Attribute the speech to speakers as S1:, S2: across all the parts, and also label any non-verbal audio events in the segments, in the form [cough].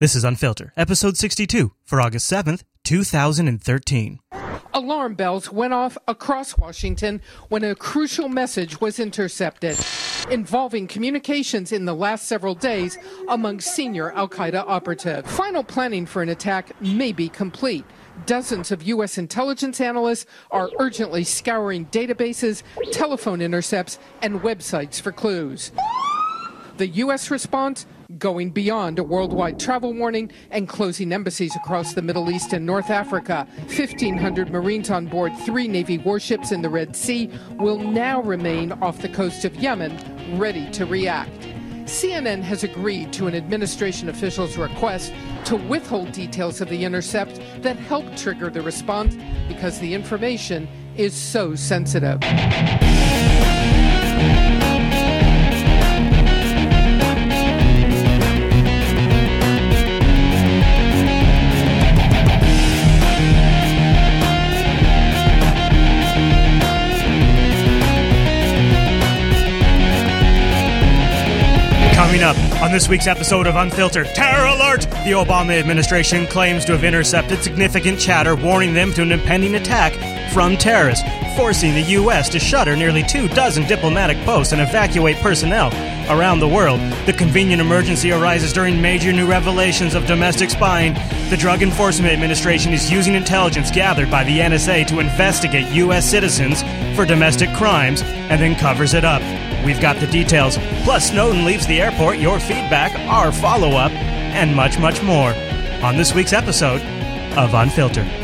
S1: This is Unfiltered, episode 62 for August 7th, 2013.
S2: Alarm bells went off across Washington when a crucial message was intercepted involving communications in the last several days among senior Al Qaeda operatives. Final planning for an attack may be complete. Dozens of U.S. intelligence analysts are urgently scouring databases, telephone intercepts, and websites for clues. The U.S. response going beyond a worldwide travel warning and closing embassies across the Middle East and North Africa. 1,500 Marines on board three Navy warships in the Red Sea will now remain off the coast of Yemen, ready to react. CNN has agreed to an administration official's request to withhold details of the intercept that helped trigger the response because the information is so sensitive.
S1: On this week's episode of Unfiltered, Terror Alert! The Obama administration claims to have intercepted significant chatter warning them to an impending attack from terrorists, forcing the U.S. to shutter nearly two dozen diplomatic posts and evacuate personnel around the world. The convenient emergency arises during major new revelations of domestic spying. The Drug Enforcement Administration is using intelligence gathered by the NSA to investigate U.S. citizens for domestic crimes and then covers it up. We've got the details. Plus, Snowden leaves the airport, your feedback, our follow up, and much, much more on this week's episode of Unfiltered.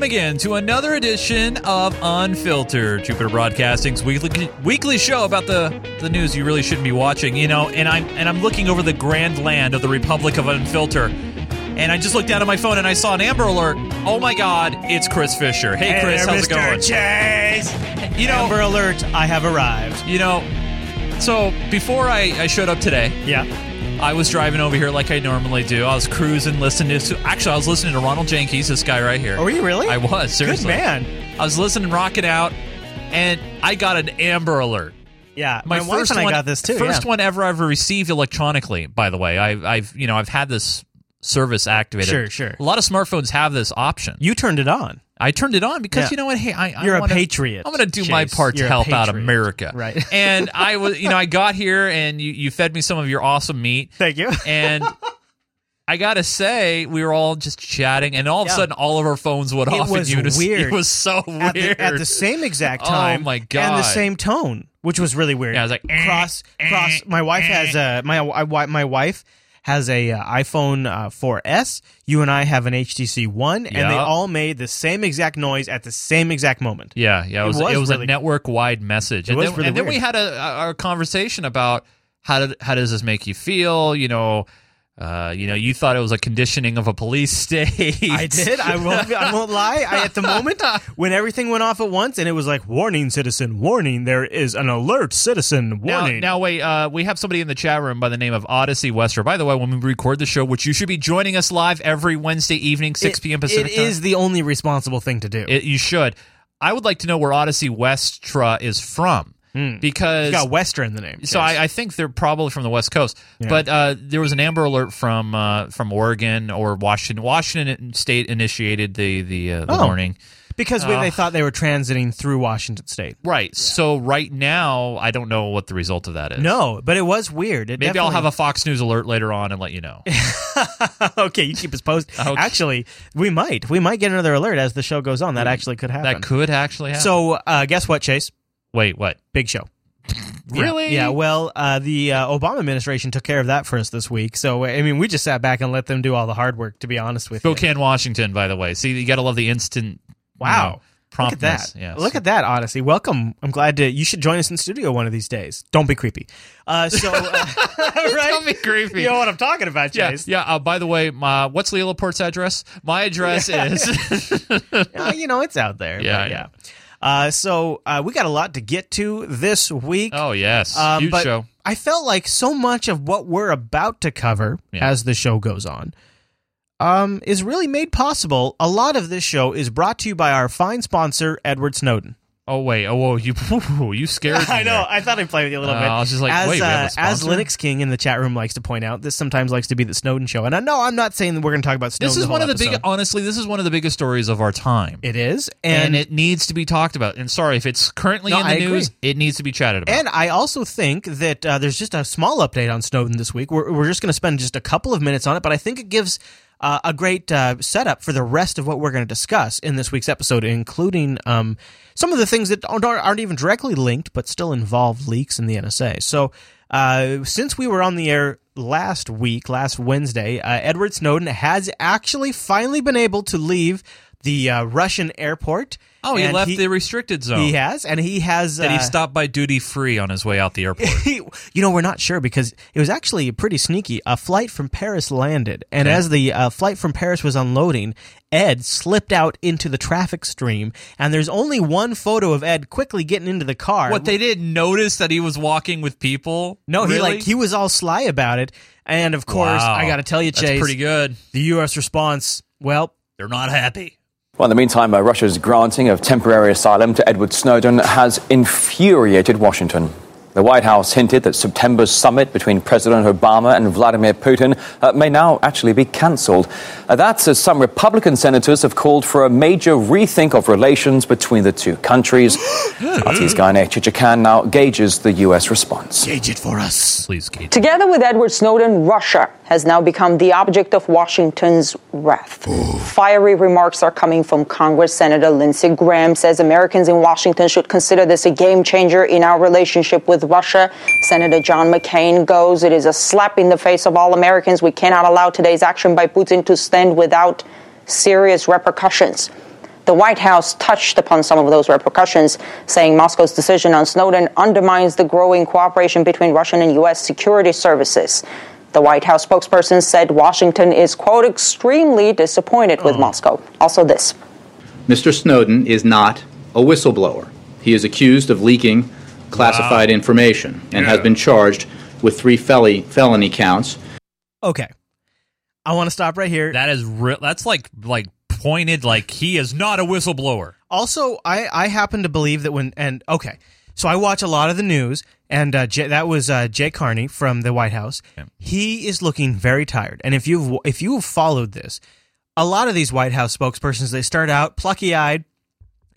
S3: Welcome again to another edition of Unfiltered, Jupiter Broadcasting's weekly weekly show about the the news you really shouldn't be watching. You know, and I'm and I'm looking over the grand land of the Republic of Unfilter, and I just looked down at my phone and I saw an Amber Alert. Oh my God, it's Chris Fisher. Hey, Chris,
S1: there,
S3: how's it going?
S1: Chase!
S3: You know,
S1: Amber Alert, I have arrived.
S3: you know. So before I, I showed up today,
S1: Yeah.
S3: I was driving over here like I normally do. I was cruising, listening to. Actually, I was listening to Ronald Jenkins, this guy right here.
S1: Oh, were you really?
S3: I was seriously.
S1: Good man.
S3: I was listening, rocking out, and I got an Amber Alert.
S1: Yeah, my, wife
S3: first
S1: and I
S3: one,
S1: got this too.
S3: First
S1: yeah.
S3: one ever I've received electronically. By the way, I've, I've you know I've had this service activated.
S1: Sure, sure.
S3: A lot of smartphones have this option.
S1: You turned it on.
S3: I turned it on because
S1: Yeah.
S3: you know what? Hey, I, I
S1: You're a
S3: wanna-
S1: patriot,
S3: I'm going to do my part
S1: You're
S3: to help out. America.
S1: Right. [laughs]
S3: and I was, you know, I got here and you, you fed me some of your awesome meat.
S1: Thank you. [laughs]
S3: And I gotta say, we were all just chatting, and all of
S1: Yeah.
S3: a sudden, all of our phones went off.
S1: It
S3: off
S1: was
S3: in unison.
S1: weird.
S3: It was so weird.
S1: at the, at the same exact time.
S3: Oh,
S1: time.
S3: my
S1: And the same tone, which was really weird.
S3: Yeah, I was like, eh,
S1: cross, cross. My wife has a my I- my wife has a uh, iPhone uh, 4S. You and I have an HTC One, and they
S3: Yeah.
S1: all made the same exact noise at the same exact moment.
S3: yeah, yeah, it was,
S1: was
S3: it was
S1: really-
S3: a network wide message.
S1: It
S3: and
S1: was
S3: then,
S1: really
S3: and then we
S1: weird.
S3: had a, a, a conversation about how did how does this make you feel? You know, uh, you know, you thought it was a conditioning of a police [laughs] state.
S1: I did. I won't. I won't [laughs] lie. I, at the moment when everything went off at once, and it was like, "Warning, citizen! Warning! There is an alert, citizen!
S3: Now,
S1: Warning!"
S3: now wait, uh, we have somebody in the chat room by the name of Odyssey Wester. By the way, when we record the show, which you should be joining us live every Wednesday evening, 6
S1: It-
S3: p.m. Pacific
S1: It
S3: time.
S1: is the only responsible thing to do.
S3: It, you should. I would like to know where Odyssey Westra is from because
S1: it's got Wester in the name.
S3: so
S1: Yes.
S3: I, I think they're probably from the West Coast. But uh, there was an Amber Alert from uh, from Oregon or Washington. Washington State initiated the the, uh, the
S1: Oh.
S3: warning.
S1: because we, they thought they were transiting through Washington State.
S3: Right. So right now, I don't know what the result of that is.
S1: No, but it was weird. It
S3: Maybe I'll have a Fox News alert later on and let you know. [laughs]
S1: okay, you keep us posted. [laughs]
S3: Okay.
S1: Actually, we might. We might get another alert as the show goes on. That actually could happen.
S3: that could actually happen.
S1: So, uh, guess what, Chase?
S3: Wait, what?
S1: Big show. [laughs]
S3: Really?
S1: Yeah. well, uh, the uh, Obama administration took care of that for us this week. So, I mean, we just sat back and let them do all the hard work. To be honest with you.
S3: Spokane, Washington. By the way, see, you got to love the instant. you
S1: Wow.
S3: know,
S1: Look at
S3: promptness.
S1: that.
S3: Yes.
S1: Look at that, Odyssey. Welcome. I'm glad to. You should join us in studio one of these days. Don't be creepy. Uh, so, uh, [laughs] right?
S3: Don't be creepy.
S1: You know what I'm talking about,
S3: Yeah,
S1: Chase.
S3: yeah. Uh, by the way, my what's Leela Port's address? My address [laughs] is.
S1: Uh, you know, it's out there.
S3: Yeah,
S1: but
S3: yeah.
S1: Uh, so uh, we got a lot to get to this week.
S3: Oh yes,
S1: Um,
S3: huge
S1: but
S3: show.
S1: I felt like so much of what we're about to cover
S3: Yeah.
S1: as the show goes on um, is really made possible. A lot of this show is brought to you by our fine sponsor, Edward Snowden.
S3: Oh wait, oh whoa, you [laughs] you scared [laughs] me.
S1: I know.
S3: there.
S1: I thought I'd play with you a little
S3: Uh,
S1: bit.
S3: I was just like,
S1: as,
S3: wait, we have a
S1: uh, as? Linux King in the chat room likes to point out, this sometimes likes to be the Snowden show. And I know I'm not saying that we're going to talk about Snowden.
S3: This is one of the big. Honestly, this is one of the biggest stories of our time,
S1: It is,
S3: and,
S1: and,
S3: it needs to be talked about. And sorry if it's currently
S1: No,
S3: in the
S1: I agree.
S3: news, it needs to be chatted about.
S1: And I also think that uh, there's just a small update on Snowden this week. We're, we're just going to spend just a couple of minutes on it, but I think it gives uh, a great uh, setup for the rest of what we're going to discuss in this week's episode, including um, some of the things that aren't, aren't even directly linked, but still involve leaks in the NSA. So, uh, since we were on the air last week, last Wednesday, uh, Edward Snowden has actually finally been able to leave the uh, Russian airport.
S3: oh, he left the restricted zone.
S1: He has, and he has.
S3: Did he
S1: uh,
S3: stop by duty free on his way out the airport? [laughs]
S1: you know, we're not sure because it was actually pretty sneaky. A flight from Paris landed, and
S3: Okay.
S1: as the uh, flight from Paris was unloading, Ed slipped out into the traffic stream, and there's only one photo of Ed quickly getting into the car.
S3: what they didn't notice that he was walking with people?
S1: No, he
S3: Really?
S1: like he was all sly about it, and of course,
S3: Wow.
S1: I got to tell you,
S3: That's
S1: Chase,
S3: pretty good.
S1: the U.S. response. Well,
S3: They're not happy.
S4: Well, in the meantime, uh, Russia's granting of temporary asylum to Edward Snowden has infuriated Washington. The White House hinted that September's summit between President Obama and Vladimir Putin uh, may now actually be cancelled. Uh, that's as some Republican senators have called for a major rethink of relations between the two countries. [gasps] RT's Gayane Chichakyan now gauges the U.S. response.
S1: gauge it for us.
S3: Please, Kate.
S5: Together with Edward Snowden, Russia has now become the object of Washington's wrath. Fiery remarks are coming from Congress. Senator Lindsey Graham says Americans in Washington should consider this a game changer in our relationship with Russia. Senator John McCain goes, It is a slap in the face of all Americans. We cannot allow today's action by Putin to stand without serious repercussions. The White House touched upon some of those repercussions, saying Moscow's decision on Snowden undermines the growing cooperation between Russian and U.S. security services. The White House spokesperson said Washington is, quote, extremely disappointed with mm. Moscow. Also, this.
S6: Mr. Snowden is not a whistleblower. He is accused of leaking classified information and has been charged with three fel- felony counts.
S1: Okay, I want to stop right here.
S3: That is real. That's like like pointed. Like he is not a whistleblower.
S1: Also, I I happen to believe that when and okay, so I watch a lot of the news, and uh, Jay, that was uh, Jay Carney from the White House. He is looking very tired, and if you've if you have followed this, a lot of these White House spokespersons they start out plucky eyed.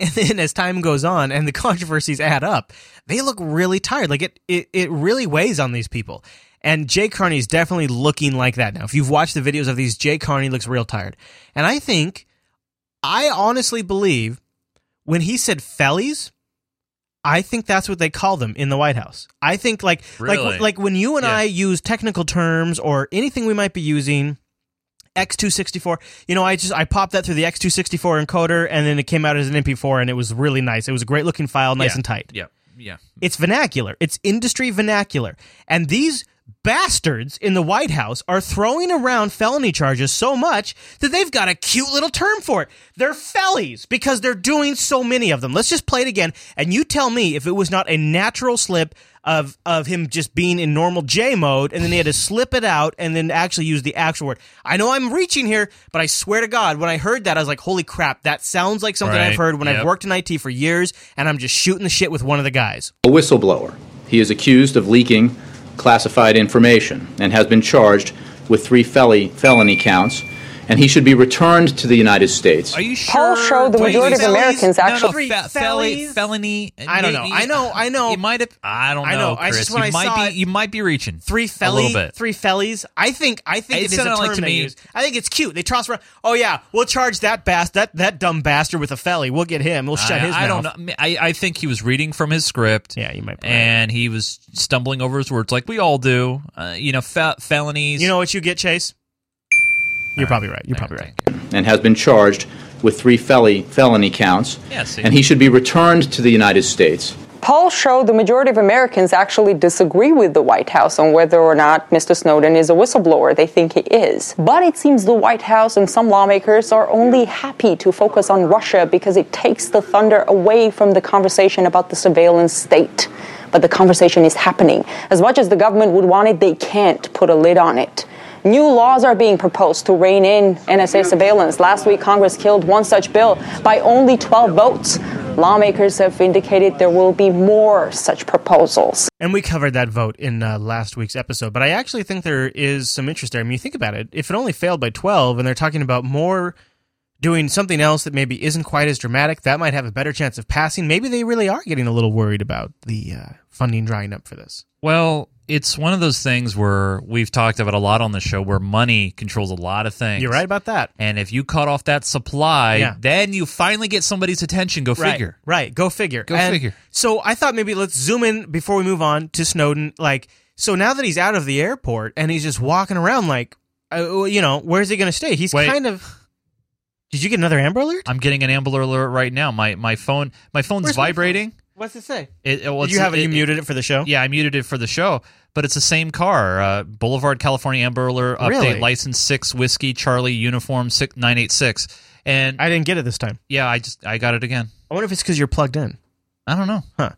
S1: [laughs] And then as time goes on and the [laughs] controversies add up, they look really tired. Like it, it, it really weighs on these people. And Jay Carney is definitely looking like that now. If you've watched the videos of these, Jay Carney looks real tired. And I think, I honestly believe when he said fellies, I think that's what they call them in the White House. I think like
S3: Really?
S1: like like when you and
S3: Yeah.
S1: I use technical terms or anything we might be using X264. You know, I just I popped that through the X264 encoder and then it came out as an MP4 and it was really nice. It was a great looking file, nice
S3: Yeah.
S1: and tight.
S3: Yeah, yeah.
S1: It's vernacular. It's industry vernacular. And these bastards in the White House are throwing around felony charges so much that they've got a cute little term for it. They're fellies because they're doing so many of them. Let's just play it again and you tell me if it was not a natural slip of of him just being in normal J mode and then they had to slip it out and then actually use the actual word. I know I'm reaching here, but I swear to God, when I heard that I was like, "Holy crap, that sounds like something
S3: Right.
S1: I've heard when
S3: Yep.
S1: I've worked in IT for years and I'm just shooting the shit with one of the guys."
S6: A whistleblower. He is accused of leaking classified information and has been charged with three fel- felony counts. And he should be returned to the United States.
S3: Are you sure?
S5: Polls show the
S1: Wait,
S5: majority of? Americans
S3: No,
S5: actually.
S3: no, fe- fel- felony.
S1: I don't know. I know- I know.
S3: You might have. I don't know.
S1: I know. I just- when
S3: you
S1: I
S3: might
S1: saw
S3: be.
S1: it-
S3: You might be reaching
S1: three
S3: a
S1: felly,
S3: little bit.
S1: three fellies. I think I think
S3: It
S1: it is a
S3: sounded
S1: term
S3: like to
S1: they
S3: me-
S1: use. I think it's cute. They toss around. Oh yeah, we'll charge that bast that that dumb bastard with a felly. We'll get him. We'll shut
S3: I,
S1: his
S3: I
S1: mouth.
S3: don't know. I, I think he was reading from his script.
S1: Yeah, you might be right.
S3: And he was stumbling over his words like we all do. Uh, you know, fe- felonies.
S1: You know what you get, Chase? You're probably right. You're probably right.
S6: and has been charged with three fel- felony counts.
S3: Yeah, see.
S6: and he should be returned to the United States.
S5: Polls show the majority of Americans actually disagree with the White House on whether or not Mr. Snowden is a whistleblower. They think he is. But it seems the White House and some lawmakers are only happy to focus on Russia because it takes the thunder away from the conversation about the surveillance state. But the conversation is happening. As much as the government would want it, they can't put a lid on it. New laws are being proposed to rein in NSA surveillance. Last week, Congress killed one such bill by only 12 votes. Lawmakers have indicated there will be more such proposals.
S1: And we covered that vote in uh, last week's episode, but I actually think there is some interest there. I mean, you think about it. If it only failed by 12 and they're talking about more doing something else that maybe isn't quite as dramatic, that might have a better chance of passing. Maybe they really are getting a little worried about the uh, funding drying up for this.
S3: Well, it's one of those things where we've talked about a lot on the show where money controls a lot of things.
S1: You're right about that.
S3: And if you cut off that supply,
S1: Yeah.
S3: then you finally get somebody's attention. Go figure.
S1: Right, right. Go figure.
S3: Go
S1: And
S3: figure.
S1: So I thought maybe let's zoom in before we move on to Snowden. Like, so now that he's out of the airport and he's just walking around, like, uh, you know, where's he going to stay? He's
S3: Wait.
S1: kind of. Did you get another Amber Alert?
S3: I'm getting an Amber Alert right now. My my phone my phone's
S1: Where's my
S3: vibrating.
S1: What's it say?
S3: It, it- well,
S1: Did you
S3: it's-
S1: have it? You muted it for the show.
S3: Yeah, I muted it for the show, but it's the same car. Uh, Boulevard, California Amber Alert update,
S1: Really?
S3: license six whiskey Charlie uniform six nine eight six. And
S1: I didn't get it this time.
S3: yeah, I just I got it again.
S1: I wonder if it's because you're plugged in.
S3: I don't know.
S1: Huh.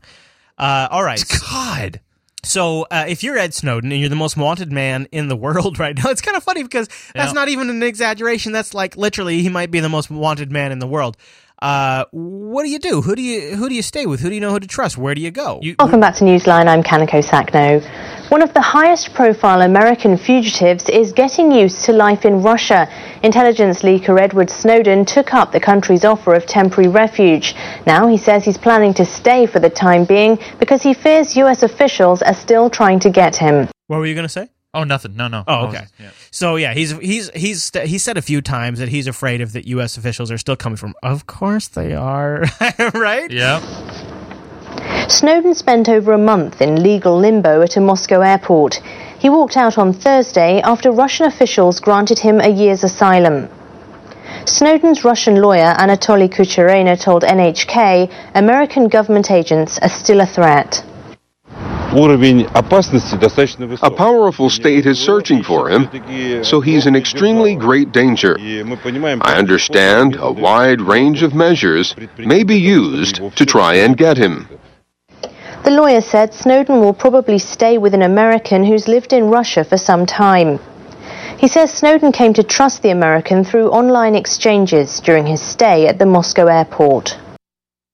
S1: Uh, all right.
S3: God.
S1: So uh, if you're Ed Snowden and you're the most wanted man in the world [laughs] right now, it's kind of funny because that's
S3: Yeah.
S1: not even an exaggeration. That's like literally he might be the most wanted man in the world. Uh, what do you do? Who do you who do you stay with? Who do you know who to trust? Where do you go?
S3: You,
S7: Welcome back to Newsline. I'm Kanako Sachno. One of the highest profile American fugitives is getting used to life in Russia. Intelligence leaker Edward Snowden took up the country's offer of temporary refuge. Now he says he's planning to stay for the time being because he fears US officials are still trying to get him.
S1: what were you going to say?
S3: Oh, nothing. No, no.
S1: Oh, okay.
S3: yeah.
S1: So yeah, he's he's he's he said a few times that he's afraid of that U.S. officials are still coming from. Of course they are, [laughs] right?
S3: Yeah.
S7: Snowden spent over a month in legal limbo at a Moscow airport. He walked out on Thursday after Russian officials granted him a year's asylum. Snowden's Russian lawyer Anatoly Kucherena told NHK American government agents are still a threat.
S8: A powerful state is searching for him, so he's in extremely great danger. I understand a wide range of measures may be used to try and get him.
S7: The lawyer said Snowden will probably stay with an American who's lived in Russia for some time. He says Snowden came to trust the American through online exchanges during his stay at the Moscow airport.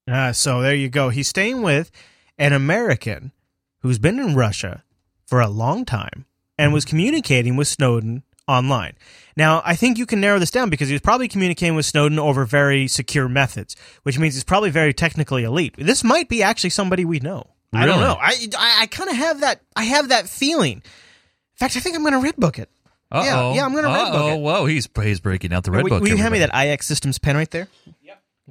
S1: Uh, so there you go. He's staying with an American who's been in Russia for a long time and was communicating with Snowden online. Now, I think you can narrow this down because he was probably communicating with Snowden over very secure methods, which means he's probably very technically elite. This might be actually somebody we know. I don't know. I I, I kind of have that. I have that feeling. In fact, I think I'm going to red book it.
S3: Uh-oh.
S1: Yeah, yeah, I'm gonna red book
S3: Uh-oh. Whoa, he's he's breaking out the red book.
S1: will you hand me that iXsystems pen right there?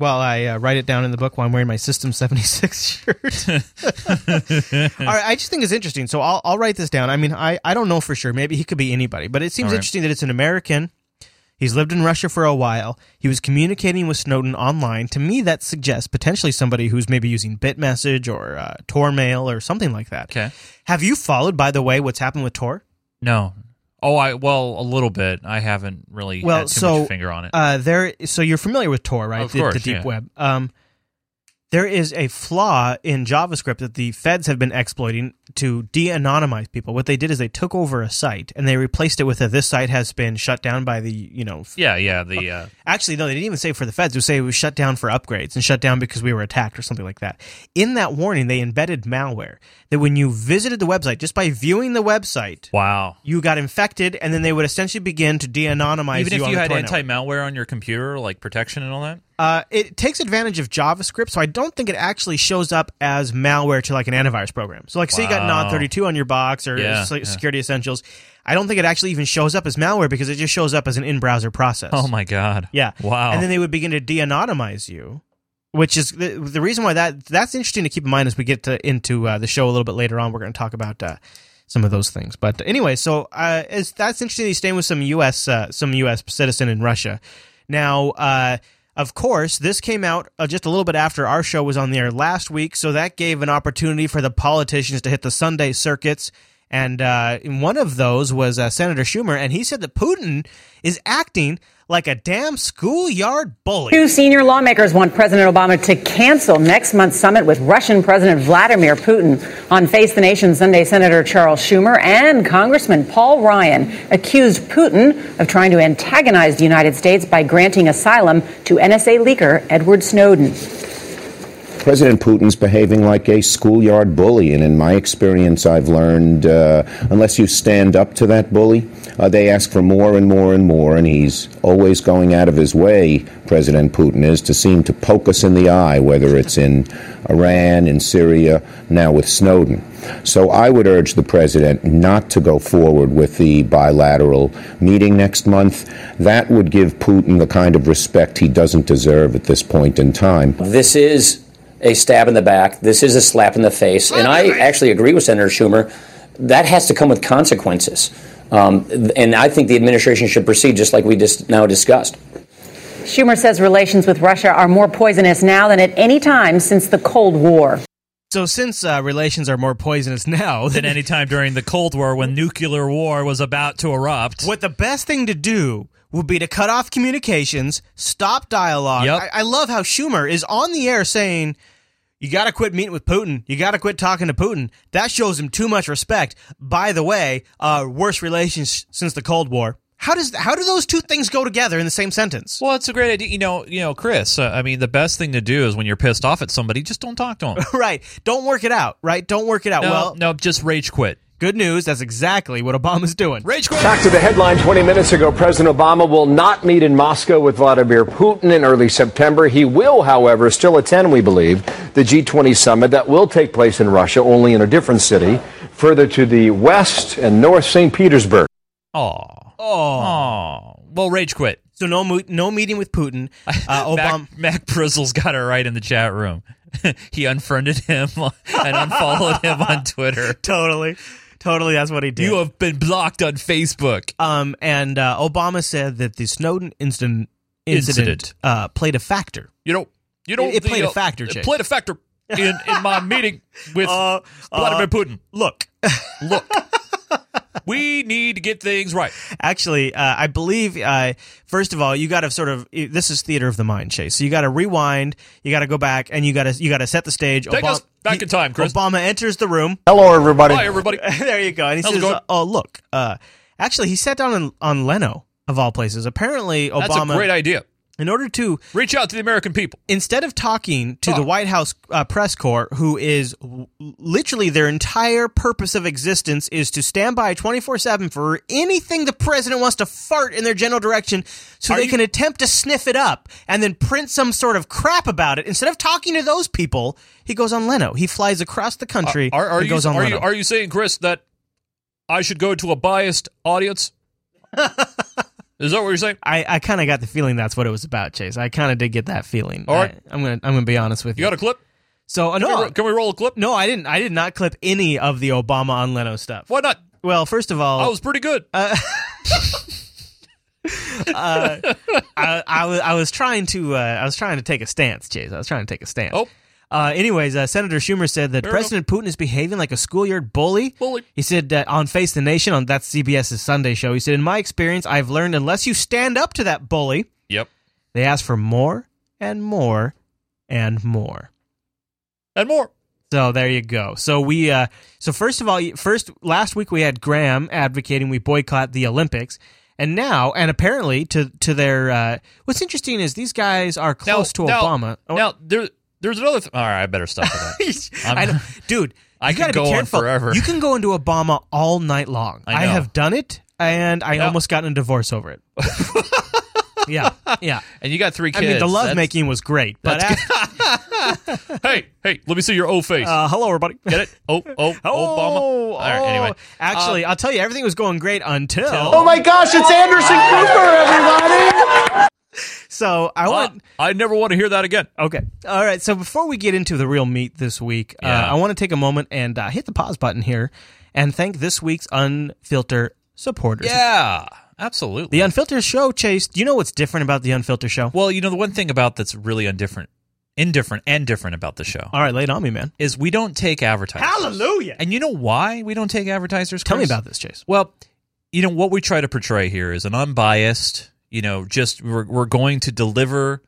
S1: While I uh, write it down in the book while I'm wearing my System 76 [laughs] shirt. [laughs] All right, I just think it's interesting. So I'll, I'll write this down. I mean, I, I don't know for sure. Maybe he could be anybody, but it seems
S3: right.
S1: interesting that it's an American. He's lived in Russia for a while. He was communicating with Snowden online. To me, that suggests potentially somebody who's maybe using BitMessage or uh, Tor Mail or something like that.
S3: Okay.
S1: Have you followed, by the way, what's happened with Tor?
S3: No. Oh, I well a little bit. I haven't really
S1: well,
S3: had too
S1: so
S3: much finger on it.
S1: Uh, there, so you're familiar with Tor, right?
S3: Of
S1: the,
S3: course,
S1: the deep
S3: yeah.
S1: web. Um, there is a flaw in JavaScript that the feds have been exploiting to de-anonymize people. What they did is they took over a site and they replaced it with a "this site has been shut down by the you know." f-
S3: yeah, yeah. The uh,
S1: Actually, no, they didn't even say for the feds. Would say it was shut down for upgrades and shut down because we were attacked or something like that. In that warning, they embedded malware that when you visited the website, just by viewing the website,
S3: wow.
S1: you got infected, and then they would essentially begin to de-anonymize
S3: Even
S1: you
S3: if you
S1: the
S3: had anti-malware on your computer, like protection and all that.
S1: Uh, it takes advantage of JavaScript, so I don't think it actually shows up as malware to like an antivirus program. So, like, say you got
S3: Wow.
S1: Nod32 on your box or
S3: Yeah,
S1: Se-
S3: yeah.
S1: Security Essentials, I don't think it actually even shows up as malware because it just shows up as an in-browser process.
S3: Oh my god.
S1: Yeah.
S3: Wow.
S1: And then they would begin to de-anonymize you, which is the, the reason why that that's interesting to keep in mind as we get to, into uh, the show a little bit later on. We're going to talk about uh, some of those things. But anyway, so uh, that's interesting. He's staying with some U.S. Uh, some U.S. citizen in Russia. Now, uh, Of course, this came out uh, just a little bit after our show was on the air last week, so that gave an opportunity for the politicians to hit the Sunday circuits. And uh, one of those was uh, Senator Schumer, and he said that Putin is acting like a damn schoolyard bully.
S9: Two senior lawmakers want President Obama to cancel next month's summit with Russian President Vladimir Putin. On Face the Nation Sunday, Senator Charles Schumer and Congressman Paul Ryan accused Putin of trying to antagonize the United States by granting asylum to NSA leaker Edward Snowden.
S10: President Putin's behaving like a schoolyard bully, and in my experience, I've learned uh, unless you stand up to that bully, uh, they ask for more and more and more, and he's always going out of his way, President Putin is, to seem to poke us in the eye, whether it's in Iran, in Syria, now with Snowden. So I would urge the president not to go forward with the bilateral meeting next month. That would give Putin the kind of respect he doesn't deserve at this point in time.
S11: This is a stab in the back. This is a slap in the face. And I actually agree with Senator Schumer. That has to come with consequences. Um, and I think the administration should proceed just like we just now discussed.
S9: Schumer says relations with Russia are more poisonous now than at any time since the Cold War.
S1: So, since uh, relations are more poisonous now [laughs]
S3: than any time during the Cold War when nuclear war was about to erupt,
S1: what the best thing to do would be to cut off communications, stop dialogue.
S3: Yep.
S1: I, I love how Schumer is on the air saying, you got to quit meeting with Putin. You got to quit talking to Putin. That shows him too much respect. By the way, uh, worst relations since the Cold War. How does how do those two things go together in the same sentence?
S3: Well, it's a great idea. You know, you know, Chris. Uh, I mean, the best thing to do is when you're pissed off at somebody, just don't talk to them. [laughs]
S1: right. Don't work it out. Right. Don't work it out.
S3: No,
S1: well,
S3: no, just rage quit.
S1: Good news. That's exactly what Obama's doing.
S3: Rage quit.
S12: Back to the headline 20 minutes ago, President Obama will not meet in Moscow with Vladimir Putin in early September. He will, however, still attend, we believe, the G20 summit that will take place in Russia, only in a different city, further to the west and north St. Petersburg.
S3: Oh.
S1: Oh.
S3: Oh. Well, rage quit.
S1: So no mo- no meeting with Putin. [laughs] Uh, Obama.
S3: Mac, Mac Brizzle's got it right in the chat room. [laughs] he unfriended him [laughs] and unfollowed him on Twitter.
S1: totally. Totally, that's what he did.
S3: You have been blocked on Facebook.
S1: Um, and uh, Obama said that the Snowden incident incident,
S3: Incident.
S1: Uh, played a factor.
S3: You know, you know,
S1: It- it played a factor,
S3: It
S1: Jake.
S3: played a factor in in my meeting with [laughs]
S1: Uh,
S3: Vladimir
S1: uh,
S3: Putin.
S1: Look,
S3: Look, [laughs] we need to get things right.
S1: actually, uh, I believe. Uh, first of all, you got to sort of this is theater of the mind, Chase. So you got to rewind. You got to go back, and you got to you got to set the stage.
S3: Take us back in time, Chris.
S1: Obama enters the room.
S12: Hello, everybody.
S3: Hi, everybody. [laughs]
S1: there you go. And he
S3: How's
S1: says, "Oh, look. Uh, actually, he sat down on, on Leno of all places. Apparently, Obama.
S3: That's
S1: Obama,
S3: a great idea.
S1: In order to
S3: Reach out to the American people.
S1: instead of talking to the White House uh, press corps, who is w- literally their entire purpose of existence is to stand by 24 7 for anything the president wants to fart in their general direction so
S3: Are
S1: they
S3: you-
S1: can attempt to sniff it up and then print some sort of crap about it. Instead of talking to those people, he goes on Leno. He flies across the country
S3: Are, are you
S1: goes on
S3: are
S1: Leno.
S3: you are you saying, Chris, that I should go to a biased audience? [laughs] Is that what you're saying?
S1: I, I kind of got the feeling that's what it was about, Chase. I kind of did get that feeling.
S3: All right.
S1: I, am gonna I'm gonna be honest with
S3: You
S1: you.
S3: got a clip?
S1: so uh,
S3: Can, we,
S1: no,
S3: can we roll a clip?
S1: no, I didn't. I did not clip any of the Obama on Leno stuff.
S3: Why not?
S1: Well, first of all,
S3: I was pretty good. [laughs]
S1: I, I was I was trying to uh, I was trying to take a stance, Chase. I was trying to take a stance.
S3: Oh.
S1: Uh, anyways, uh, Senator Schumer said that
S3: Fair
S1: President Putin is behaving like a schoolyard bully.
S3: Bully.
S1: He said that on Face the Nation on that's CBS's Sunday show. He said, "In my experience, I've learned unless you stand up to that bully,
S3: Yep.
S1: they ask for more and more and more."
S3: And more.
S1: So there you go. So we uh so first of all first last week we had Graham advocating we boycott the Olympics. And now and apparently to to their uh what's interesting is these guys are close to
S3: now,
S1: Obama. Oh,
S3: Now there, there's another. Th- All right, I better stop with that. [laughs]
S1: I know, [laughs] dude.
S3: I
S1: you
S3: could
S1: gotta
S3: go
S1: be
S3: on
S1: careful.
S3: forever.
S1: You can go into Obama all night long.
S3: I know.
S1: have done it, and I
S3: Now-
S1: almost got in a divorce over it. [laughs] yeah, yeah.
S3: and you got three
S1: I
S3: kids.
S1: mean, the
S3: That's-
S1: lovemaking was great, but
S3: that's
S1: after,
S3: hey, hey, let me see your O face.
S1: uh, hello, everybody.
S3: Get it? Oh, oh, Obama.
S1: Oh,
S3: All right. Anyway,
S1: actually, I'll tell you, everything was going great until.
S12: Oh my gosh, it's Anderson Cooper, everybody!
S1: So I
S3: uh,
S1: want.
S3: I never want to hear that again.
S1: Okay. All right. So before we get into the real meat this week, uh, I want to take a moment and uh, hit the pause button here and thank this week's Unfilter supporters.
S3: Yeah. Absolutely.
S1: The Unfiltered Show, Chase. Do you know what's different about the Unfiltered Show?
S3: Well, you know the one thing about that's really undifferent, indifferent, and different about the show
S1: All right, lay it on me, man.
S3: is we don't take advertisers.
S1: Hallelujah.
S3: And you know why we don't take advertisers?
S1: Tell me about this, Chase.
S3: Well, you know what we try to portray here is an unbiased. You know, just we're we're going to deliver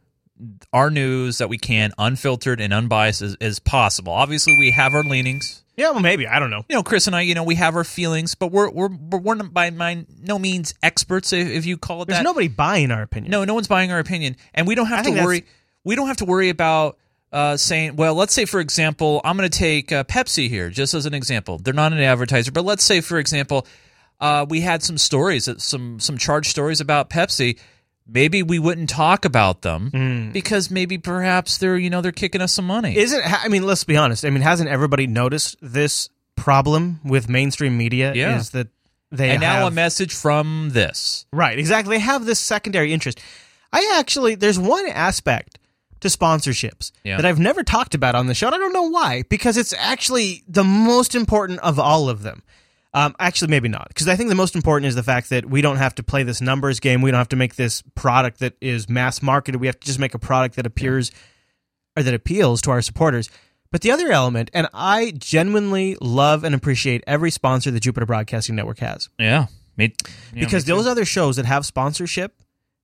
S3: our news that we can, unfiltered and unbiased as, as possible. Obviously, we have our leanings.
S1: Yeah, well, maybe. I don't know.
S3: You know, Chris and I, you know, we have our feelings, but we're we're we're, not by my no means experts, if, if you call it
S1: There's
S3: that.
S1: nobody buying our opinion.
S3: No, no one's buying our opinion, and we don't have
S1: think
S3: to worry. We don't have to worry about uh, saying, well, let's say for example, I'm going to take uh, Pepsi here, just as an example. They're not an advertiser, but let's say for example, uh, we had some stories, uh, some some charged stories about Pepsi. Maybe we wouldn't talk about them because maybe perhaps they're you know they're kicking us some money.
S1: Isn't I mean, let's be honest. I mean, hasn't everybody noticed this problem with mainstream media?
S3: Yeah.
S1: Is that they
S3: and now a message from this.
S1: right? Exactly. They have this secondary interest. I actually, there's one aspect to sponsorships
S3: Yeah.
S1: that I've never talked about on the show. And I don't know why, because it's actually the most important of all of them. Um, actually, maybe not, because I think the most important is the fact that we don't have to play this numbers game. We don't have to make this product that is mass marketed. We have to just make a product that appears or that appeals to our supporters. But the other element, and I genuinely love and appreciate every sponsor the Jupiter Broadcasting Network has,
S3: Yeah, me, yeah,
S1: because
S3: me
S1: those other shows that have sponsorship,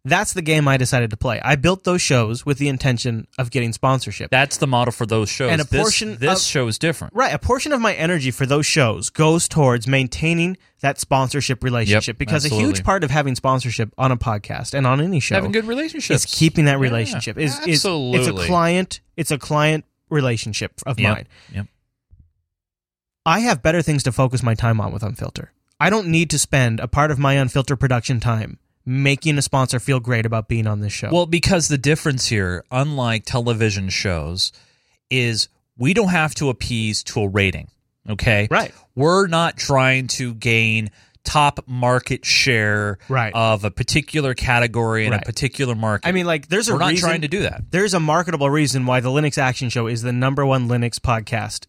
S1: that's the game I decided to play. I built those shows with the intention of getting sponsorship.
S3: that's the model for those shows.
S1: And a
S3: This-
S1: portion
S3: this
S1: of-
S3: show is different.
S1: Right. A portion of my energy for those shows goes towards maintaining that sponsorship relationship because a huge part of having sponsorship on a podcast and on any show
S3: Having good relationships.
S1: is keeping that
S3: Yeah,
S1: relationship. is, is it's a client it's a client relationship of
S3: Yep,
S1: mine.
S3: Yep.
S1: I have better things to focus my time on with Unfilter. I don't need to spend a part of my Unfilter production time making a sponsor feel great about being on this show.
S3: Well, because the difference here, unlike television shows, is we don't have to appease to a rating. Okay.
S1: Right.
S3: We're not trying to gain top market share
S1: Right.
S3: of a particular category in
S1: Right.
S3: a particular market.
S1: I mean, like, there's a
S3: We're not
S1: reason,
S3: trying to do that.
S1: There's a marketable reason why the Linux Action Show is the number one Linux podcast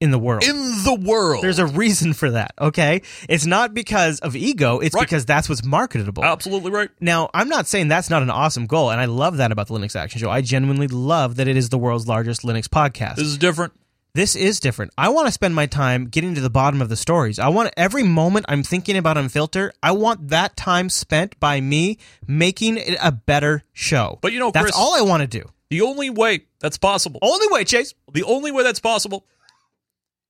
S1: in the world.
S3: In the world.
S1: There's a reason for that, okay? It's not because of ego, it's
S3: Right.
S1: because that's what's marketable.
S3: Absolutely right.
S1: Now, I'm not saying that's not an awesome goal, and I love that about the Linux Action Show. I genuinely love that it is the world's largest Linux podcast.
S3: This is different.
S1: This is different. I want to spend my time getting to the bottom of the stories. I want every moment I'm thinking about Unfilter, I want that time spent by me making it a better show.
S3: But you know,
S1: that's
S3: Chris-
S1: all I want to do.
S3: The only way that's possible.
S1: Only way, Chase.
S3: The only way that's possible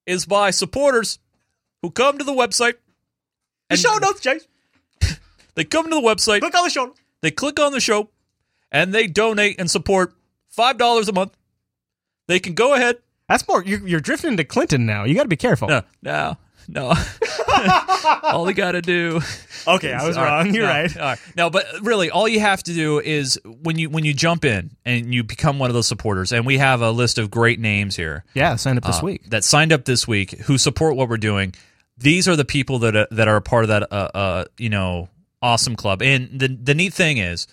S3: is by supporters who come to the website.
S1: The
S3: and
S1: show notes, Chase. [laughs]
S3: They come to the website.
S1: Click on the show.
S3: They click on the show and they donate and support $5 a month. They can go ahead.
S1: That's more. You're, you're drifting into Clinton now. You got to be careful.
S3: No, no, no. [laughs] all they got to do.
S1: Okay, I was
S3: All right,
S1: wrong. You're
S3: no,
S1: right.
S3: No, but really, all you have to do is when you when you jump in and you become one of those supporters, and we have a list of great names here.
S1: Yeah, sign up this
S3: uh,
S1: week.
S3: that signed up this week who support what we're doing. These are the people that are, that are a part of that uh, uh you know awesome club. And the the neat thing is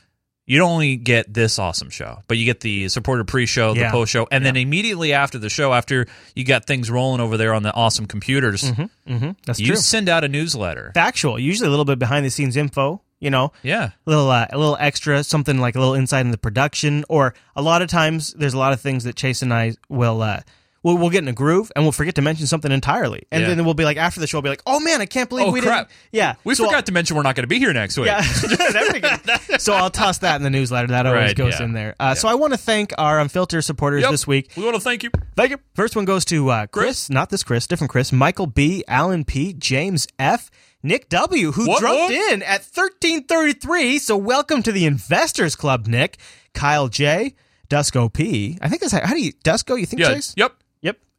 S3: you don't only get this awesome show, but you get the supporter pre-show, the
S1: Yeah.
S3: post-show, and then immediately after the show, after you got things rolling over there on the awesome computers,
S1: Mm-hmm. That's
S3: you
S1: true.
S3: send out a newsletter.
S1: Factual. Usually a little bit behind the scenes info. You know,
S3: Yeah.
S1: a little uh, a little extra, something like a little insight in the production, or a lot of times there's a lot of things that Chase and I will. Uh, We'll, we'll get in a groove and we'll forget to mention something entirely. And
S3: Yeah.
S1: then we'll be like, after the show, we'll be like, oh man, I can't believe
S3: Oh,
S1: we
S3: crap.
S1: didn't. Yeah.
S3: We
S1: So I'll-
S3: forgot to mention we're not going to be here next week.
S1: Yeah. [laughs] There we go. [laughs] so I'll toss that in the newsletter. That always
S3: Right,
S1: goes
S3: yeah.
S1: in there. Uh, So I want to thank our Unfiltered supporters
S3: Yep.
S1: this week.
S3: We want to thank you.
S1: Thank you. First one goes to uh, Chris, not this Chris, different Chris, Michael B, Alan P, James F, Nick W, who
S3: What,
S1: dropped
S3: what?
S1: in at 1333. So welcome to the Investors Club, Nick. Kyle J, Dusko P. I think that's how, how do you, Dusko, you think,
S3: Yeah.
S1: Chase?
S3: Yep.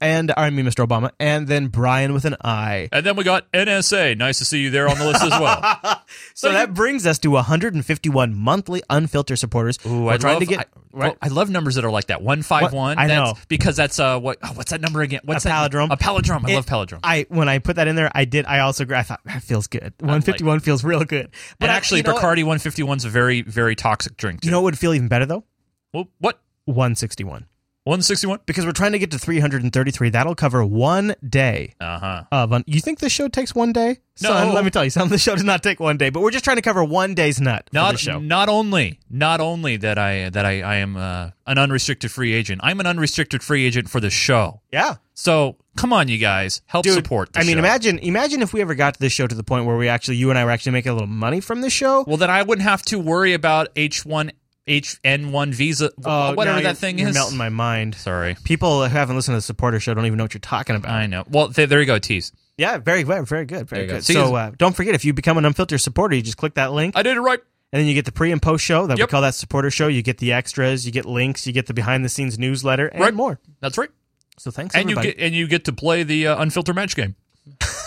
S1: And I mean, Mr. Obama. And then Brian with an I.
S3: And then we got NSA. Nice to see you there on the list as well. [laughs]
S1: So that brings us to 151 monthly unfiltered supporters.
S3: Ooh, I
S1: trying
S3: love,
S1: to get
S3: I, well, I love numbers that are like that. One five one.
S1: What? I
S3: That's-
S1: know.
S3: because that's uh what oh, what's that number again? What's
S1: a
S3: that?
S1: palindrome.
S3: A palindrome. I
S1: It-
S3: love palindrome.
S1: I when I put that in there, I did. I also I thought that feels good. 151 feels real good.
S3: but
S1: I-
S3: actually? Bacardi 151 is a very very toxic drink. Too.
S1: You know what would feel even better though?
S3: Well, what?
S1: 161.
S3: 161.
S1: Because we're trying to get to 333. That'll cover one day.
S3: Uh huh.
S1: Of un- you think this show takes one day?
S3: No.
S1: Son, let me tell you, some of the show does not take one day, but we're just trying to cover one day's nut
S3: Not
S1: the show.
S3: not only not only that I that I I am uh, an unrestricted free agent. I'm an unrestricted free agent for the show.
S1: Yeah.
S3: So come on, you guys, help
S1: Dude,
S3: support.
S1: I mean,
S3: show.
S1: imagine imagine if we ever got to this show to the point where we actually, you and I were actually making a little money from the show.
S3: Well, then I wouldn't have to worry about H one HN1 visa,
S1: Oh,
S3: whatever that thing
S1: you're
S3: is.
S1: melting my mind.
S3: Sorry.
S1: People who haven't listened to the supporter show don't even know what you're talking about.
S3: I know. Well, th- there you go, tease.
S1: Yeah, very, very, very good, very
S3: There you go.
S1: good.
S3: See,
S1: So uh, don't forget, if you become an unfiltered supporter, you just click that link.
S3: I did it right.
S1: And then you get the pre and post show that we
S3: Yep.
S1: call that supporter show. You get the extras, you get links, you get the behind the scenes newsletter, and
S3: Right.
S1: more.
S3: That's right.
S1: So thanks,
S3: And you get and you get to play the uh, unfiltered match game. [laughs]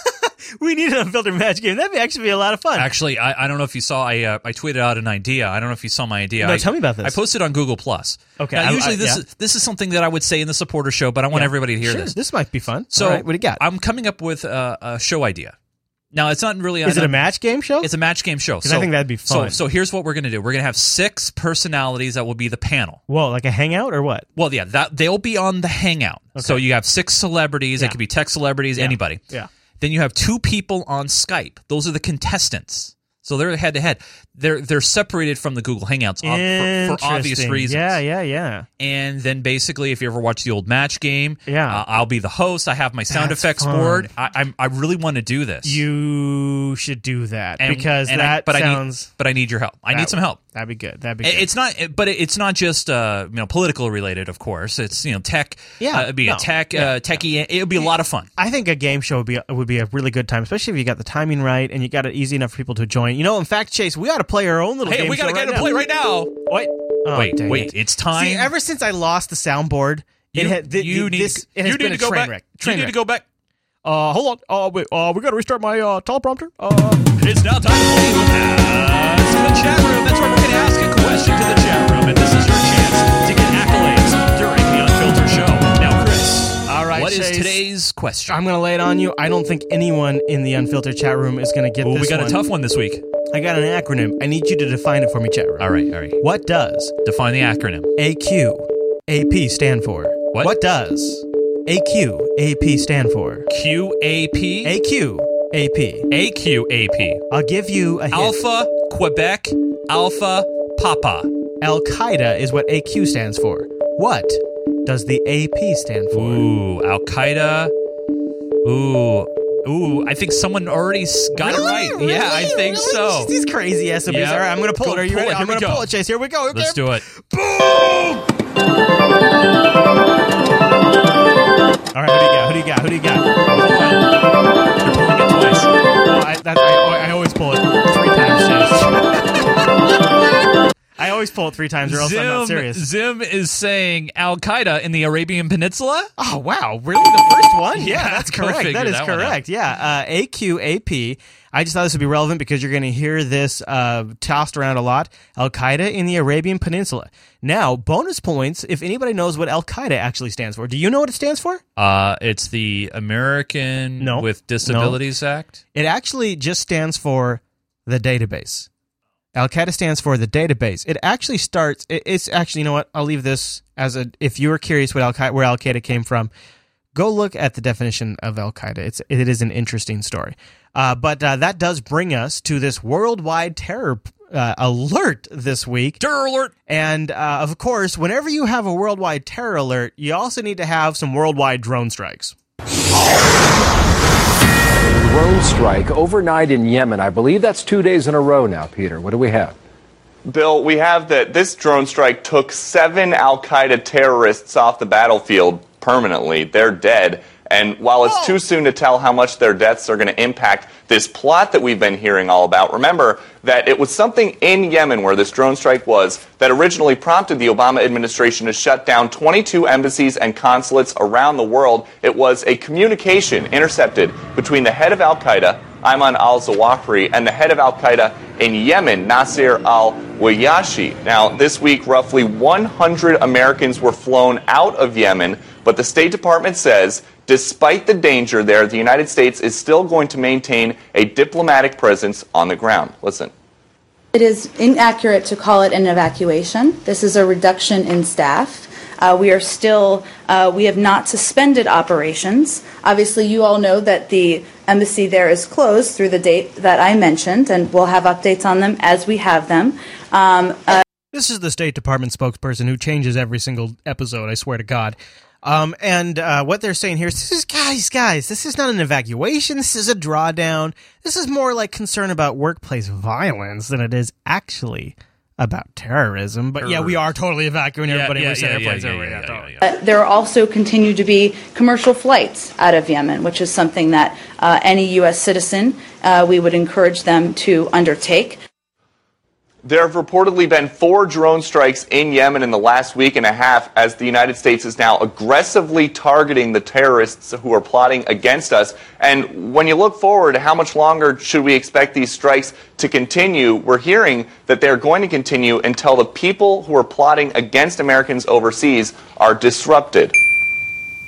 S1: we need an unfiltered match game. That'd actually be a lot of fun.
S3: Actually, I, I don't know if you saw. I uh, I tweeted out an idea. I don't know if you saw my idea.
S1: No,
S3: I,
S1: tell me about this.
S3: I posted on Google Plus.
S1: Okay,
S3: Now,
S1: I-
S3: usually this
S1: yeah.
S3: is this is something that I would say in the supporter show, but I want
S1: Yeah.
S3: everybody to hear
S1: Sure,
S3: this.
S1: This might be fun.
S3: So
S1: All right, what do you got?
S3: I'm coming up with a, a show idea. Now it's not really.
S1: Is it a match game show?
S3: It's a match game show.
S1: 'Cause I think that'd be fun.
S3: So, so here's what we're gonna do. We're gonna have six personalities that will be the panel.
S1: Whoa, like a hangout or what?
S3: Well, yeah, that they'll be on the hangout. So you have six celebrities.
S1: Yeah.
S3: It could be tech celebrities,
S1: Yeah.
S3: anybody.
S1: Yeah.
S3: Then you have two people on Skype. Those are the contestants. So they're head to head. They're they're separated from the Google Hangouts ob- for, for obvious reasons.
S1: Yeah, yeah, yeah.
S3: And then basically, if you ever watch the old match game,
S1: Yeah.
S3: uh, I'll be the host. I have my sound
S1: That's
S3: effects
S1: fun.
S3: board. I, I'm I really want to do this.
S1: You should do that
S3: And-
S1: because
S3: and I-
S1: that
S3: but I
S1: sounds.
S3: need, but I need your help. I
S1: that
S3: need some help.
S1: That'd be good. That'd be good.
S3: It's not, but it's not just uh, you know political related. Of course, it's you know tech.
S1: Yeah,
S3: uh, it'd be
S1: no,
S3: a tech,
S1: yeah,
S3: uh, techie. It would be a lot of fun.
S1: I think a game show would be would be a really good time, especially if you got the timing right and you got it easy enough for people to join. You know, in fact, Chase, we ought to play our own little
S3: Hey,
S1: game
S3: we gotta get
S1: right
S3: to play right now.
S1: Wait, oh,
S3: wait,
S1: dang
S3: wait!
S1: it.
S3: It's time.
S1: See, ever since I lost the soundboard, it
S3: You-
S1: had, th-
S3: you
S1: th-
S3: need
S1: this
S3: to-
S1: it has
S3: you
S1: been
S3: need to go back.
S1: wreck.
S3: You
S1: Train
S3: need to go back.
S1: Uh, hold on. Uh, wait. Uh, we got to restart my uh, teleprompter. Uh,
S3: It's now time to ask the chat room. That's right. We're going to ask a question to the chat room, and this is your chance to get accolades is today's question?
S1: I'm gonna lay it on you. I don't think anyone in the unfiltered chat room is gonna get
S3: Ooh,
S1: this.
S3: we got
S1: one.
S3: a tough one this week.
S1: I got an acronym. I need you to define it for me, chat room.
S3: All right, all right.
S1: What does
S3: Define the acronym.
S1: AQ AP stand for?
S3: What?
S1: What does AQ AP stand for?
S3: QAP.
S1: AQ AP.
S3: AQAP.
S1: I'll give you a hint.
S3: Alpha Quebec Alpha Papa.
S1: Al Qaeda is what AQ stands for. What does the AP stand for?
S3: Ooh, Al Qaeda. Ooh, ooh. I think someone already got it right.
S1: Really?
S3: Yeah, I think
S1: Really?
S3: so.
S1: These crazy SOBs.
S3: Yeah.
S1: All right, I'm gonna pull
S3: Go
S1: it. Are you ready?
S3: it.
S1: I'm
S3: we
S1: gonna
S3: go.
S1: pull it, Chase. Here we go. Okay.
S3: Let's do it. Boom!
S1: All right, who do you got? Who do you got? Who do you got?
S3: You're pulling it twice.
S1: Oh, I, that, I, I always pull it three times, Chase. I always pull it three times, or else I'm not serious.
S3: Zim is saying Al Qaeda in the Arabian Peninsula.
S1: Oh wow, really? The first one? Yeah,
S3: Yeah,
S1: that's [laughs] correct. That is
S3: that
S1: correct. Yeah, uh, AQAP. I just thought this would be relevant because you're going to hear this uh, tossed around a lot. Al Qaeda in the Arabian Peninsula. Now, bonus points if anybody knows what Al Qaeda actually stands for. Do you know what it stands for?
S3: Uh, it's the American
S1: No.
S3: with Disabilities Act.
S1: It actually just stands for the database. Al Qaeda stands for the database. It actually starts. it- It's actually, you know what? I'll leave this as a. If you were curious what Al Qaeda, where Al Qaeda came from, go look at the definition of Al Qaeda. It's it is an interesting story. Uh, but uh, that does bring us to this worldwide terror uh, alert this week.
S3: Terror alert!
S1: And uh, of course, whenever you have a worldwide terror alert, you also need to have some worldwide drone strikes.
S12: Drone strike overnight in Yemen. I believe that's two days in a row now, Peter. What do we have?
S13: Bill, we have that this drone strike took seven Al Qaeda terrorists off the battlefield permanently. They're dead. And while it's too oh. soon to tell how much their deaths are going to impact this plot that we've been hearing all about, remember that it was something in Yemen where this drone strike was that originally prompted the Obama administration to shut down 22 embassies and consulates around the world. It was a communication intercepted between the head of Al Qaeda, Ayman al Zawahiri, and the head of Al Qaeda in Yemen, Nasir al Wuhayshi. Now, this week, roughly 100 Americans were flown out of Yemen, but the State Department says despite the danger there, the United States is still going to maintain a diplomatic presence on the ground. Listen.
S14: It is inaccurate to call it an evacuation. This is a reduction in staff. Uh, we are still, uh, we have not suspended operations. Obviously, you all know that the embassy there is closed through the date that I mentioned, and we'll have updates on them as we have them. Um, uh,
S1: This is the State Department spokesperson who changes every single episode. I swear to God. Um, and uh, what they're saying here is, this is guys, guys. This is not an evacuation. This is a drawdown. This is more like concern about workplace violence than it is actually about terrorism. But yeah, we are totally evacuating
S3: Yeah,
S1: everybody.
S3: yeah,
S1: we send airplanes everywhere.
S14: there also continue to be commercial flights out of Yemen, which is something that uh, any U.S. citizen uh, we would encourage them to undertake.
S13: There have reportedly been four drone strikes in Yemen in the last week and a half as the United States is now aggressively targeting the terrorists who are plotting against us. And when you look forward, how much longer should we expect these strikes to continue? We're hearing that they're going to continue until the people who are plotting against Americans overseas are disrupted.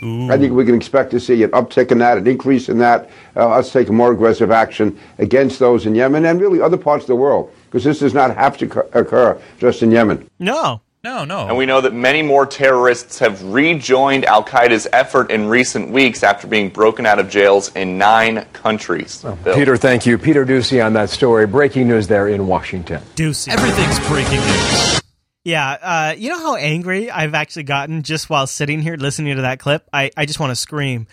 S15: I think we can expect to see an uptick in that, an increase in that, uh, us taking more aggressive action against those in Yemen and really other parts of the world, because this does not have to occur just in Yemen.
S1: No.
S3: No, no.
S13: And we know that many more terrorists have rejoined Al Qaeda's effort in recent weeks after being broken out of jails in nine countries. Bill.
S12: Peter, thank you. Peter Doocy on that story. Breaking news there in Washington.
S1: Doocy.
S3: Everything's breaking news.
S1: Yeah, uh, you know how angry I've actually gotten just while sitting here listening to that clip. I, I just want to scream.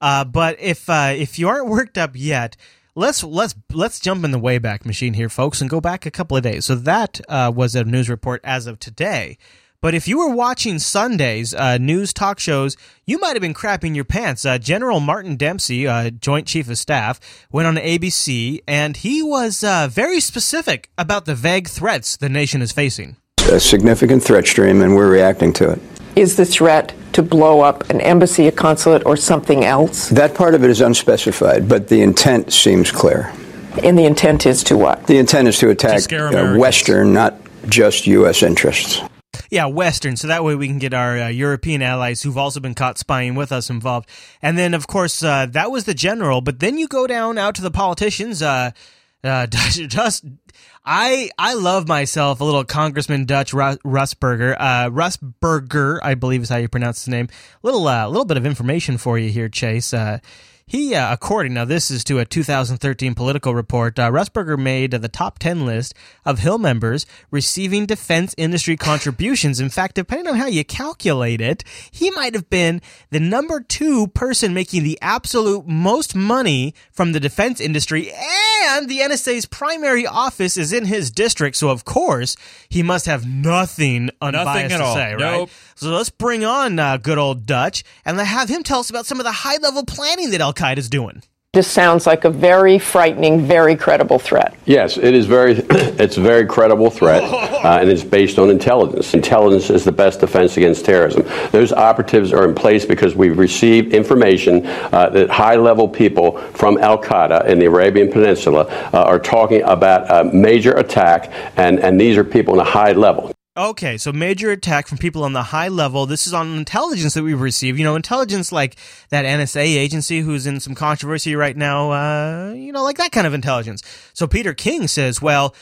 S1: Uh, but if uh, if you aren't worked up yet, let's let's let's jump in the wayback machine here, folks, and go back a couple of days. So that uh, was a news report as of today. But if you were watching Sunday's uh, news talk shows, you might have been crapping your pants. Uh, General Martin Dempsey, uh, Joint Chief of Staff, went on ABC, and he was uh, very specific about the vague threats the nation is facing.
S16: a significant threat stream, and we're reacting to it.
S17: Is the threat to blow up an embassy, a consulate, or something else?
S16: That part of it is unspecified, but the intent seems clear.
S17: And the intent is to what?
S16: The intent is to attack
S1: scare
S16: uh, Western, not just U.S. interests.
S1: Yeah, Western. So that way we can get our uh, European allies who've also been caught spying with us involved. And then, of course, uh, that was the general. But then you go down out to the politicians. Uh, uh, [laughs] just, I I love myself a little Congressman Dutch Ru- Russberger. Uh, I believe is how you pronounce his name. Little uh, little bit of information for you here, Chase. Uh, he, uh, according now, this is to a 2013 political report. Uh, made the top 10 list of Hill members receiving defense industry contributions. In fact, depending on how you calculate it, he might have been the number two person making the absolute most money from the defense industry. And the NSA's primary office is in his district, so of course he must have nothing unbiased
S3: at
S1: to
S3: all.
S1: say, right?
S3: Nope.
S1: So let's bring on uh, good old Dutch and have him tell us about some of the high level planning that Al Qaeda's doing.
S17: This sounds like a very frightening, very credible threat.
S18: Yes, it is very. [coughs] it's a very credible threat, uh, and it's based on intelligence. Intelligence is the best defense against terrorism. Those operatives are in place because we've received information uh, that high-level people from Al Qaeda in the Arabian Peninsula uh, are talking about a major attack, and and these are people on a high level.
S1: Okay, so major attack from people on the high level. This is on intelligence that we've received. You know, intelligence like that NSA agency who's in some controversy right now. Uh, you know, like that kind of intelligence. So Peter King says, well,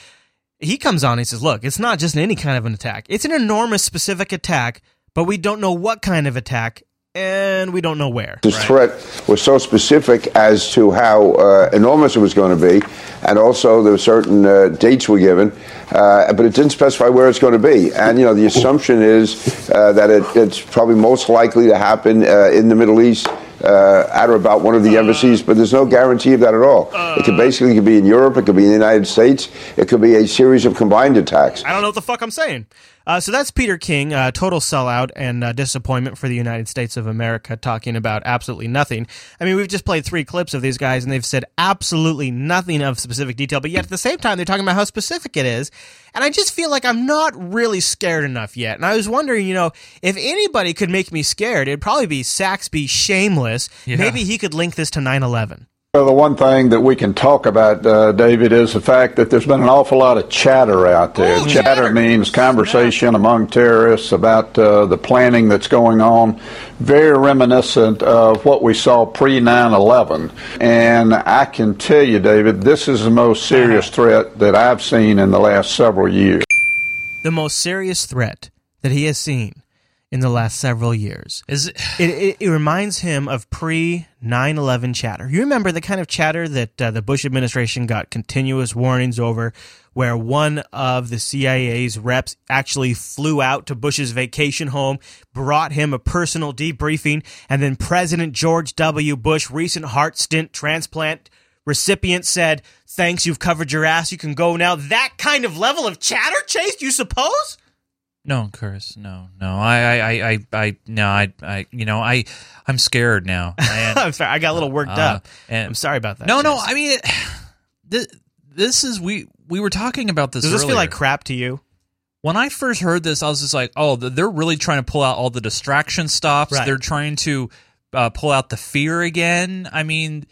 S1: he comes on. He says, look, it's not just any kind of an attack. It's an enormous specific attack, but we don't know what kind of attack, and we don't know where.
S15: This threat was so specific as to how uh, enormous it was going to be, and also there were certain uh, dates were given, uh, but it didn't specify where it's going to be. And you know, the assumption is uh, that it, it's probably most likely to happen uh, in the Middle East. Uh, at or about one of the embassies, but there's no guarantee of that at all. it could basically could be in Europe, it could be in the United States, it could be a series of combined attacks.
S1: I don't know what the fuck I'm saying. Uh, so that's Peter King, uh, total sellout and uh, disappointment for the United States of America, talking about absolutely nothing. I mean, we've just played three clips of these guys, and they've said absolutely nothing of specific detail, but yet at the same time, they're talking about how specific it is. And I just feel like I'm not really scared enough yet. And I was wondering, you know, if anybody could make me scared, it'd probably be Saxby Shameless.
S19: Yeah.
S1: Maybe he could link this to 9 11.
S19: Well, the one thing that we can talk about, uh, David, is the fact that there's been an awful lot of chatter out there. chatter, means conversation among terrorists about uh, the planning that's going on, very reminiscent of what we saw pre 9 11. And I can tell you, David, this is the most serious threat that I've seen in the last several years.
S1: The most serious threat that he has seen in the last several years.
S3: Is it? [sighs]
S1: It, it, it reminds him of pre 9 11 chatter. You remember the kind of chatter that uh, the Bush administration got continuous warnings over, where one of the CIA's reps actually flew out to Bush's vacation home, brought him a personal debriefing, and then President George W. Bush, recent heart stent transplant recipient, said, Thanks, you've covered your ass, you can go now. That kind of level of chatter, Chase, you suppose?
S3: No, Curtis. No, no. I, I, I, I, I no, I, I, you know, I, I'm scared now. [laughs] And,
S1: I'm sorry, I got a little worked
S3: uh,
S1: up.
S3: and
S1: I'm sorry about that.
S3: No, no. I mean, it, this, this is we we were talking about this.
S1: Does this feel like crap to you?
S3: When I first heard this, I was just like, "Oh, they're really trying to pull out all the distraction stops.
S1: Right.
S3: They're trying to uh, pull out the fear again." I mean,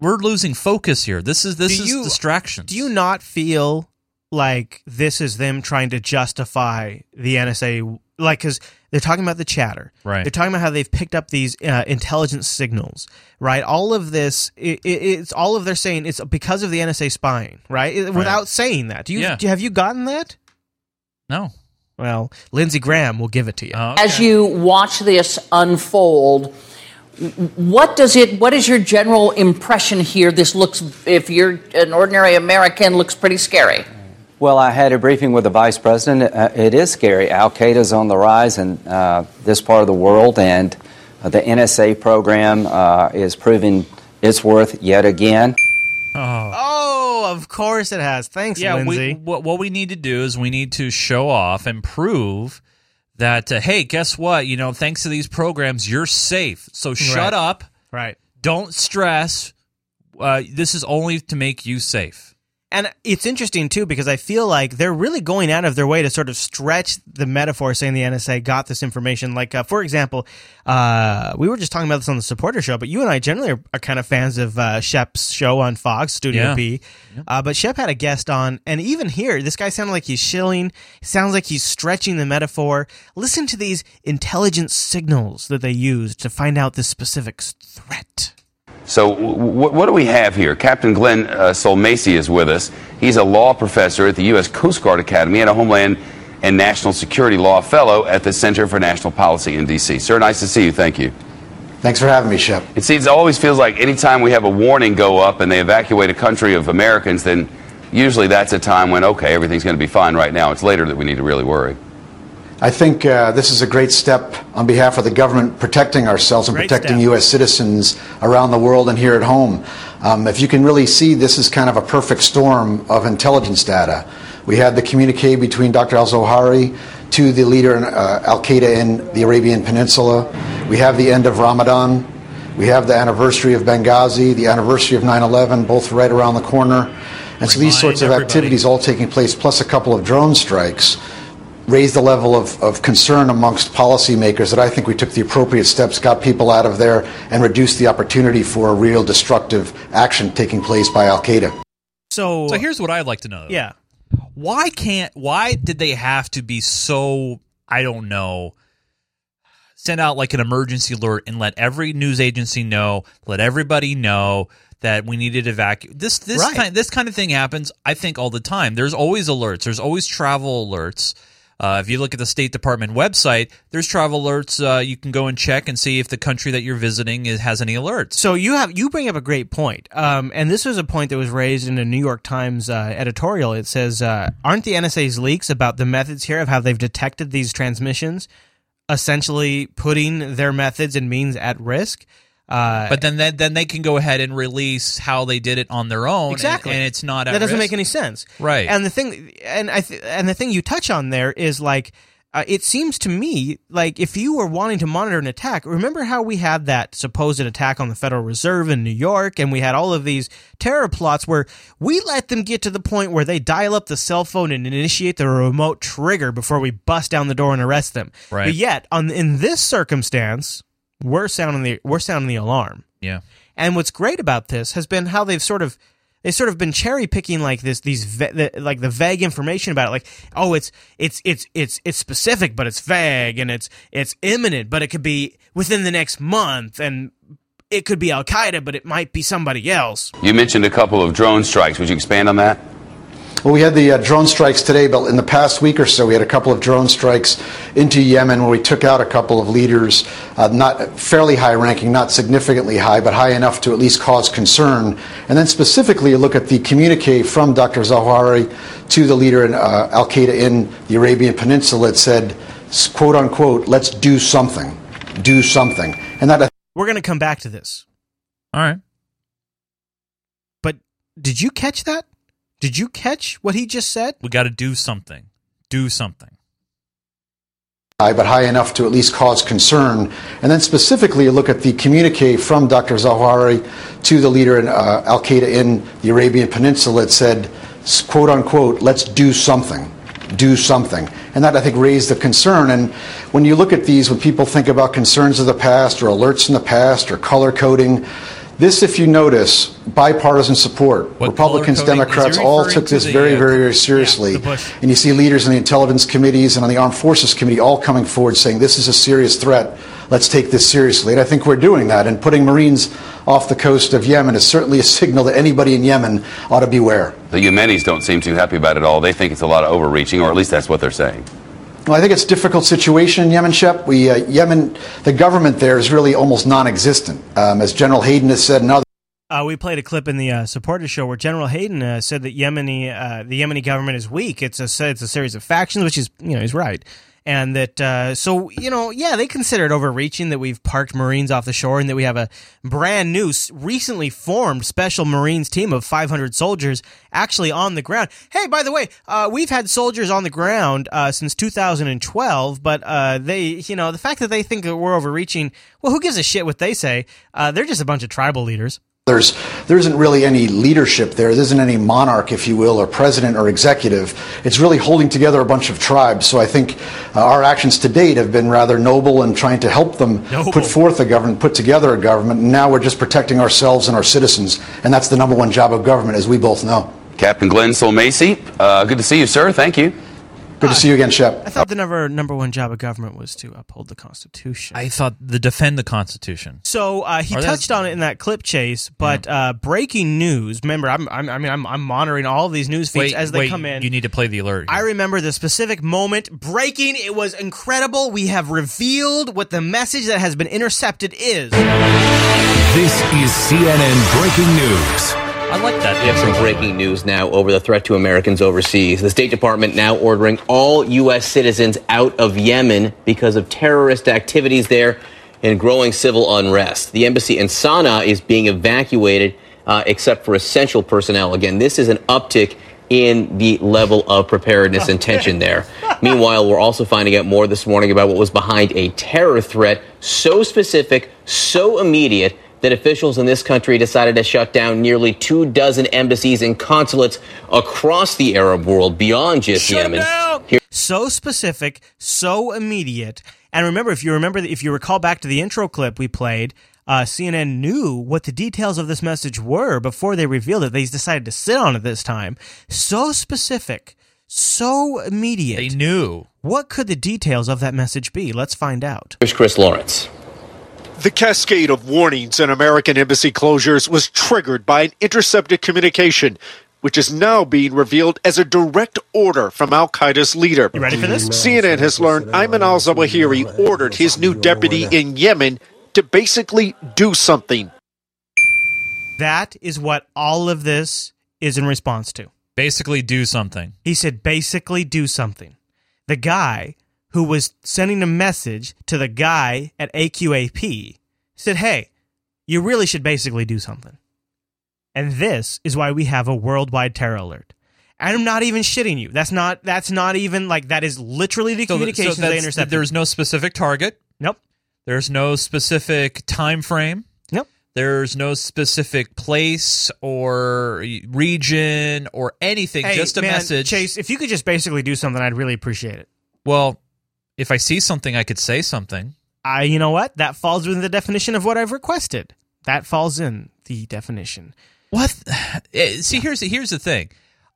S3: we're losing focus here. This is this
S1: Do
S3: is
S1: you-
S3: distraction.
S1: Do you not feel like this is them trying to justify the NSA? Like, because they're talking about the chatter,
S3: Right.
S1: They're talking about how they've picked up these uh, intelligence signals, right? All of this, it, it, it's all of they're saying it's because of the NSA spying, right? It- Without saying that, do you
S3: Yeah.
S1: do, have you gotten that?
S3: No.
S1: Well, Lindsey Graham will give it to you.
S20: As you watch this unfold, what does it? What is your general impression here? This looks, if you're an ordinary American, looks pretty scary.
S21: Well, I had a briefing with the vice president. Uh, it is scary. Al Qaeda is on the rise in uh, this part of the world, and uh, the NSA program uh, is proving its worth yet again.
S3: Oh.
S1: Oh, of course it has. Thanks,
S3: yeah,
S1: Lindsay.
S3: we, what, what we need to do is we need to show off and prove that uh, hey, guess what? You know, thanks to these programs, you're safe. So shut
S1: Right.
S3: up.
S1: Right.
S3: Don't stress. Uh, this is only to make you safe.
S1: And it's interesting too because I feel like they're really going out of their way to sort of stretch the metaphor, saying the NSA got this information. Like, uh, for example, uh, we were just talking about this on the supporter show, but you and I generally are, are kind of fans of uh, Shep's show on Fox, Studio
S3: Yeah.
S1: B. Uh, but Shep had a guest on, and even here, this guy sounded like he's shilling. Sounds like he's stretching the metaphor. Listen to these intelligence signals that they used to find out this specific threat.
S22: So, w- what do we have here? Captain Glenn uh, Sulmasy is with us. He's a law professor at the U.S. Coast Guard Academy and a Homeland and National Security Law Fellow at the Center for National Policy in D.C. Sir, nice to see you. Thank you.
S23: Thanks for having me, Shep.
S22: It seems it always feels like anytime we have a warning go up and they evacuate a country of Americans, then usually that's a time when, okay, everything's going to be fine right now. It's later that we need to really worry.
S23: I think uh, this is a great step on behalf of the government protecting ourselves and
S22: Great
S23: protecting
S22: step.
S23: U.S. citizens around the world and here at home. Um, if you can really see, this is kind of a perfect storm of intelligence data. We had the communique between Dr. al Zawahiri to the leader in uh, Al Qaeda in the Arabian Peninsula. We have the end of Ramadan. We have the anniversary of Benghazi, the anniversary of 9 11, both right around the corner. And so these sorts of activities all taking place, plus a couple of drone strikes, raised the level of, of concern amongst policymakers that I think we took the appropriate steps, got people out of there, and reduced the opportunity for a real destructive action taking place by Al Qaeda.
S1: So,
S3: So here's what I'd like to know.
S1: Yeah.
S3: Why can't? Why did they have to be so? I don't know. Send out like an emergency alert and let every news agency know, let everybody know that we needed to evacuate. This this
S1: Right.
S3: kind this kind of thing happens. I think all the time. There's always alerts. There's always travel alerts. Uh, if you look at the State Department website, there's travel alerts. Uh, you can go and check and see if the country that you're visiting is, has any alerts.
S1: So you have you bring up a great point, um, and this was a point that was raised in a New York Times uh, editorial. It says, uh, "Aren't the NSA's leaks about the methods here of how they've detected these transmissions, essentially putting their methods and means at risk?" Uh,
S3: But then, then they can go ahead and release how they did it on their own. and-
S1: Exactly,
S3: and, it's not at
S1: that doesn't
S3: risk.
S1: make any sense,
S3: Right.
S1: And the thing, and I th- and the thing you touch on there is like. Uh, it seems to me like if you were wanting to monitor an attack, remember how we had that supposed attack on the Federal Reserve in New York, and we had all of these terror plots where we let them get to the point where they dial up the cell phone and initiate the remote trigger before we bust down the door and arrest them.
S3: Right.
S1: But yet, on in this circumstance, we're sounding the we're sounding the alarm.
S3: Yeah.
S1: And what's great about this has been how they've sort of they've sort of been cherry picking like this these va- the, like the vague information about it like oh it's it's it's it's it's specific but it's vague and it's it's imminent but it could be within the next month and it could be Al Qaeda but it might be somebody else.
S22: You mentioned a couple of drone strikes. Would you expand on that?
S23: Well, we had the uh, drone strikes today, but in the past week or so, we had a couple of drone strikes into Yemen where we took out a couple of leaders, uh, not fairly high ranking, not significantly high, but high enough to at least cause concern. And then specifically, look at the communique from Dr. Zawahiri to the leader in uh, Al Qaeda in the Arabian Peninsula. It said, quote unquote, let's do something. Do something. And that
S1: We're going to come back to this.
S3: All right.
S1: But did you catch that? Did you catch what he just said?
S3: We got to do something. Do something.
S23: high, but high enough to at least cause concern. And then specifically, you look at the communique from Dr. Zawahiri to the leader in uh, Al Qaeda in the Arabian Peninsula. It said, quote unquote, let's do something. Do something. And that, I think, raised the concern. And when you look at these, when people think about concerns of the past or alerts in the past or color coding, this, if you notice, bipartisan support. Republicans,
S3: color coding? Is he
S23: Democrats all
S3: referring
S23: took
S3: to
S23: this
S3: the,
S23: very,
S3: uh,
S23: very, very seriously. and you see leaders in the intelligence committees and on the armed forces committee all coming forward saying this is a serious threat. Let's take this seriously. And I think we're doing that. And putting Marines off the coast of Yemen is certainly a signal that anybody in Yemen ought to beware.
S22: The Yemenis don't seem too happy about it all. They think it's a lot of overreaching, or at least that's what they're saying.
S23: Well, I think it's a difficult situation in Yemen, Shep. We, uh, Yemen, the government there is really almost non-existent. Um, as General Hayden has said and others.
S1: Uh, we played a clip in the uh, supporters show where General Hayden uh, said that Yemeni, uh, the Yemeni government is weak. It's a it's a series of factions, which is you know he's right, and that uh, so you know yeah they consider it overreaching that we've parked Marines off the shore and that we have a brand new, recently formed Special Marines team of 500 soldiers actually on the ground. Hey, by the way, uh, we've had soldiers on the ground uh, since 2012, but uh, they you know the fact that they think that we're overreaching, well, who gives a shit what they say? Uh, they're just a bunch of tribal leaders.
S23: There's, there isn't really any leadership there. There isn't any monarch, if you will, or president or executive. It's really holding together a bunch of tribes. So I think uh, our actions to date have been rather noble in trying to help them put forth a government, put together a government. And now we're just protecting ourselves and our citizens. And that's the number one job of government, as we both know.
S22: Captain Glenn Sulmasy, uh, good to see you, sir. Thank you.
S23: Good to see you again, Shep.
S1: I thought the number number one job of government was to uphold the Constitution.
S3: I thought the defend the Constitution.
S1: So uh, he
S3: Or that's-
S1: touched on it in that clip chase, but uh, breaking news. Remember, I'm, I'm I mean I'm, I'm monitoring all of these news feeds
S3: Wait,
S1: as they
S3: wait,
S1: come in.
S3: You need to play the alert.
S1: I remember the specific moment breaking. It was incredible. We have revealed what the message that has been intercepted is.
S24: This is CNN Breaking News.
S3: I like that.
S25: We have some breaking news now over the threat to Americans overseas. The State Department now ordering all U.S. citizens out of Yemen because of terrorist activities there and growing civil unrest. The embassy in Sana'a is being evacuated uh, except for essential personnel. Again, this is an uptick in the level of preparedness and tension [laughs] there. Meanwhile, we're also finding out more this morning about what was behind a terror threat so specific, so immediate that officials in this country decided to shut down nearly two dozen embassies and consulates across the Arab world beyond just Yemen. Here-
S1: so specific, so immediate. And remember, if you remember, if you recall back to the intro clip we played, uh, CNN knew what the details of this message were before they revealed it. They decided to sit on it this time. So specific, so immediate. They
S3: knew.
S1: What could the details of that message be? Let's find out.
S25: Here's Chris Lawrence.
S26: The cascade of warnings and American embassy closures was triggered by an intercepted communication, which is now being revealed as a direct order from Al Qaeda's leader. You
S1: ready for this?
S26: CNN has learned Ayman al Zawahiri ordered his new deputy in Yemen to basically do something.
S1: That is what all of this is in response to.
S3: Basically, do something.
S1: He said, basically do something. The guy who was sending a message to the guy at AQAP said, hey, you really should basically do something. And this is why we have a worldwide terror alert. And I'm not even shitting you. That's not that's not even like that is literally the
S3: So so
S1: they intercepted.
S3: There's no specific target.
S1: Nope.
S3: There's no specific time frame.
S1: Nope.
S3: There's no specific place or region or anything.
S1: Hey,
S3: just a
S1: man,
S3: message.
S1: Chase, if you could just basically do something, I'd really appreciate it.
S3: Well, if I see something, I could say something.
S1: I, you know what? That falls within the definition of what I've requested. That falls in the definition.
S3: What? [sighs] Eh, See, here's here's the thing.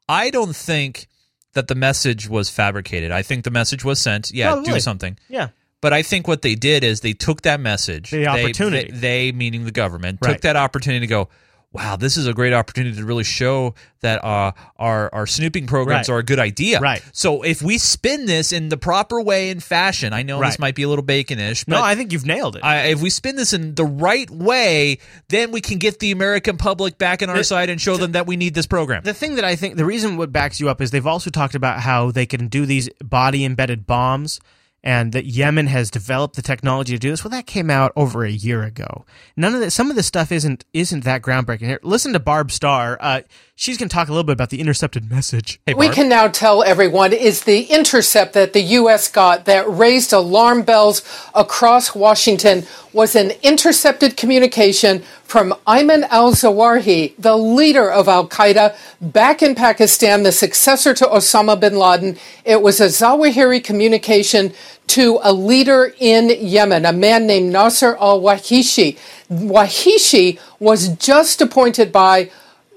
S3: I don't think that the message was fabricated. I think the message was sent. Yeah, do something.
S1: Yeah.
S3: But I think what they did is they took that message,
S1: The
S3: they-
S1: opportunity.
S3: They, they, meaning the government,
S1: Right.
S3: took that opportunity to go. Wow, this is a great opportunity to really show that uh, our our snooping programs
S1: Right.
S3: are a good idea.
S1: Right.
S3: So if we spin this in the proper way and fashion, I know this might be a little baconish, but
S1: No, I think you've nailed it.
S3: I, if we spin this in the right way, then we can get the American public back on our
S1: The-
S3: side and show them that we need this program.
S1: The thing that I think the reason what backs you up is they've also talked about how they can do these body embedded bombs and that Yemen has developed the technology to do this. Well, that came out over a year ago. None of that some of this stuff isn't isn't that groundbreaking. Here, listen to Barb Starr. Uh, she's going to talk a little bit about the intercepted message.
S27: we can now tell everyone is the intercept that the U.S. got that raised alarm bells across Washington was an intercepted communication from Ayman al Zawahiri, the leader of Al Qaeda back in Pakistan, the successor to Osama bin Laden. It was a Zawahiri communication to a leader in Yemen, a man named Nasir al Wuhayshi. Wuhayshi was just appointed by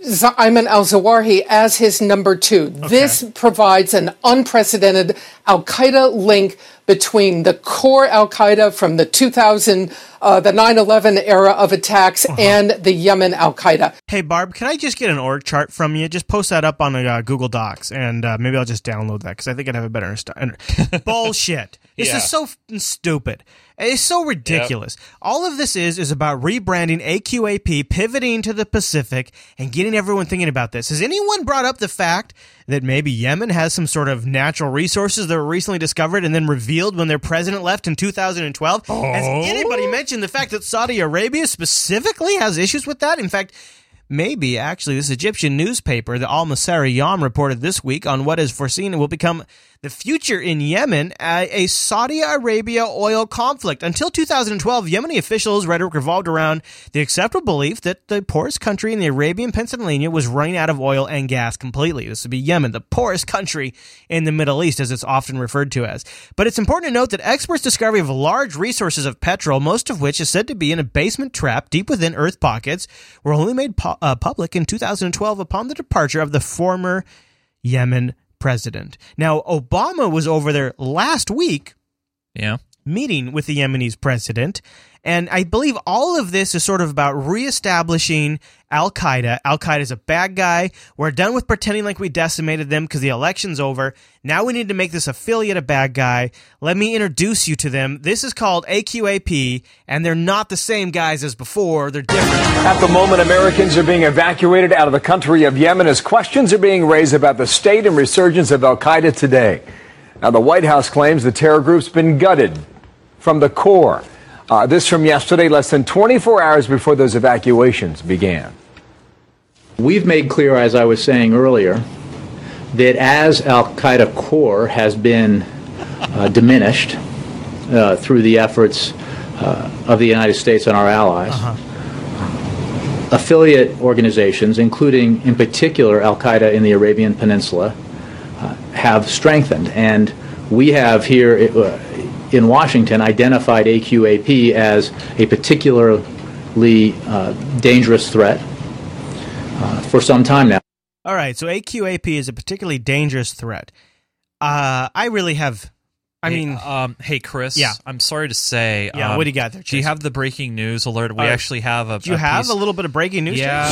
S27: Ayman al Zawahiri as his number two. This provides an unprecedented Al Qaeda link between the core Al Qaeda from the 2000, uh, the 9 11 era of attacks and the Yemen Al Qaeda.
S1: Hey Barb, can I just get an org chart from you? Just post that up on uh, Google Docs, and uh, maybe I'll just download that because I think I'd have a better understanding. [laughs] Bullshit! This
S3: Yeah.
S1: is so f***ing stupid. It's so ridiculous. All of this is is about rebranding AQAP, pivoting to the Pacific, and getting everyone thinking about this. Has anyone brought up the fact that maybe Yemen has some sort of natural resources that were recently discovered and then revealed when their president left in 2012? Has oh. anybody mentioned the fact that Saudi Arabia specifically has issues with that? In fact, Maybe, actually, this Egyptian newspaper, the Al Masari Yam, reported this week on what is foreseen and will become the future in Yemen, a, Saudi Arabia oil conflict. Until 2012, Yemeni officials' rhetoric revolved around the acceptable belief that the poorest country in the Arabian Peninsula was running out of oil and gas completely. This would be Yemen, the poorest country in the Middle East, as it's often referred to as. But it's important to note that experts' discovery of large resources of petrol, most of which is said to be in a basement trap deep within Earth pockets, were only made pu- uh, public in 2012 upon the departure of the former Yemen president. Now, Obama was over there last week
S3: Yeah.
S1: Meeting with the Yemenis president. And I believe all of this is sort of about reestablishing Al Qaeda. Al Qaeda is a bad guy. We're done with pretending like we decimated them because the election's over. Now we need to make this affiliate a bad guy. Let me introduce you to them. This is called AQAP, and they're not the same guys as before. They're different.
S12: At the moment, Americans are being evacuated out of the country of Yemen as questions are being raised about the state and resurgence of Al Qaeda today. Now, the White House claims the terror group's been gutted from the core. Uh, this from yesterday, less than 24 hours before those evacuations began.
S28: We've made clear, as I was saying earlier, that as Al Qaeda core has been uh, diminished uh, through the efforts uh, of the United States and our allies, affiliate organizations, including in particular Al Qaeda in the Arabian Peninsula, uh, have strengthened. And we have here uh, in Washington identified AQAP as a particularly uh, dangerous threat uh, for some time now.
S1: All right, so AQAP is a particularly dangerous threat. Uh, I really have. I
S3: Hey,
S1: mean,
S3: um, hey Chris.
S1: Yeah.
S3: I'm sorry to say.
S1: Yeah,
S3: um,
S1: what do you got there,
S3: Do you have the breaking news alert? We
S1: Uh,
S3: actually have a.
S1: do you have
S3: piece-
S1: a little bit of breaking news?
S3: Yeah.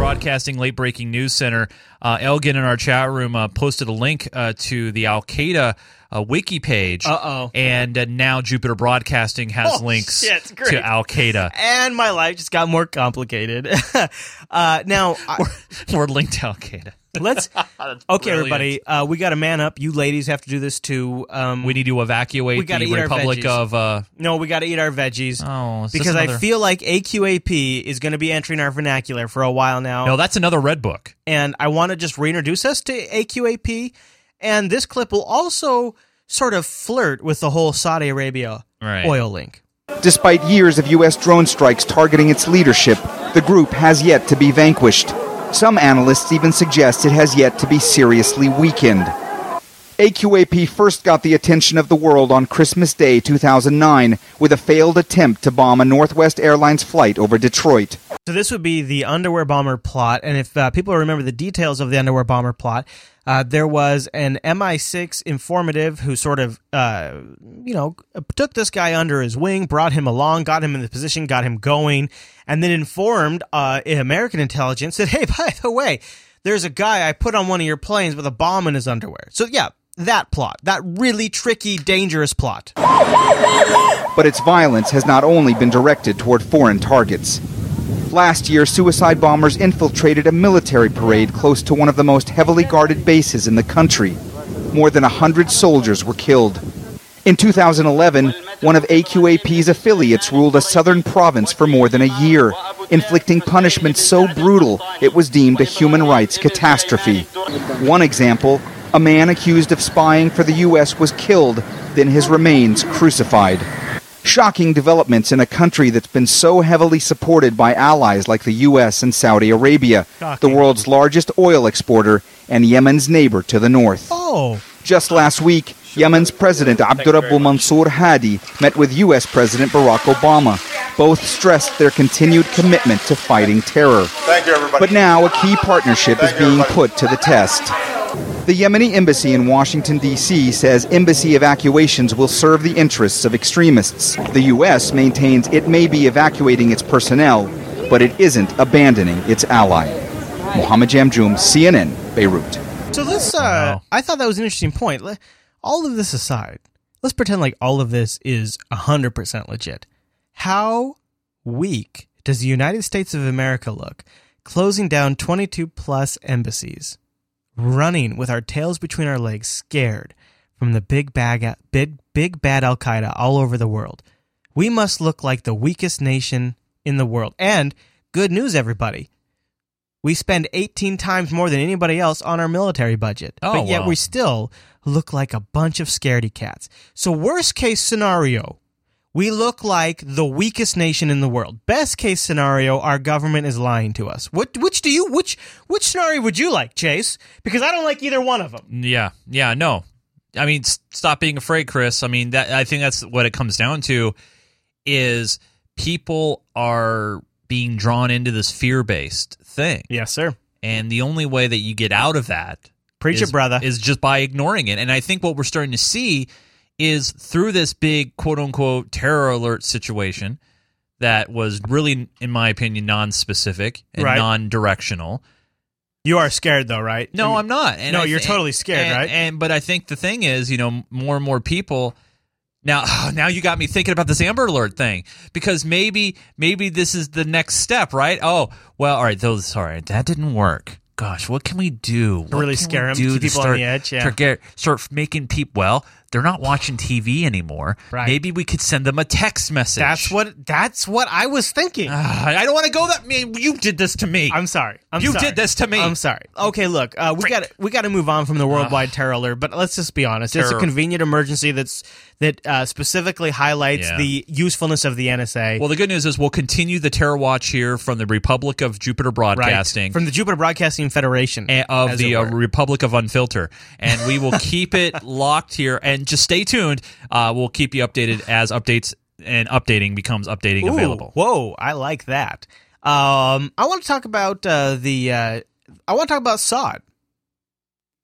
S3: Broadcasting Late Breaking News Center. Uh, Elgin in our chat room uh, posted a link uh, to the Al Qaeda uh, wiki page.
S1: Uh-oh.
S3: And uh, now Jupiter Broadcasting has
S1: Oh,
S3: links
S1: shit,
S3: to Al Qaeda.
S1: and my life just got more complicated. [laughs] uh, now, I,
S3: We're linked to Al Qaeda.
S1: Let's. [laughs] Okay,
S3: brilliant.
S1: everybody, uh, we got to man up. You ladies have to do this too. Um,
S3: We need to evacuate
S1: we gotta
S3: the
S1: eat our
S3: Republic
S1: veggies.
S3: of. Uh,
S1: no, we got to eat our veggies.
S3: oh, is this
S1: because I feel like AQAP is going to be entering our vernacular for a while now.
S3: No, that's another red book.
S1: and I want to just reintroduce us to AQAP. And this clip will also sort of flirt with the whole Saudi Arabia
S3: Right.
S1: oil link.
S29: Despite years of U.S. drone strikes targeting its leadership, the group has yet to be vanquished. Some analysts even suggest it has yet to be seriously weakened. AQAP first got the attention of the world on Christmas Day 2009 with a failed attempt to bomb a Northwest Airlines flight over Detroit.
S1: So this would be the underwear bomber plot, and if uh, people remember the details of the underwear bomber plot, uh, there was an MI6 informative who sort of, uh, you know, took this guy under his wing, brought him along, got him in the position, got him going, and then informed uh, American intelligence that, hey, [laughs] by the way, there's a guy I put on one of your planes with a bomb in his underwear. So yeah, that plot, that really tricky, dangerous plot.
S29: But its violence has not only been directed toward foreign targets. Last year, suicide bombers infiltrated a military parade close to one of the most heavily guarded bases in the country. More than a hundred soldiers were killed. In 2011, one of AQAP's affiliates ruled a southern province for more than a year, inflicting punishment so brutal it was deemed a human rights catastrophe. One example a man accused of spying for the U.S. was killed, then his remains crucified. Shocking developments in a country that's been so heavily supported by allies like the U.S. and Saudi Arabia, the world's largest oil exporter and Yemen's neighbor to the north.
S1: Oh.
S29: Just last week, Yemen's President Abdurrabbu Mansour Hadi met with U.S. President Barack Obama. Both stressed their continued commitment to fighting terror.
S30: Thank you, everybody.
S29: But now a key partnership is being put to the test. The Yemeni embassy in Washington, D.C. says embassy evacuations will serve the interests of extremists. The U.S. maintains it may be evacuating its personnel, but it isn't abandoning its ally. Mohammed Jamjoom, CNN, Beirut.
S1: So let's. Uh, I thought that was an interesting point. All of this aside, let's pretend like all of this is hundred percent legit. How weak does the United States of America look, closing down twenty-two plus embassies, running with our tails between our legs, scared from the big bag, big big bad Al Qaeda all over the world? We must look like the weakest nation in the world. And good news, everybody. We spend 18 times more than anybody else on our military budget.
S3: Oh,
S1: but yet
S3: wow.
S1: we still look like a bunch of scaredy cats. So, worst case scenario, we look like the weakest nation in the world. Best case scenario, our government is lying to us. What which do you which which scenario would you like, Chase? Because I don't like either one of them.
S3: Yeah, yeah, no. I mean, stop being afraid, Chris. I mean, that I think that's what it comes down to is people are being drawn into this fear-based thing.
S1: Yes, sir.
S3: And the only way that you get out of that
S1: Preach it,
S3: is-
S1: brother.
S3: is just by ignoring it. And I think what we're starting to see is through this big quote unquote terror alert situation that was really, in my opinion, non-specific and
S1: Right.
S3: non-directional.
S1: You are scared though, right?
S3: No, I'm not.
S1: no,
S3: I
S1: you're totally scared,
S3: and-
S1: right?
S3: And but I think the thing is, you know, more and more people now [sighs] now you got me thinking about this Amber Alert thing because maybe maybe this is the next step, right? Oh, well, all right, those sorry, that didn't work. Gosh, what can we do? What
S1: really
S3: can
S1: scare
S3: we
S1: 'em,
S3: do
S1: keep
S3: to
S1: people on
S3: start,
S1: the edge, yeah.
S3: start get start making people well. They're not watching TV anymore.
S1: Right.
S3: Maybe we could send them a text message.
S1: That's what that's what I was thinking.
S3: Ah, I don't want to go that. Man, you did this to me.
S1: I'm sorry. I'm
S3: you
S1: sorry.
S3: did this to me.
S1: I'm sorry. Okay, look, uh, we got we got to move on from the worldwide terror alert, but let's just be honest. It's a convenient emergency that's that uh, specifically highlights
S3: Yeah.
S1: the usefulness of the NSA.
S3: Well, the good news is we'll continue the terror watch here from the Republic of Jupiter
S1: Right.
S3: Broadcasting.
S1: from the Jupiter Broadcasting Federation
S3: and- of the uh. Republic of Unfilter, and we will [laughs] keep it locked here. And just stay tuned. Uh, we'll keep you updated as updates and updating becomes updating
S1: Ooh,
S3: available.
S1: Whoa, I like that. Um, I want to talk about uh, the. Uh, I want to talk about SOD.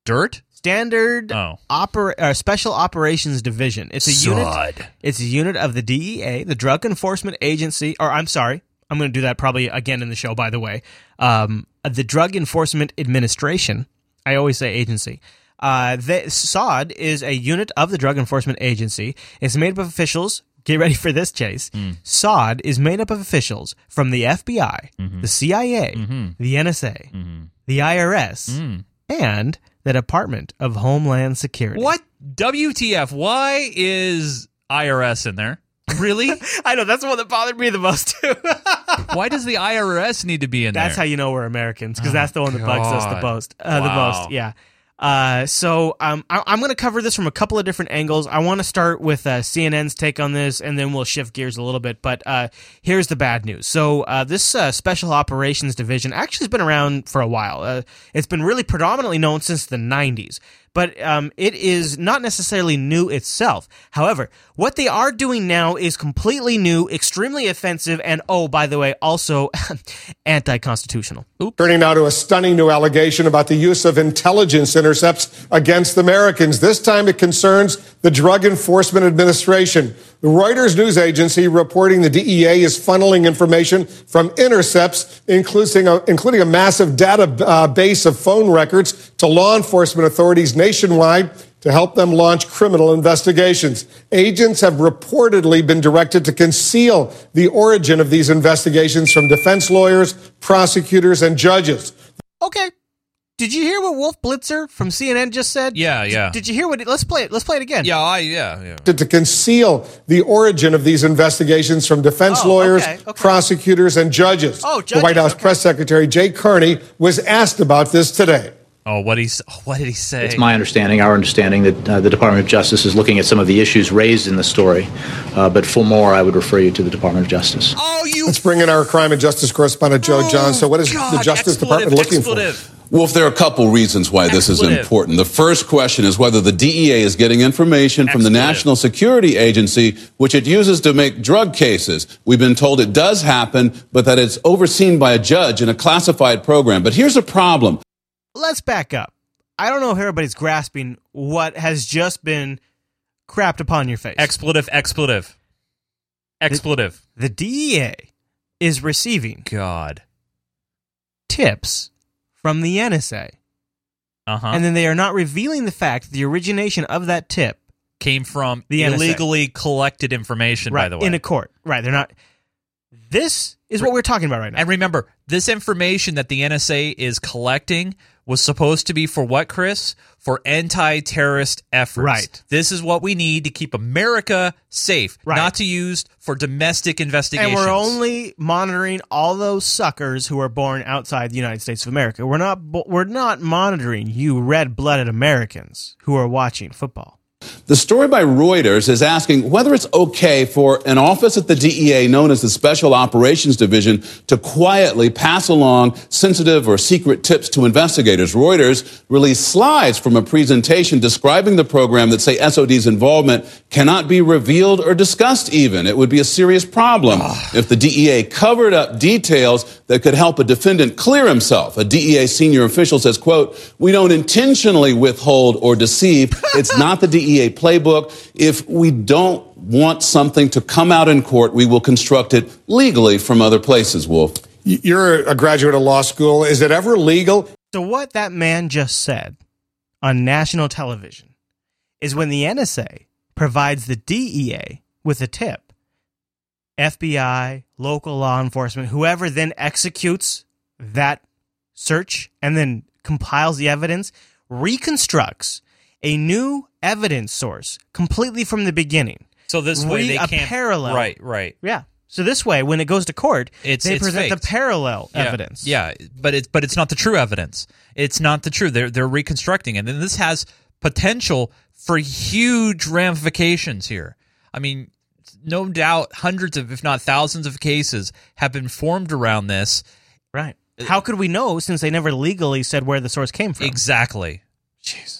S3: Dirt.
S1: Standard
S3: Oh.
S1: Oper- uh, Special Operations Division. It's a unit. It's a unit of the DEA, the Drug Enforcement Agency. Or I'm sorry, I'm going to do that probably again in the show. By the way, um, the Drug Enforcement Administration. I always say agency. Uh, the, SOD is a unit of the Drug Enforcement Agency. It's made up of officials. Get ready for this, Chase. Hmm. SOD is made up of officials from the FBI, mm-hmm. the CIA, mm-hmm. the NSA, mm-hmm. the IRS, hmm. and the Department of Homeland Security.
S3: What WTF? Why is IRS in there? Really? [laughs]
S1: I know that's the one that bothered me the most too. [laughs]
S3: Why does the IRS need to be in there?
S1: That's how you know we're Americans because
S3: Oh,
S1: that's the one that bugs us the most. Uh, The most, yeah. Uh, so um, I, I'm going to cover this from a couple of different angles. I want to start with uh, CNN's take on this, and then we'll shift gears a little bit. But uh, here's the bad news. So uh, this uh, Special Operations Division actually has been around for a while. Uh, it's been really predominantly known since the 90s. But um, it is not necessarily new itself. However, what they are doing now is completely new, extremely offensive, and oh, by the way, also [laughs] anti-constitutional.
S30: Turning now to a stunning new allegation about the use of intelligence intercepts against Americans. This time it concerns the Drug Enforcement Administration. Reuters news agency reporting the DEA is funneling information from intercepts, including a, including a massive database uh, of phone records to law enforcement authorities nationwide to help them launch criminal investigations. Agents have reportedly been directed to conceal the origin of these investigations from defense lawyers, prosecutors, and judges.
S1: Okay. Did you hear what Wolf Blitzer from CNN just said?
S3: Yeah, yeah.
S1: Did you hear what? Let's play it. Let's play it again.
S3: Yeah, I, yeah, yeah.
S30: To, to conceal the origin of these investigations from defense
S1: Oh,
S30: lawyers,
S1: okay, okay.
S30: prosecutors, and judges.
S1: Oh,
S30: The White House
S1: okay.
S30: press secretary Jay Carney was asked about this today.
S3: Oh, what he what did he say?
S28: It's my understanding, our understanding, that uh, the Department of Justice is looking at some of the issues raised in the story. Uh, but for more, I would refer you to the Department of Justice.
S3: Oh, you.
S30: Let's bring in our crime and justice correspondent Joe John. So, what is the Justice Department looking for?
S31: Wolf, there are a couple reasons why this is important. The first question is whether the DEA is getting information from the National Security Agency, which it uses to make drug cases. We've been told it does happen, but that it's overseen by a judge in a classified program. But here's a problem.
S1: Let's back up. I don't know if everybody's grasping what has just been crapped upon your face.
S3: Expletive, expletive, expletive.
S1: The DEA is receiving
S3: God
S1: tips from the NSA,
S3: Uh-huh.
S1: and then they are not revealing the fact that the origination of that tip
S3: came from
S1: the NSA.
S3: illegally collected information,
S1: right,
S3: by the way.
S1: in a court. Right, they're not. This is what we're talking about right now.
S3: And remember, this information that the NSA is collecting was supposed to be for what, Chris? For anti-terrorist efforts.
S1: Right.
S3: This is what we need to keep America safe,
S1: Right.
S3: not to use for domestic investigations.
S1: And we're only monitoring all those suckers who are born outside the United States of America. We're not. We're not monitoring you red-blooded Americans who are watching football.
S31: The story by Reuters is asking whether it's okay for an office at the DEA known as the Special Operations Division to quietly pass along sensitive or secret tips to investigators. Reuters released slides from a presentation describing the program that say SOD's involvement cannot be revealed or discussed even. It would be a serious problem if the DEA covered up details that could help a defendant clear himself. A DEA senior official says, quote, we don't intentionally withhold or deceive. It's not the DEA playbook. If we don't want something to come out in court, we will construct it legally from other places, Wolf.
S30: You're a graduate of law school. Is it ever legal?
S1: So what that man just said on national television is when the NSA provides the DEA with a tip, FBI, local law enforcement, whoever then executes that search and then compiles the evidence, reconstructs a new evidence source completely from the beginning.
S3: So this way
S1: Re-
S3: they
S1: a
S3: can't
S1: parallel.
S3: Right, right.
S1: Yeah. So this way, when it goes to court,
S3: It's
S1: they
S3: it's
S1: present
S3: faked.
S1: the parallel
S3: Yeah,
S1: evidence.
S3: Yeah, but it's but it's not the true evidence. It's not the true. They're they're reconstructing, it. and then this has potential for huge ramifications here. I mean, no doubt, hundreds of, if not thousands, of cases have been formed around this.
S1: Right. How could we know since they never legally said where the source came from?
S3: Exactly. Jesus,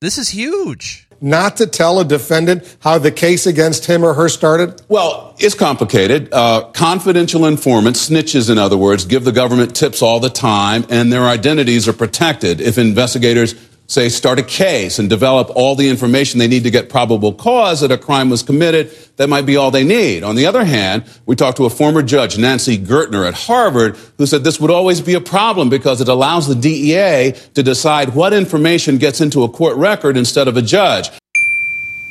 S3: this is huge.
S30: Not to tell a defendant how the case against him or her started?
S31: Well, it's complicated. Uh, confidential informants, snitches in other words, give the government tips all the time, and their identities are protected. If investigators, say, start a case and develop all the information they need to get probable cause that a crime was committed, that might be all they need. On the other hand, we talked to a former judge, Nancy Gertner at Harvard, who said this would always be a problem because it allows the DEA to decide what information gets into a court record instead of a judge.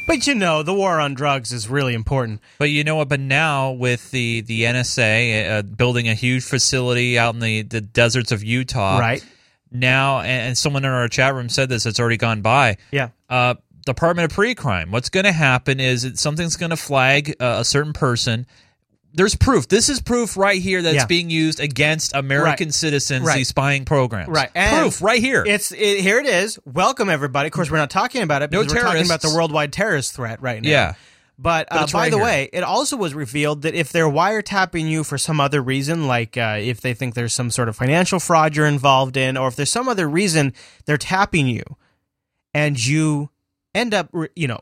S1: But you know, the war on drugs is really important.
S3: But you know what? But now with the the NSA uh, building a huge facility out in the the deserts of Utah,
S1: Right.
S3: Now, and, someone in our chat room said this. It's already gone by.
S1: Yeah.
S3: Uh, Department of Pre-Crime. What's going to happen is something's going to flag uh, a certain person. There's proof. This is proof right here that's
S1: Yeah.
S3: being used against American
S1: Right.
S3: citizens.
S1: Right.
S3: These spying programs.
S1: Right. And
S3: proof right here.
S1: It's it, here. It is. Welcome everybody. Of course, we're not talking about it
S3: No
S1: because we're talking about the worldwide terrorist threat right now.
S3: Yeah.
S1: But,
S3: But
S1: uh,
S3: it's
S1: by
S3: right
S1: the
S3: here.
S1: way, it also was revealed that if they're wiretapping you for some other reason, like uh, if they think there's some sort of financial fraud you're involved in, or if there's some other reason they're tapping you, and you end up, you know,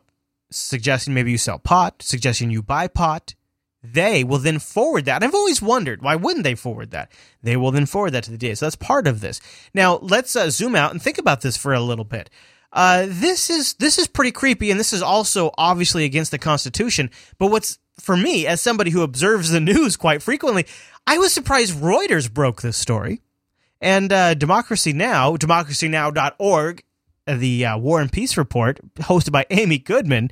S1: suggesting maybe you sell pot, suggesting you buy pot, they will then forward that. I've always wondered why wouldn't they forward that? They will then forward that to the DA. So that's part of this. Now let's uh, zoom out and think about this for a little bit. Uh, this is this is pretty creepy, and this is also obviously against the Constitution. But what's for me, as somebody who observes the [laughs] news quite frequently, I was surprised Reuters broke this story, and uh, Democracy Now, democracynow.org, the uh, War and Peace report hosted by Amy Goodman.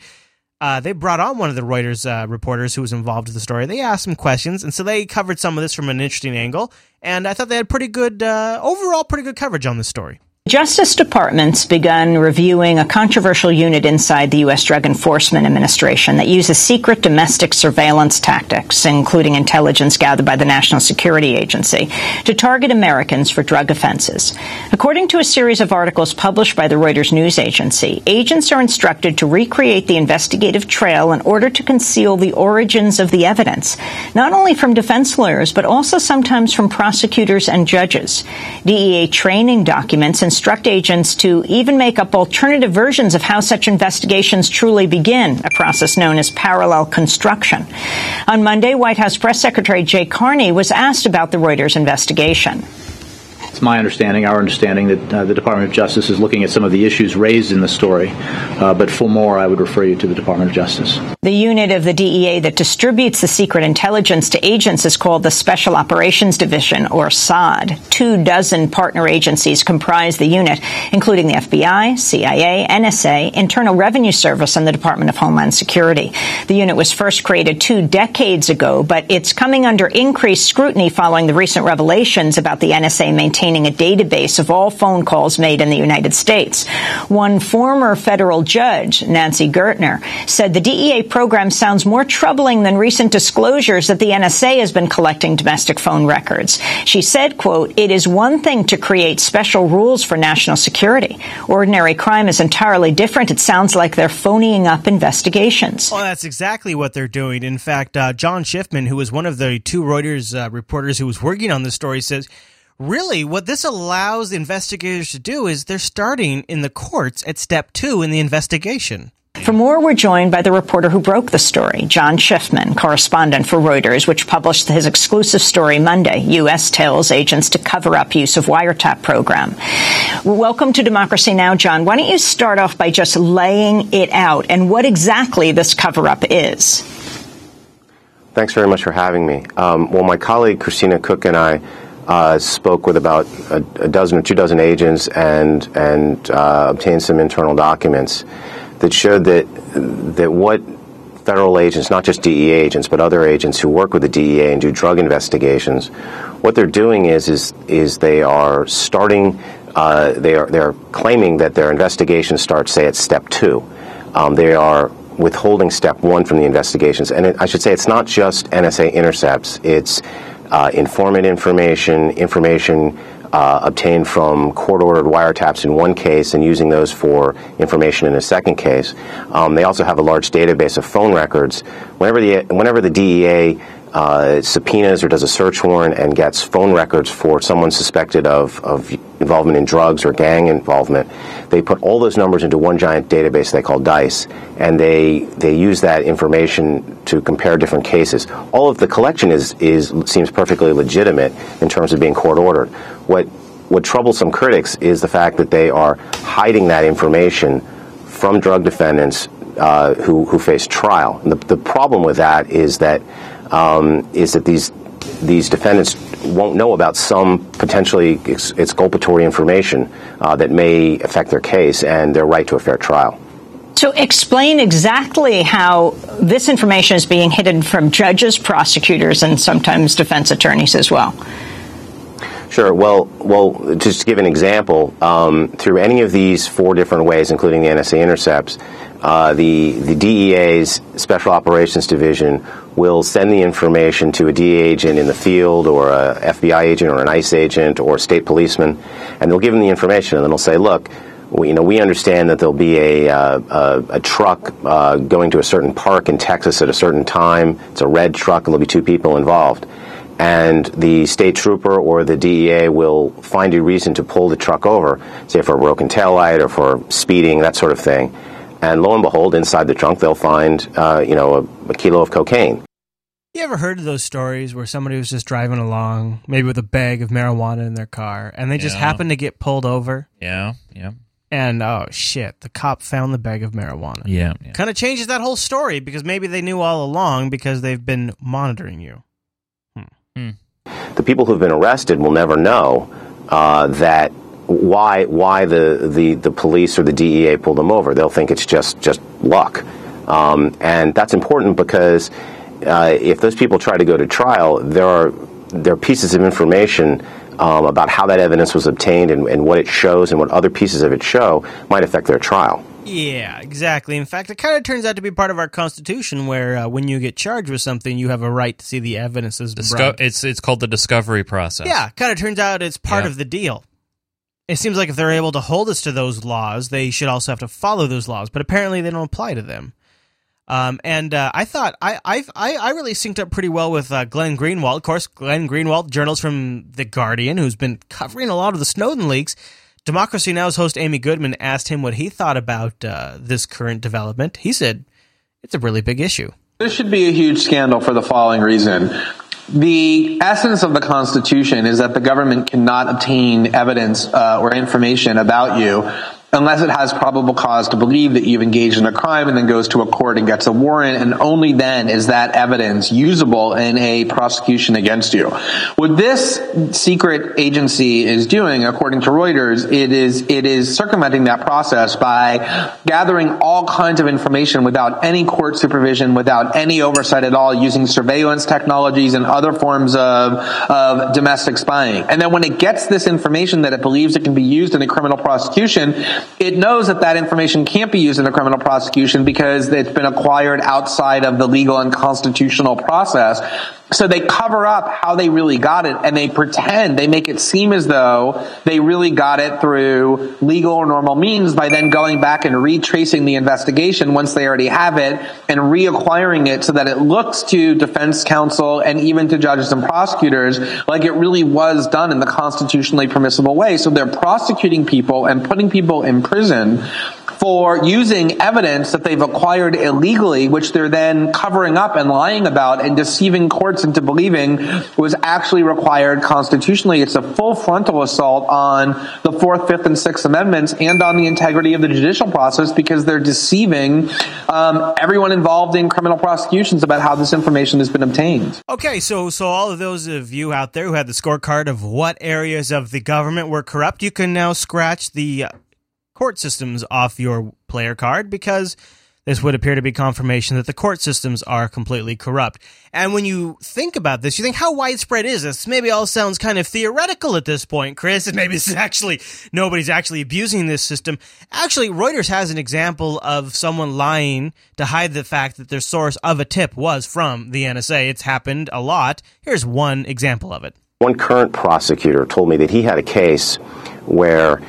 S1: Uh, they brought on one of the Reuters uh, reporters who was involved with the story. They asked some questions, and so they covered some of this from an interesting angle. And I thought they had pretty good, uh, overall, pretty good coverage on this story.
S32: Justice Department's begun reviewing a controversial unit inside the U.S. Drug Enforcement Administration that uses secret domestic surveillance tactics, including intelligence gathered by the National Security Agency, to target Americans for drug offenses. According to a series of articles published by the Reuters news agency, agents are instructed to recreate the investigative trail in order to conceal the origins of the evidence, not only from defense lawyers, but also sometimes from prosecutors and judges. DEA training documents and instruct agents to even make up alternative versions of how such investigations truly begin, a process known as parallel construction. On Monday, White House Press Secretary Jay Carney was asked about the Reuters investigation.
S28: It's my understanding, our understanding, that uh, the Department of Justice is looking at some of the issues raised in the story. Uh, but for more, I would refer you to the Department of Justice.
S32: The unit of the DEA that distributes the secret intelligence to agents is called the Special Operations Division, or SOD. Two dozen partner agencies comprise the unit, including the FBI, CIA, NSA, Internal Revenue Service, and the Department of Homeland Security. The unit was first created two decades ago, but it's coming under increased scrutiny following the recent revelations about the NSA maintaining maintaining a database of all phone calls made in the United States. One former federal judge, Nancy Gertner, said the DEA program sounds more troubling than recent disclosures that the NSA has been collecting domestic phone records. She said, quote, it is one thing to create special rules for national security. Ordinary crime is entirely different. It sounds like they're phoning up investigations.
S1: Well, that's exactly what they're doing. In fact, uh, John Shiffman, who was one of the two Reuters uh, reporters who was working on the story, says really what this allows investigators to do is they're starting in the courts at step two in the investigation.
S32: For more, we're joined by the reporter who broke the story, John Shiffman, correspondent for Reuters, which published his exclusive story Monday, U.S. tells agents to cover up use of wiretap program. Welcome to Democracy Now!, John. Why don't you start off by just laying it out and what exactly this cover up is?
S33: Thanks very much for having me. Um, well, my colleague Kristina Cooke and I uh, spoke with about a, a, dozen or two dozen agents and and uh, obtained some internal documents that showed that that what federal agents, not just DEA agents, but other agents who work with the DEA and do drug investigations, what they're doing is is is they are starting. Uh, they are they are claiming that their investigation starts, say, at step two. Um, they are withholding step one from the investigations, and it, I should say it's not just NSA intercepts. It's uh, informant information, information uh, obtained from court-ordered wiretaps in one case and using those for information in a second case. Um, they also have a large database of phone records. Whenever the whenever the DEA uh, subpoenas or does a search warrant and gets phone records for someone suspected of, of involvement in drugs or gang involvement, they put all those numbers into one giant database they call DICE, and they they use that information to compare different cases. All of the collection is is seems perfectly legitimate in terms of being court ordered. What what troubles some critics is the fact that they are hiding that information from drug defendants uh, who who face trial. And the, the problem with that is that um, is that these these defendants won't know about some potentially exculpatory information uh, that may affect their case and their right to a fair trial.
S32: So, explain exactly how this information is being hidden from judges, prosecutors, and sometimes defense attorneys as well.
S33: Sure. Well, well, just to give an example, um, through any of these four different ways, including the NSA intercepts, uh, the the DEA's Special Operations Division will send the information to a DEA agent in the field, or a FBI agent, or an ICE agent, or state policeman, and they'll give them the information, and then they'll say, "Look, we, you know, we understand that there'll be a uh, a, a, truck uh, going to a certain park in Texas at a certain time. It's a red truck, and there'll be two people involved." and the state trooper or the DEA will find a reason to pull the truck over, say for a broken taillight or for speeding, that sort of thing. And lo and behold, inside the trunk, they'll find, uh, you know, a, a kilo of cocaine.
S1: You ever heard of those stories where somebody was just driving along, maybe with a bag of marijuana in their car, and they just
S3: Yeah.
S1: happened to get pulled over?
S3: Yeah, yeah.
S1: And oh shit, the cop found the bag of marijuana.
S3: Yeah, yeah.
S1: Kind of changes that whole story because maybe they knew all along because they've been monitoring you. Hmm.
S33: The people who've been arrested will never know uh, that why why the, the, the police or the DEA pulled them over. They'll think it's just just luck, um, and that's important because uh, if those people try to go to trial, there are there are pieces of information. Um, about how that evidence was obtained and, and what it shows and what other pieces of it show might affect their trial.
S1: Yeah, exactly. In fact, it kind of turns out to be part of our constitution where uh, when you get charged with something, you have a right to see the evidence as
S3: Disco-
S1: brought.
S3: it's it's called the discovery process.
S1: Yeah, kind of turns out it's part
S3: Yeah.
S1: of the deal. It seems like if they're able to hold us to those laws, they should also have to follow those laws, but apparently they don't apply to them. Um, and uh, I thought I, I I really synced up pretty well with uh, Glenn Greenwald. Of course, Glenn Greenwald, journalist from The Guardian, who's been covering a lot of the Snowden leaks. Democracy Now's host Amy Goodman asked him what he thought about uh, this current development. He said it's a really big issue.
S34: This should be a huge scandal for the following reason. The essence of the Constitution is that the government cannot obtain evidence uh, or information about you unless it has probable cause to believe that you've engaged in a crime and then goes to a court and gets a warrant and only then is that evidence usable in a prosecution against you. What this secret agency is doing, according to Reuters, it is, it is circumventing that process by gathering all kinds of information without any court supervision, without any oversight at all, using surveillance technologies and other forms of, of domestic spying. And then when it gets this information that it believes it can be used in a criminal prosecution, it knows that that information can't be used in a criminal prosecution because it's been acquired outside of the legal and constitutional process. So they cover up how they really got it and they pretend, they make it seem as though they really got it through legal or normal means by then going back and retracing the investigation once they already have it and reacquiring it so that it looks to defense counsel and even to judges and prosecutors like it really was done in the constitutionally permissible way. So they're prosecuting people and putting people in prison for using evidence that they've acquired illegally, which they're then covering up and lying about and deceiving courts into believing was actually required constitutionally. It's a full frontal assault on the Fourth, Fifth, and Sixth Amendments and on the integrity of the judicial process because they're deceiving um, everyone involved in criminal prosecutions about how this information has been obtained.
S1: Okay, so so all of those of you out there who had the scorecard of what areas of the government were corrupt, you can now scratch the court systems off your player card because this would appear to be confirmation that the court systems are completely corrupt. And when you think about this, you think how widespread is this? Maybe all sounds kind of theoretical at this point, Chris, and [laughs] maybe this is actually nobody's actually abusing this system. Actually, Reuters has an example of someone lying to hide the fact that their source of a tip was from the NSA. It's happened a lot. Here's one example of it.
S33: One current prosecutor told me that he had a case where,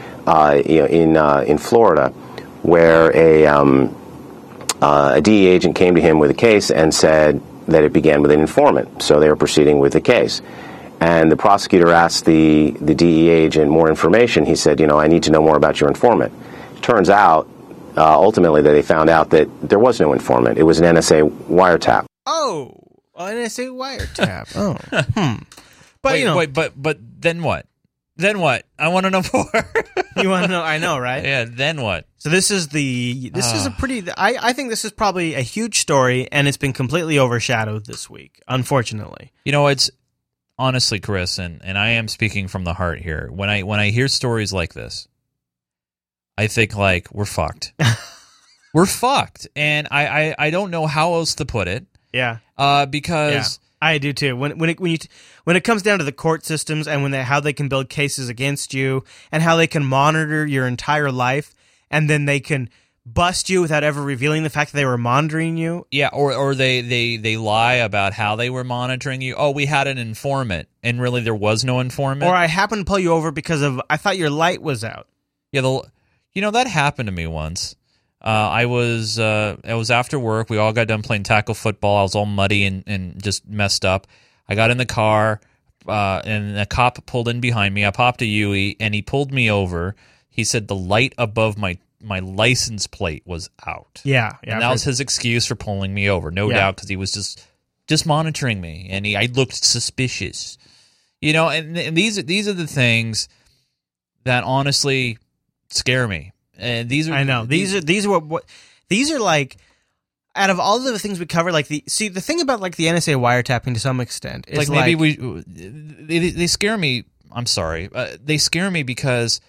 S33: in uh, in Florida, where a um, uh, a DE agent came to him with a case and said that it began with an informant. So they were proceeding with the case. And the prosecutor asked the, the DE agent more information. He said, You know, I need to know more about your informant. Turns out, uh, ultimately, that they found out that there was no informant. It was an NSA wiretap.
S1: Oh, an NSA wiretap. [laughs] oh, hmm. But
S3: wait,
S1: you know,
S3: wait, but but then what? Then what? I want to know [laughs] more.
S1: you want to know? I know, right?
S3: Yeah. Then what?
S1: So this is the this is a
S3: Ah.
S1: pretty. I I think this is probably a huge story, and it's been completely overshadowed this week, unfortunately.
S3: You know, it's honestly, Chris, and, and I am speaking from the heart here. When I when I hear stories like this, I think like we're fucked. [laughs] we're fucked, and I, I I don't know how else to put it.
S1: Yeah.
S3: Uh,
S1: Yeah,
S3: because
S1: I do too. When when it when you when it comes down to the court systems and when they how they can build cases against you and how they can monitor your entire life and then they can bust you without ever revealing the fact that they were monitoring you.
S3: yeah, or or they they they lie about how they were monitoring you. Oh, we had an informant, and really there was no informant.
S1: Or I happened to pull you over because of I thought your light was out.
S3: Yeah, the you know that happened to me once. Uh, I was uh, I was after work. We all got done playing tackle football. I was all muddy and, and just messed up. I got in the car, uh, and a cop pulled in behind me. I popped a Yui, and he pulled me over. He said the light above my my license plate was out.
S1: Yeah, yeah,
S3: and that was his excuse for pulling me over, no
S1: Yeah.
S3: doubt, because he was just just monitoring me, and he I looked suspicious. You know, and, and these these are the things that honestly scare me. And these are
S1: I know these are these are what, what these are like. Out of all the things we cover, like the see the thing about like the NSA wiretapping to some extent is
S3: like maybe we they, they scare me i'm sorry uh, they scare me because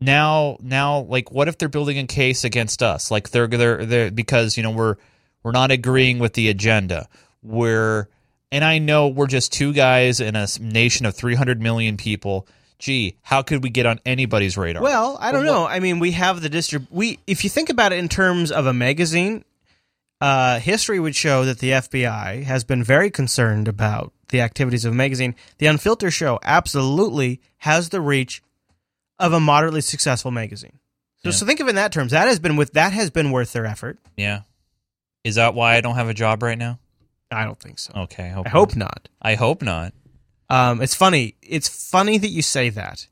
S3: now now like what if they're building a case against us like they're they're, they're because you know we're we're not agreeing with the agenda we're and i know we're just two guys in a nation of 300 million people gee how could we get on anybody's radar
S1: Well, I don't
S3: Well,
S1: know. I mean, we have the distrib. We, if you think about it in terms of a magazine, uh, history would show that the FBI has been very concerned about the activities of a magazine. The Unfiltered Show absolutely has the reach of a moderately successful magazine. So, so think of it in that terms. That has been with that has been worth their effort.
S3: yeah is that why i don't have a job right now
S1: i don't think so
S3: okay i hope,
S1: I hope not.
S3: i hope not
S1: Um, it's funny. It's funny that you say that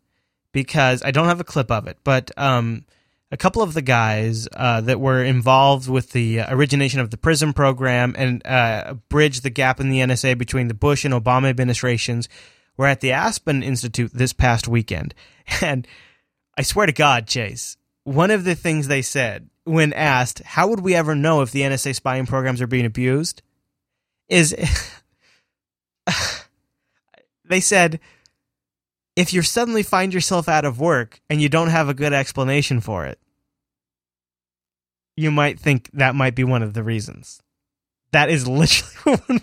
S1: because I don't have a clip of it, but um, a couple of the guys uh, that were involved with the uh, origination of the PRISM program and uh, bridged the gap in the NSA between the Bush and Obama administrations were at the Aspen Institute this past weekend. [laughs] And I swear to God, Chase, one of the things they said when asked, how would we ever know if the NSA spying programs are being abused? Is [laughs] they said if you suddenly find yourself out of work and you don't have a good explanation for it, you might think that might be one of the reasons. That is literally [laughs] one.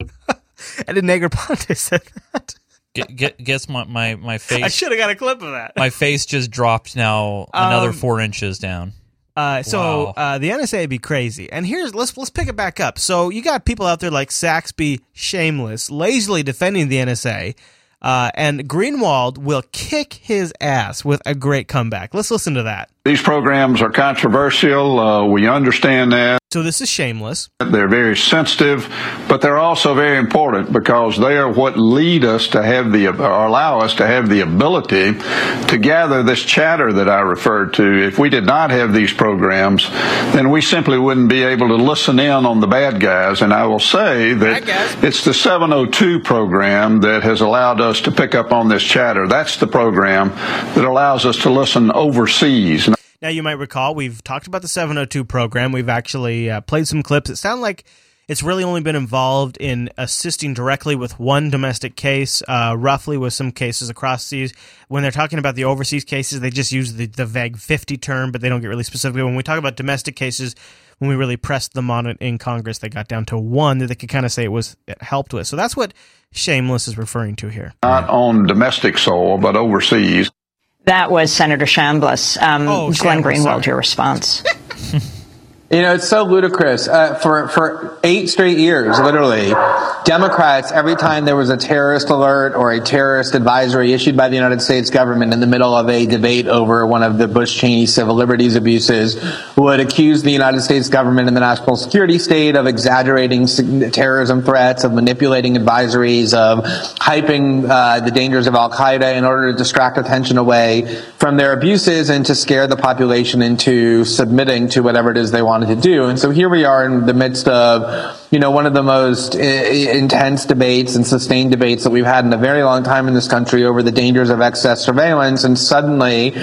S1: [laughs] and a Negroponte said that.
S3: get, get, guess my, my, my face
S1: I should have got a clip of that.
S3: my face just dropped now another
S1: Um,
S3: four inches down.
S1: Uh, so
S3: Wow.
S1: uh, the NSA would be crazy. And here's let's let's pick it back up. So you got people out there like Saxby, Chambliss, lazily defending the NSA, uh, and Greenwald will kick his ass with a great comeback. Let's listen to that.
S19: These programs are controversial. Uh, we understand that.
S1: So this is Chambliss.
S19: They're very sensitive, but they're also very important because they are what lead us to have the, or allow us to have the ability to gather this chatter that I referred to. If we did not have these programs, then we simply wouldn't be able to listen in on the bad guys. And I will say that it's the 702 program that has allowed us to pick up on this chatter. That's the program that allows us to listen overseas.
S1: Now you might recall we've talked about the 702 program. We've actually uh, played some clips. It sounds like it's really only been involved in assisting directly with one domestic case, uh, roughly with some cases across seas. When they're talking about the overseas cases, they just use the, the vague 50 term, but they don't get really specific. When we talk about domestic cases, when we really pressed them on it in Congress, they got down to one that they could kind of say it was it helped with. So that's what Chambliss is referring to here.
S19: Not on domestic soil, but overseas.
S32: That was Senator Chambliss. Um,
S34: Oh,
S32: Glenn
S34: Chambliss,
S32: Greenwald,
S34: sorry.
S32: your response. [laughs]
S34: You know, it's so ludicrous. Uh, for for eight straight years, literally, Democrats every time there was a terrorist alert or a terrorist advisory issued by the United States government in the middle of a debate over one of the Bush Cheney civil liberties abuses, would accuse the United States government and the national security state of exaggerating terrorism threats, of manipulating advisories, of hyping uh, the dangers of Al Qaeda in order to distract attention away from their abuses and to scare the population into submitting to whatever it is they wanted to do. And so here we are in the midst of, you know, one of the most i- i- intense debates and sustained debates that we've had in a very long time in this country over the dangers of excess surveillance. And suddenly,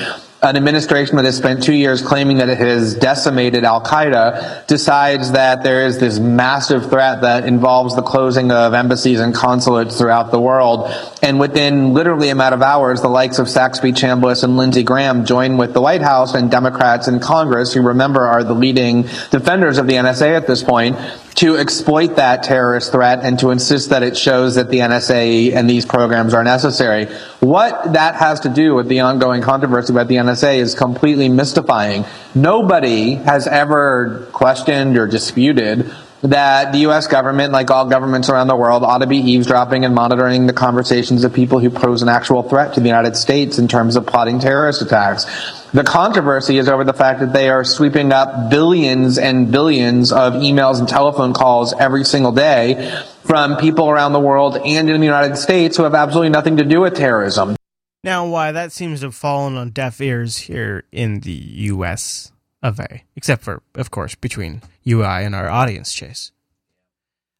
S34: an administration that has spent two years claiming that it has decimated Al Qaeda decides that there is this massive threat that involves the closing of embassies and consulates throughout the world. And within literally a matter of hours, the likes of Saxby Chambliss and Lindsey Graham join with the White House and Democrats in Congress, who remember are the leading defenders of the NSA at this point, to exploit that terrorist threat and to insist that it shows that the NSA and these programs are necessary. What that has to do with the ongoing controversy about the NSA is completely mystifying. Nobody has ever questioned or disputed that the U.S. government, like all governments around the world, ought to be eavesdropping and monitoring the conversations of people who pose an actual threat to the United States in terms of plotting terrorist attacks. The controversy is over the fact that they are sweeping up billions and billions of emails and telephone calls every single day from people around the world and in the United States who have absolutely nothing to do with terrorism.
S1: Now, why that seems to have fallen on deaf ears here in the U.S. of A, except for, of course, between you and I and our audience, Chase.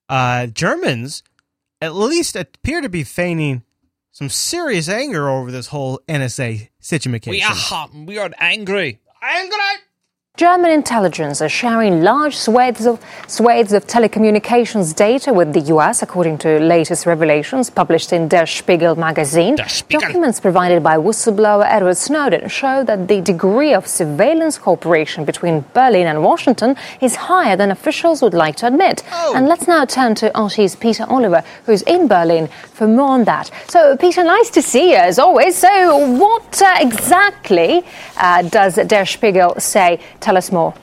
S1: Uh, Germans at least appear to be feigning some serious anger over this whole NSA situation.
S3: We are hot. We are angry.
S1: Angry.
S35: German intelligence are sharing large swathes of, swathes of telecommunications data with the US, according to latest revelations published in Der Spiegel magazine. Der Spiegel. Documents provided by whistleblower Edward Snowden show that the degree of surveillance cooperation between Berlin and Washington is higher than officials would like to admit. Oh. And let's now turn to RT's Peter Oliver, who's in Berlin, for more on that. So, Peter, nice to see you as always. So, what uh, exactly uh, does Der Spiegel say? Tell us more.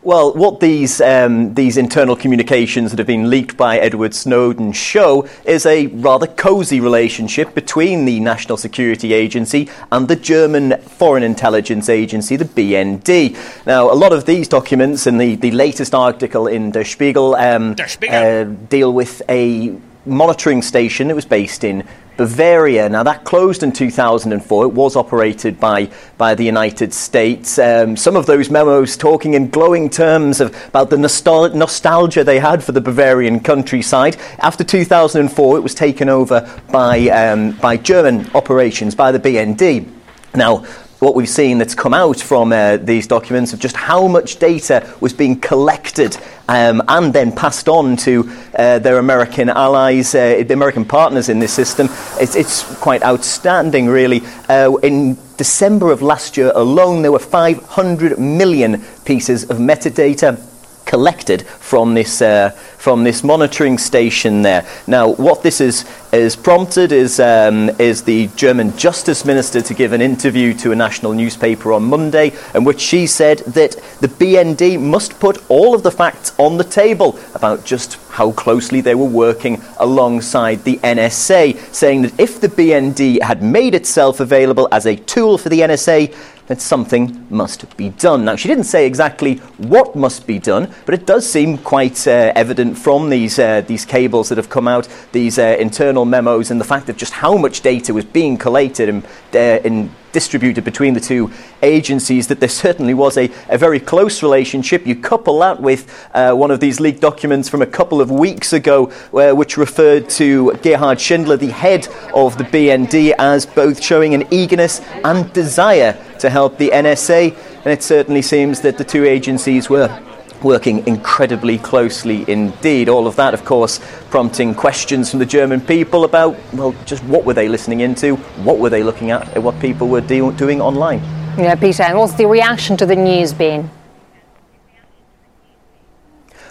S36: Well, what these um, these internal communications that have been leaked by Edward Snowden show is a rather cosy relationship between the National Security Agency and the German Foreign Intelligence Agency, the BND. Now, a lot of these documents and the, the latest article in Der Spiegel, um, Der Spiegel. Uh, deal with a monitoring station that was based in Bavaria. Now, that closed in 2004. It was operated by, by the United States. Um, some of those memos talking in glowing terms of, about the nostal- nostalgia they had for the Bavarian countryside. After 2004, it was taken over by, um, by German operations, by the BND. Now, what we've seen that's come out from uh, these documents of just how much data was being collected um, and then passed on to uh, their American allies, uh, the American partners in this system. It's, it's quite outstanding, really. Uh, in December of last year alone, there were 500 million pieces of metadata collected from this uh, from this monitoring station there. Now, what this is is prompted is um, is the German Justice Minister to give an interview to a national newspaper on Monday, in which she said that the BND must put all of the facts on the table about just how closely they were working alongside the NSA, saying that if the BND had made itself available as a tool for the NSA, that something must be done. Now, she didn't say exactly what must be done, but it does seem quite uh, evident from these, uh, these cables that have come out, these uh, internal memos, and the fact of just how much data was being collated and, in distributed between the two agencies, that there certainly was a, a very close relationship. You couple that with uh, one of these leaked documents from a couple of weeks ago, uh, which referred to Gerhard Schindler, the head of the BND, as both showing an eagerness and desire to help the NSA. And it certainly seems that the two agencies were working incredibly closely indeed. All of that, of course, prompting questions from the German people about, well, just what were they listening into, what were they looking at, what people were do- doing online.
S35: Yeah, Peter, and what's the reaction to the news been?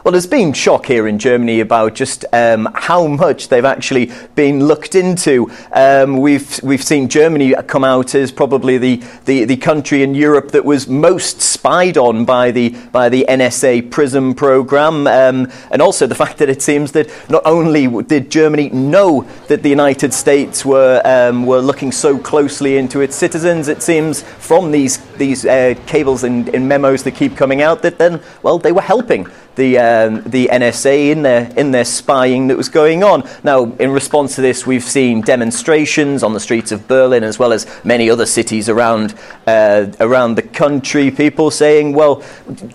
S36: Well, there's been shock here in Germany about just um, how much they've actually been looked into. Um, we've we've seen Germany come out as probably the, the, the country in Europe that was most spied on by the by the NSA PRISM program, um, and also the [laughs] fact that it seems that not only did Germany know that the United States were um, were looking so closely into its citizens, it seems from these these uh, cables and, and memos that keep coming out that then well they were helping the, um, the NSA in their, in their spying that was going on. Now, in response to this, we've seen demonstrations on the streets of Berlin as well as many other cities around, uh, around the country. People saying, well,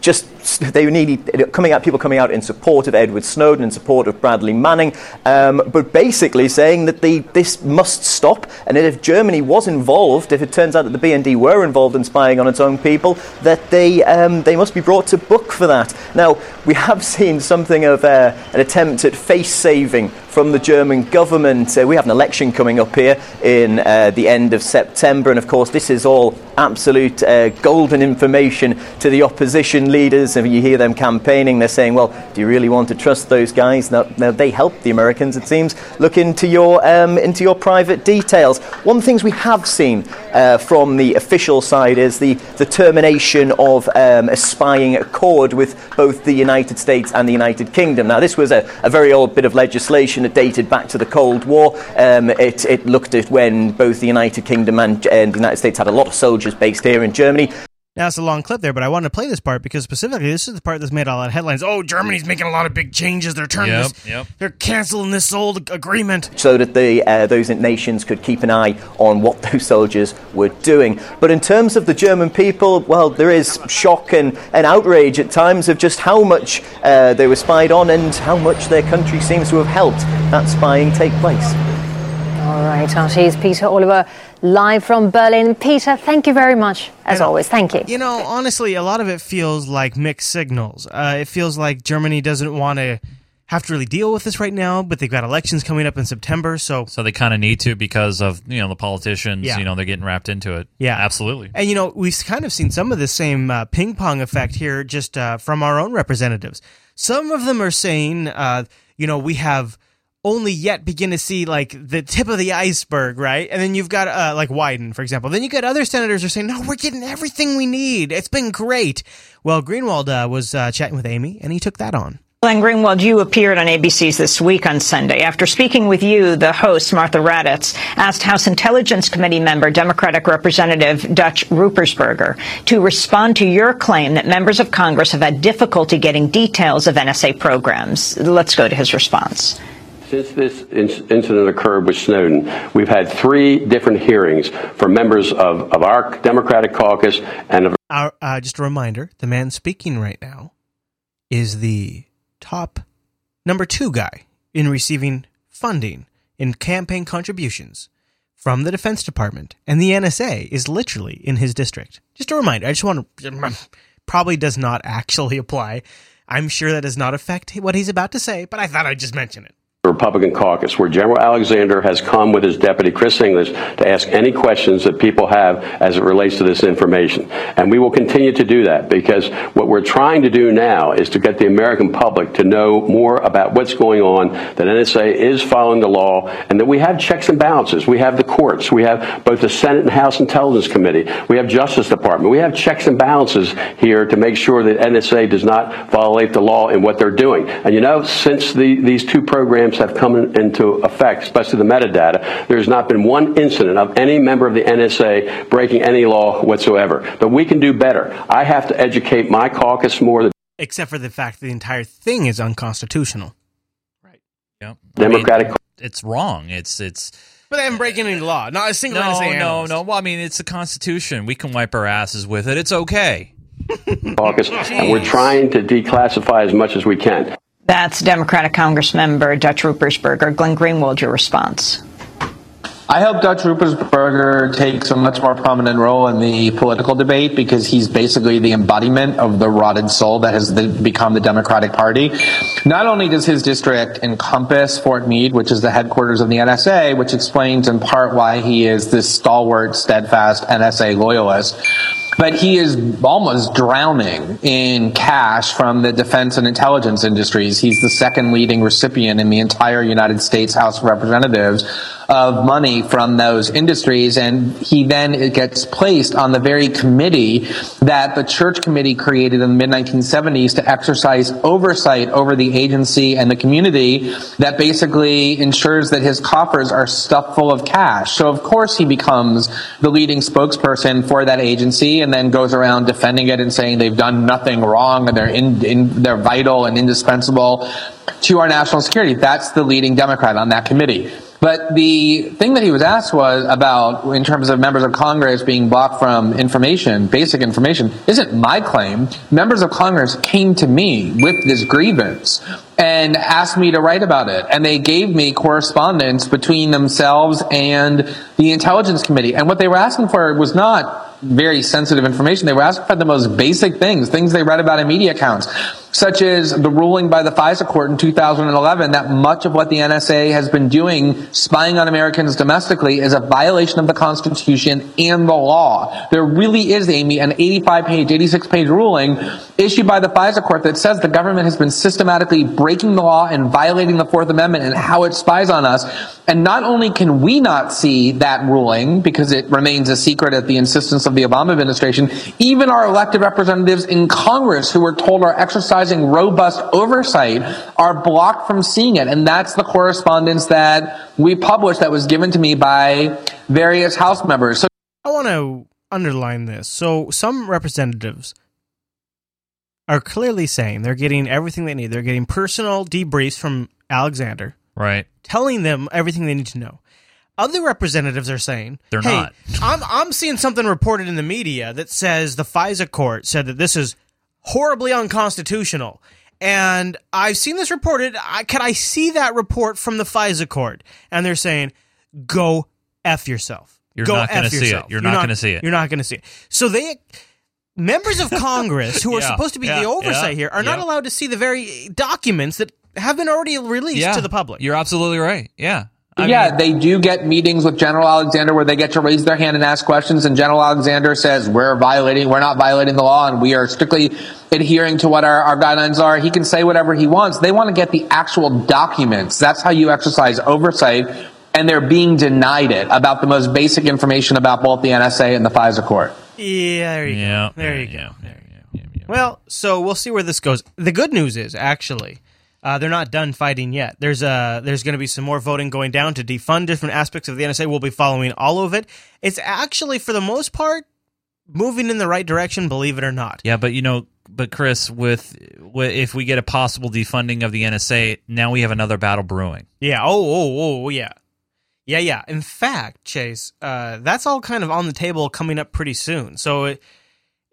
S36: just they needed coming out, people coming out in support of Edward Snowden, in support of Bradley Manning, um, but basically saying that the, this must stop, and that if Germany was involved, if it turns out that the BND were involved in spying on its own people, that they um, they must be brought to book for that. Now we have [laughs] seen something of uh, an attempt at face saving from the German government. Uh, we have an election coming up here in uh, the end of September, and of course, this is all absolute uh, golden information to the opposition leaders. And you hear them campaigning, they're saying, Well, do you really want to trust those guys? Now, now they help the Americans, it seems. Look into your, um, into your private details. One of the things we have seen uh, from the official side is the, the termination of um, a spying accord with both the United States and the United Kingdom. Now, this was a, a very old bit of legislation that dated back to the Cold War. Um, it, it, looked at when both the United Kingdom and, and, the United States had a lot of soldiers based here in Germany.
S1: Now it's a long clip there, but I wanted to play this part because specifically this is the part that's made a lot of headlines. Oh, Germany's making a lot of big changes. They're turning
S3: Yep,
S1: this.
S3: yep.
S1: They're canceling this old agreement.
S36: so that the, uh, those nations could keep an eye on what [laughs] those soldiers were doing. But in terms of the German people, well, there is shock and, and outrage at times of just how much uh, they were spied on and how much their country seems to have helped that spying take place.
S35: All right, RT's Peter Oliver live from Berlin. Peter, thank you very much, as always. Thank you.
S1: You know, honestly, a lot of it feels like mixed signals. Uh, it feels like Germany doesn't want to have to really deal with this right now, but they've got elections coming up in September, so
S3: So they kind of need to because of you know the politicians.
S1: Yeah.
S3: You know they're getting wrapped into it.
S1: Yeah.
S3: absolutely.
S1: And you know, we've kind of seen some of the same uh, ping pong effect here just uh, from our own representatives. Some of them are saying, uh, you know, we have only yet begin to see like the tip of the iceberg, right? And then you've got uh, like Wyden, for example. Then you got other senators who are saying, no, we're getting everything we need. It's been great. Well, Greenwald uh, was uh, chatting with Amy, and he took that on.
S32: Glenn Greenwald, you appeared on ABC's This Week on Sunday. After speaking with you, the host, Martha Raddatz, asked House Intelligence Committee member, Democratic Representative Dutch Ruppersberger, to respond to your claim that members of Congress have had difficulty getting details of NSA programs. Let's go to his response.
S37: Since this incident occurred with Snowden, we've had three different hearings for members of, of our Democratic caucus and of
S1: Our, uh, just a reminder the man speaking right now is the top number two guy in receiving funding in campaign contributions from the Defense Department, and the NSA is literally in his district. Just a reminder. I just want [clears throat] to probably does not actually apply. I'm sure that does not affect what he's about to say, but I thought I'd just mention it.
S37: Republican caucus, where General Alexander has come with his deputy Chris Inglis to ask any questions that people have as it relates to this information. And we will continue to do that because what we're trying to do now is to get the American public to know more about what's going on, that NSA is following the law, and that we have checks and balances. We have the courts. We have both the Senate and House Intelligence Committee. We have Justice Department. We have checks and balances here to make sure that NSA does not violate the law in what they're doing. And you know, since the, these two programs have come into effect, especially the metadata, there's not been one incident of any member of the NSA breaking any law whatsoever. But we can do better. I have to educate my caucus more.
S1: Except for the fact that the entire thing is unconstitutional. Right?
S3: Yeah,
S37: Democratic.
S3: it's wrong. It's it's.
S1: But they haven't breaking any law. Not a single
S3: No,
S1: NSA
S3: no,
S1: analyst.
S3: no. Well, I mean, it's the Constitution. We can wipe our asses with it. It's okay.
S37: caucus, [laughs] and we're trying to declassify as much as we can.
S32: That's Democratic Congressmember Dutch Ruppersberger. Glenn Greenwald, your response.
S34: I hope Dutch Ruppersberger takes a much more prominent role in the political debate because he's basically the embodiment of the rotted soul that has the, become the Democratic Party. Not only does his district encompass Fort Meade, which is the headquarters of the NSA, which explains in part why he is this stalwart, steadfast NSA loyalist, but he is almost drowning in cash from the defense and intelligence industries. He's the second leading recipient in the entire United States House of Representatives of money from those industries. And he then gets placed on the very committee that the church committee created in the mid 1970s to exercise oversight over the agency and the community that basically ensures that his coffers are stuffed full of cash. So of course he becomes the leading spokesperson for that agency and then goes around defending it and saying they've done nothing wrong and they're in, in they're vital and indispensable to our national security. That's the leading Democrat on that committee. But the thing that he was asked was about, in terms of members of Congress being blocked from information, basic information, isn't my claim. Members of Congress came to me with this grievance and asked me to write about it. And they gave me correspondence between themselves and the Intelligence Committee. And what they were asking for was not very sensitive information. They were asking for the most basic things, things they read about in media accounts, such as the ruling by the FISA court in 2011 that much of what the NSA has been doing, spying on Americans domestically, is a violation of the Constitution and the law. There really is, Amy, an 85 page, 86 page ruling issued by the FISA court that says the government has been systematically breaking the law and violating the Fourth Amendment and how it spies on us. And not only can we not see that ruling because it remains a secret at the insistence of the Obama administration, even our elected representatives in Congress who were told are exercising robust oversight are blocked from seeing it. And that's the correspondence that we published that was given to me by various House members. So
S1: I want to underline this. So some representatives are clearly saying they're getting everything they need. They're getting personal debriefs from Alexander,
S3: Right.
S1: telling them everything they need to know. Other representatives are saying
S3: They're
S1: hey,
S3: not. [laughs]
S1: I'm I'm seeing something reported in the media that says the FISA court said that this is horribly unconstitutional. And I've seen this reported. I, can I see that report from the FISA court? And they're saying, "Go f yourself.
S3: You're
S1: Go
S3: not gonna
S1: F
S3: see it.
S1: yourself.
S3: You're not gonna see it."
S1: You're not going to see it." So they, members of [laughs] Congress who are
S3: Yeah,
S1: supposed to be
S3: yeah,
S1: the oversight
S3: yeah,
S1: here, are not allowed to see the very documents that have been already released to the public.
S3: You're absolutely right. Yeah.
S34: Yeah, they do get meetings with General Alexander where they get to raise their hand and ask questions, and General Alexander says, We're violating, we're not violating the law, and we are strictly adhering to what our, our guidelines are. He can say whatever he wants. They want to get the actual documents. That's how you exercise oversight, and they're being denied it about the most basic information about both the NSA and the FISA court.
S1: Yeah, there you
S3: Yeah,
S1: go. There you go. There you go. Well, so we'll see where this goes. The good news is actually uh, they're not done fighting yet. There's uh, there's going to be some more voting going down to defund different aspects of the NSA. We'll be following all of it. It's actually for the most part moving in the right direction. Believe it or not.
S3: Yeah, but you know, but Chris, with, with if we get a possible defunding of the NSA, now we have another battle brewing.
S1: Yeah. Oh. Oh. Oh. Yeah. Yeah. Yeah. In fact, Chase, uh, that's all kind of on the table coming up pretty soon. So it,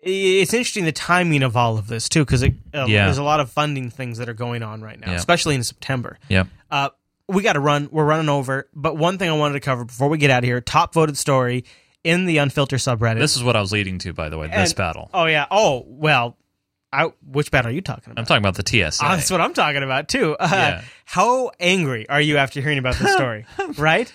S1: it's interesting the timing of all of this too, because uh,
S3: Yeah.
S1: there's a lot of funding things that are going on right now,
S3: Yeah.
S1: especially in September.
S3: Yeah.
S1: Uh, we got to run. We're running over. But one thing I wanted to cover before we get out of here: top voted story in the Unfiltered subreddit.
S3: This is what I was leading to, by the way. This battle.
S1: Oh yeah. Oh well. I, which battle are you talking about?
S3: I'm talking about the TSA.
S1: Oh, that's what I'm talking about too. Uh,
S3: Yeah.
S1: How angry are you after hearing about this story? [laughs] right?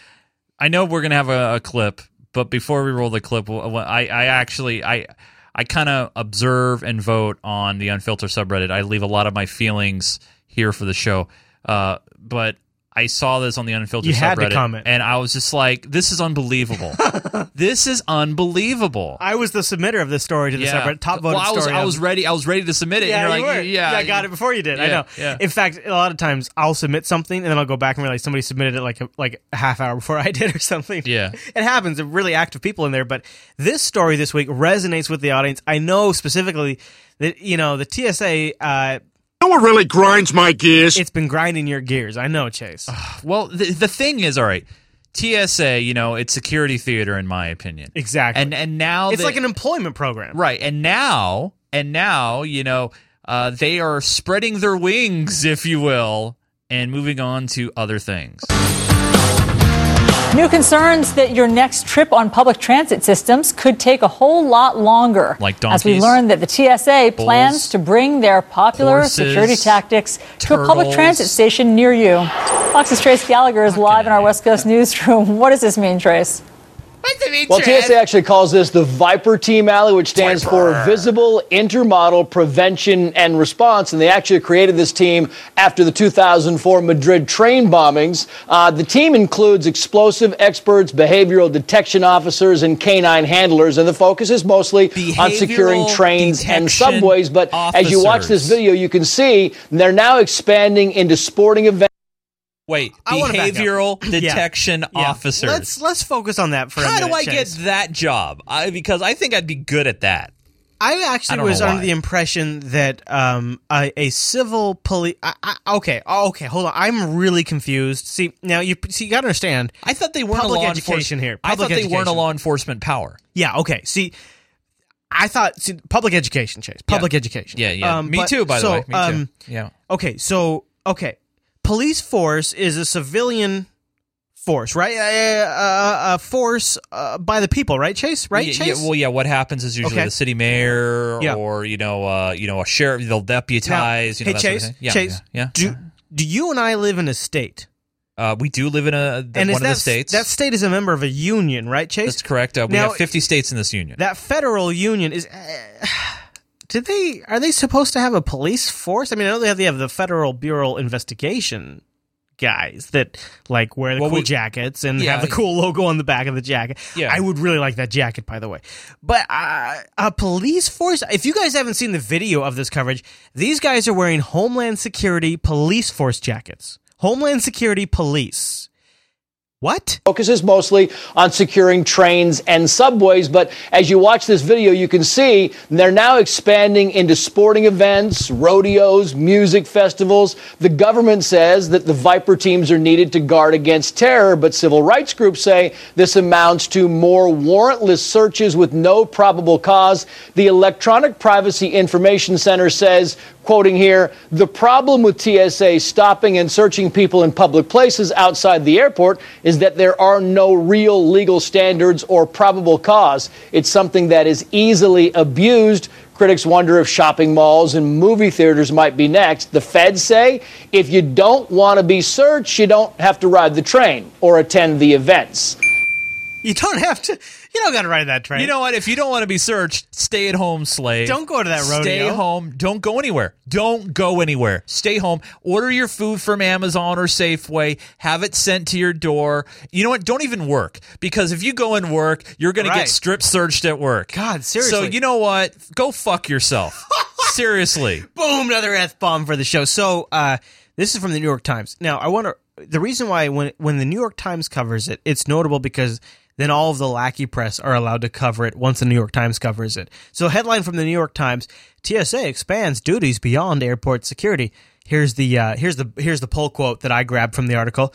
S3: I know we're gonna have a, a clip, but before we roll the clip, I, I actually I I kind of observe and vote on the unfiltered subreddit. I leave a lot of my feelings here for the show, uh, but I saw this on the unfiltered
S1: You had to comment.
S3: and I was just like, "This is unbelievable! [laughs] this is unbelievable!"
S1: I was the submitter of this story to the
S3: Yeah.
S1: subreddit. Top voted
S3: well, I was
S1: story.
S3: I
S1: of-
S3: was ready. I was ready to submit it.
S1: Yeah,
S3: and you're
S1: you
S3: like,
S1: were.
S3: yeah,
S1: I got it before you did. I know.
S3: yeah.
S1: In fact, a lot of times I'll submit something and then I'll go back and realize somebody submitted it like a, like a half hour before I [laughs] did or something.
S3: Yeah.
S1: it happens. They're really active people in there. But this story this week resonates with the audience. I know specifically that you know the TSA. Uh,
S38: You know what really grinds my gears?
S1: it's been grinding your gears. I know, Chase. [sighs]
S3: Well, the, the thing is, all right, TSA, you know, it's security theater in my opinion.
S1: Exactly.
S3: And and now
S1: it's
S3: they-
S1: like an employment program.
S3: right, and now and now, you know, uh, they are spreading their wings, if you will, and moving on to other things.
S39: New concerns that your next trip on public transit systems could take a whole lot longer.
S3: Like donkeys,
S39: As we learned that the TSA
S3: bulls,
S39: plans to bring their popular
S3: horses,
S39: security tactics to a public transit station near you. Fox's Trace Gallagher is live in our West Coast [laughs] newsroom. What does this mean, Trace?
S40: Well, TSA actually calls this the Viper Team Alley, which stands for Visible Intermodal Prevention and Response. And they actually created this team after the 2004 Madrid train bombings. Uh, the team includes explosive experts, behavioral detection officers, and canine handlers. And the focus is mostly on securing trains and subways. But as you watch this video, you can see they're now expanding into sporting events.
S3: Wait,
S1: I
S3: behavioral [clears throat]
S1: Yeah.
S3: detection
S1: Yeah.
S3: officers.
S1: Let's let's focus on that for a
S3: How do I
S1: Chase.
S3: get that job? I because I think I'd be good at that.
S1: I
S3: I
S1: actually
S3: don't
S1: was under the impression that um, a, a civil police. I, I, okay, oh, okay, hold on. I'm really confused. See, now you see, you got to understand.
S3: I thought they weren't
S1: public
S3: a law
S1: education
S3: enforcement
S1: here.
S3: I
S1: Public
S3: thought they weren't a law enforcement power.
S1: Yeah. Okay. See, I thought see, public education, Chase. Public
S3: Yeah.
S1: education.
S3: Yeah, yeah.
S1: Um,
S3: Me
S1: but-
S3: too, by the way. Me too.
S1: um,
S3: Yeah.
S1: Okay. So, okay, police force is a civilian force, right? A, a, a force uh, by the people, right, Chase? Right,
S3: Yeah,
S1: Chase?
S3: yeah, well, yeah. What happens is usually
S1: Okay.
S3: the city mayor
S1: Yeah.
S3: or you know, uh, you know, a sheriff. They'll deputize.
S1: Now,
S3: you know,
S1: hey,
S3: that sort of
S1: Chase.
S3: Yeah,
S1: Chase.
S3: Yeah.
S1: Do do you and I live in a state?
S3: Uh, we do live in a the,
S1: and
S3: one of
S1: that,
S3: the states.
S1: That state is a member of a union, right, Chase?
S3: That's correct. Uh, we
S1: Now,
S3: have 50 states in this union.
S1: That federal union is. Did they? Are they supposed to have a police force? I mean, I know they have, they have the Federal Bureau investigation guys that like wear the
S3: Well,
S1: cool
S3: we-
S1: jackets and
S3: Yeah.
S1: have the cool logo on the back of the jacket.
S3: Yeah.
S1: I would really like that jacket, by the way. But uh, a police force. If you guys haven't seen the video of this coverage, these guys are wearing Homeland Security police force jackets. Homeland Security police. What?
S40: Focuses mostly on securing trains and subways, but as you watch this video, you can see they're now expanding into sporting events, rodeos, music festivals. The government says that the Viper teams are needed to guard against terror, but civil rights groups say this amounts to more warrantless searches with no probable cause. The Electronic Privacy Information Center says quoting here, the problem with TSA stopping and searching people in public places outside the airport is that there are no real legal standards or probable cause. It's something that is easily abused. Critics wonder if shopping malls and movie theaters might be next. The feds say if you don't want to be searched, you don't have to ride the train or attend the events.
S1: You don't have to. You don't got to ride that train.
S3: You know what? If you don't want to be searched, stay at home, slave.
S1: Don't go to that rodeo.
S3: Stay home. Don't go anywhere. Don't go anywhere. Stay home. Order your food from Amazon or Safeway. Have it sent to your door. You know what? Don't even work because if you go and work, you're going
S1: Right.
S3: to get strip searched at work.
S1: God, seriously.
S3: So you know what? Go fuck yourself. [laughs] seriously.
S1: Boom, another F bomb for the show. So, uh, this is from the New York Times. Now, I wonder the reason why when when the New York Times covers it, it's notable because then all of the lackey press are allowed to cover it once the New York Times covers it. So, headline from the New York Times: TSA expands duties beyond airport security. Here's the uh, here's the here's the poll quote that I grabbed from the article.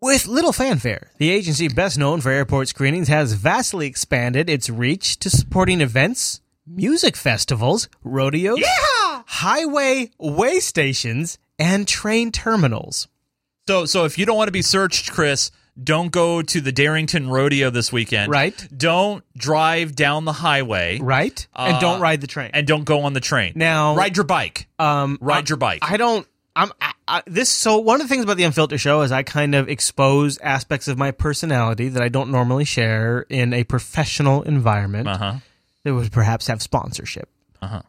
S1: With little fanfare, the agency best known for airport screenings has vastly expanded its reach to supporting events, music festivals, rodeos, highway way stations, and train terminals.
S3: So, so if you don't want to be searched, Chris, don't go to the Darrington Rodeo this weekend.
S1: Right.
S3: Don't drive down the highway.
S1: Right. and
S3: Uh,
S1: don't ride the train.
S3: And don't go on the train.
S1: Now,
S3: ride your bike.
S1: Um,
S3: Ride your bike.
S1: I don't. I'm I, I, this. So one of the things about the Unfiltered Show is I kind of expose aspects of my personality that I don't normally share in a professional environment
S3: Uh-huh.
S1: that would perhaps have sponsorship.
S3: Uh-huh.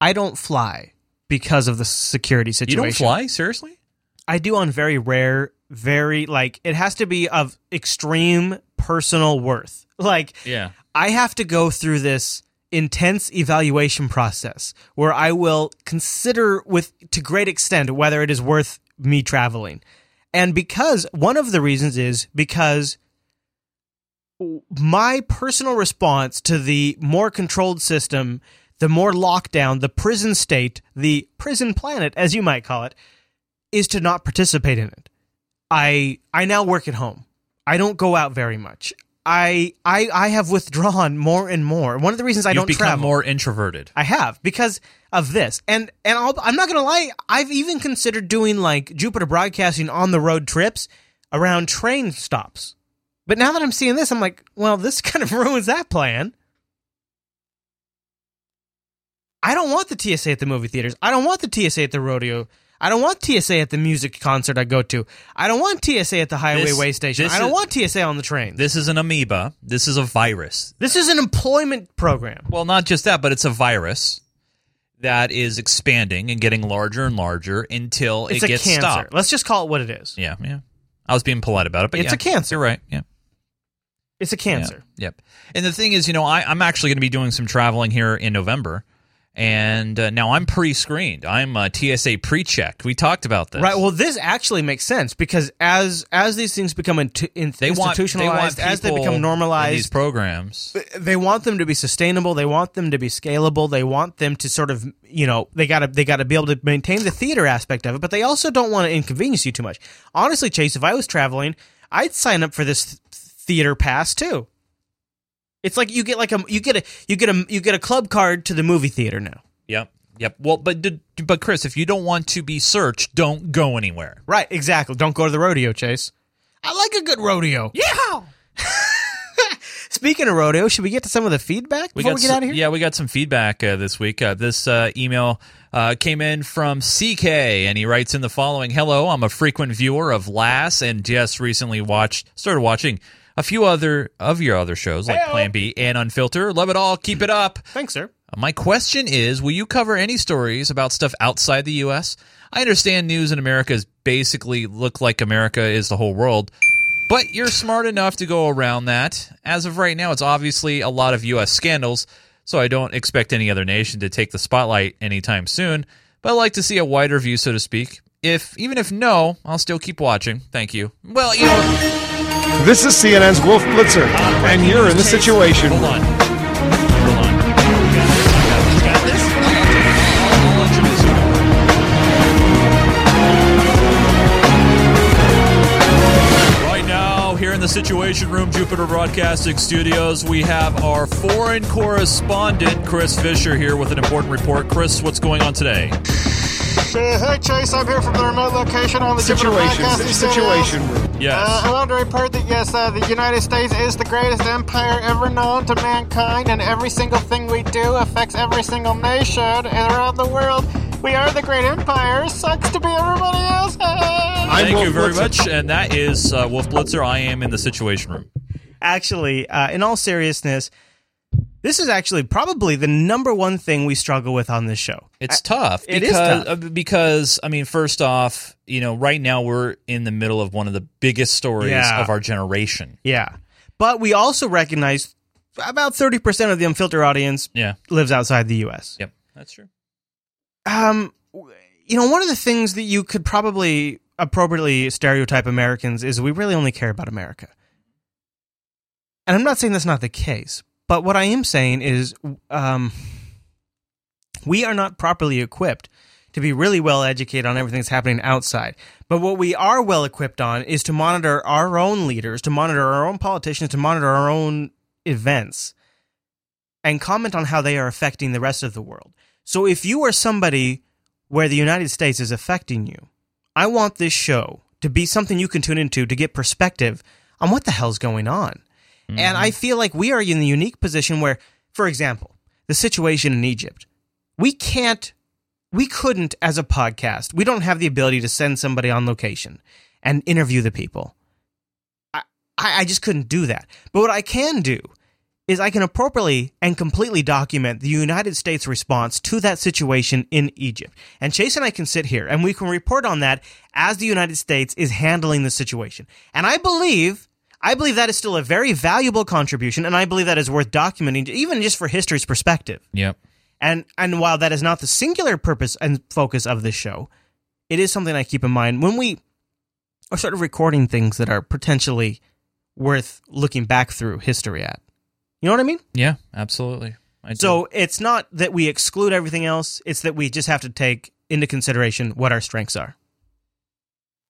S1: I don't fly because of the security situation.
S3: You don't fly? Seriously?
S1: I do on very rare, very like it has to be of extreme personal worth. Like
S3: Yeah.
S1: I have to go through this intense evaluation process where I will consider with to great extent whether it is worth me traveling. And because one of the reasons is because my personal response to the more controlled system, the more lockdown, the prison state, the prison planet as you might call it, is to not participate in it. I I now work at home. I don't go out very much. I I I have withdrawn more and more. One of the reasons I
S3: You've
S1: don't
S3: become
S1: travel
S3: more introverted.
S1: I have because of this, and and I'll, I'm not gonna lie. I've even considered doing like Jupiter Broadcasting on the road trips around train stops. But now that I'm seeing this, I'm like, well, this [laughs] kind of ruins that plan. I don't want the TSA at the movie theaters. I don't want the TSA at the rodeo. I don't want TSA at the music concert I go to. I don't want TSA at the highway
S3: This-
S1: way station.
S3: this
S1: I don't
S3: is-
S1: want TSA on the train.
S3: This is an amoeba. This is a virus.
S1: This is an employment program.
S3: Well, not just that, but it's a virus that is expanding and getting larger and larger until
S1: It's
S3: it
S1: a
S3: gets
S1: cancer.
S3: stopped.
S1: Let's just call it what it is.
S3: Yeah, yeah. I was being polite about it, but
S1: It's
S3: yeah,
S1: a cancer.
S3: You're right. Yeah.
S1: It's a cancer.
S3: Yep. And the thing is, you know, I, I'm actually going to be doing some traveling here in November. And uh, now I'm pre-screened. I'm uh, TSA pre-checked. We talked about this.
S1: Right. Well, this actually makes sense because as as these things become in, in,
S3: They want, they
S1: institutionalized,
S3: want
S1: as they become normalized,
S3: these programs.
S1: they want them to be sustainable. They want them to be scalable. They want them to sort of, you know, they got to they got to be able to maintain the theater aspect of it, but they also don't want to inconvenience you too much. Honestly, Chase, if I was traveling, I'd sign up for this theater pass too. It's like you get like a you get a you get a you get a club card to the movie theater now.
S3: Yep. Yep. Well, but but Chris, if you don't want to be searched, don't go anywhere.
S1: Right, exactly. Don't go to the rodeo, Chase. I like a good rodeo.
S3: Yeah. [laughs]
S1: Speaking of rodeo, should we get to some of the feedback before we, get
S3: some-
S1: out of here?
S3: Yeah, we got some feedback uh, this week. Uh, this uh, email uh, came in from CK, and he writes in the following: "Hello, I'm a frequent viewer of LAS, and just recently watched, started watching a few other of your other shows like Plan B and Unfiltered. Love it all. Keep it up.
S1: Thanks, sir.
S3: Uh, My question is Will you cover any stories about stuff outside the U.S.? I understand news in America is basically look like America is the whole world, but you're smart enough to go around that. As of right now, it's obviously a lot of U.S. scandals, so I don't expect any other nation to take the spotlight anytime soon, but I'd like to see a wider view, so to speak. if even if no, I'll still keep watching. Thank you. Well, you know,
S30: This is CNN's Wolf Blitzer, and you're in the situation.
S3: hold on. Right now, here in the Situation Room, Jupiter Broadcasting Studios, we have our foreign correspondent, Chris Fisher, here with an important report. Chris, what's going on today?
S41: Uh, hey Chase, I'm here from the remote location on the Jupiter
S30: Situation,
S41: Broadcasting
S30: situation
S41: Studios.
S30: room.
S3: Yes.
S41: Uh, I want to report that yes, uh, the United States is the greatest empire ever known to mankind, and every single thing we do affects every single nation and around the world. We are the great empire. Sucks to be everybody else.
S3: Thank you very much. And that is uh, Wolf Blitzer. I am in the Situation Room.
S1: Actually, uh, in all seriousness, this is actually probably the number one thing we struggle with on this show.
S3: It's tough.
S1: It
S3: because,
S1: is tough.
S3: uh, because I mean, first off, you know, right now we're in the middle of one of the biggest stories
S1: Yeah.
S3: of our generation.
S1: Yeah. But we also recognize about 30% of the unfiltered audience
S3: Yeah.
S1: lives outside the US.
S3: Yep, that's true.
S1: Um you know, one of the things that you could probably appropriately stereotype Americans is we really only care about America. And I'm not saying that's not the case, but what I am saying is um we are not properly equipped to be really well educated on everything that's happening outside. But what we are well equipped on is to monitor our own leaders, to monitor our own politicians, to monitor our own events, and comment on how they are affecting the rest of the world. So if you are somebody where the United States is affecting you, I want this show to be something you can tune into to get perspective on what the hell's going on. And I mm-hmm. feel like we are in the unique position where, for example, the situation in Egypt, we can't, we couldn't as a podcast, we don't have the ability to send somebody on location and interview the people. I, I I just couldn't do that. But what I can do is I can appropriately and completely document the United States response to that situation in Egypt. And Chase and I can sit here and we can report on that as the United States is handling the situation. And I believe I believe that is still a very valuable contribution and I believe that is worth documenting even just for history's perspective.
S3: Yep.
S1: And and while that is not the singular purpose and focus of this show, it is something I keep in mind when we are sort of recording things that are potentially worth looking back through history at. You know what I mean?
S3: Yeah, absolutely. I.
S1: So it's not that we exclude everything else, it's that we just have to take into consideration what our strengths are.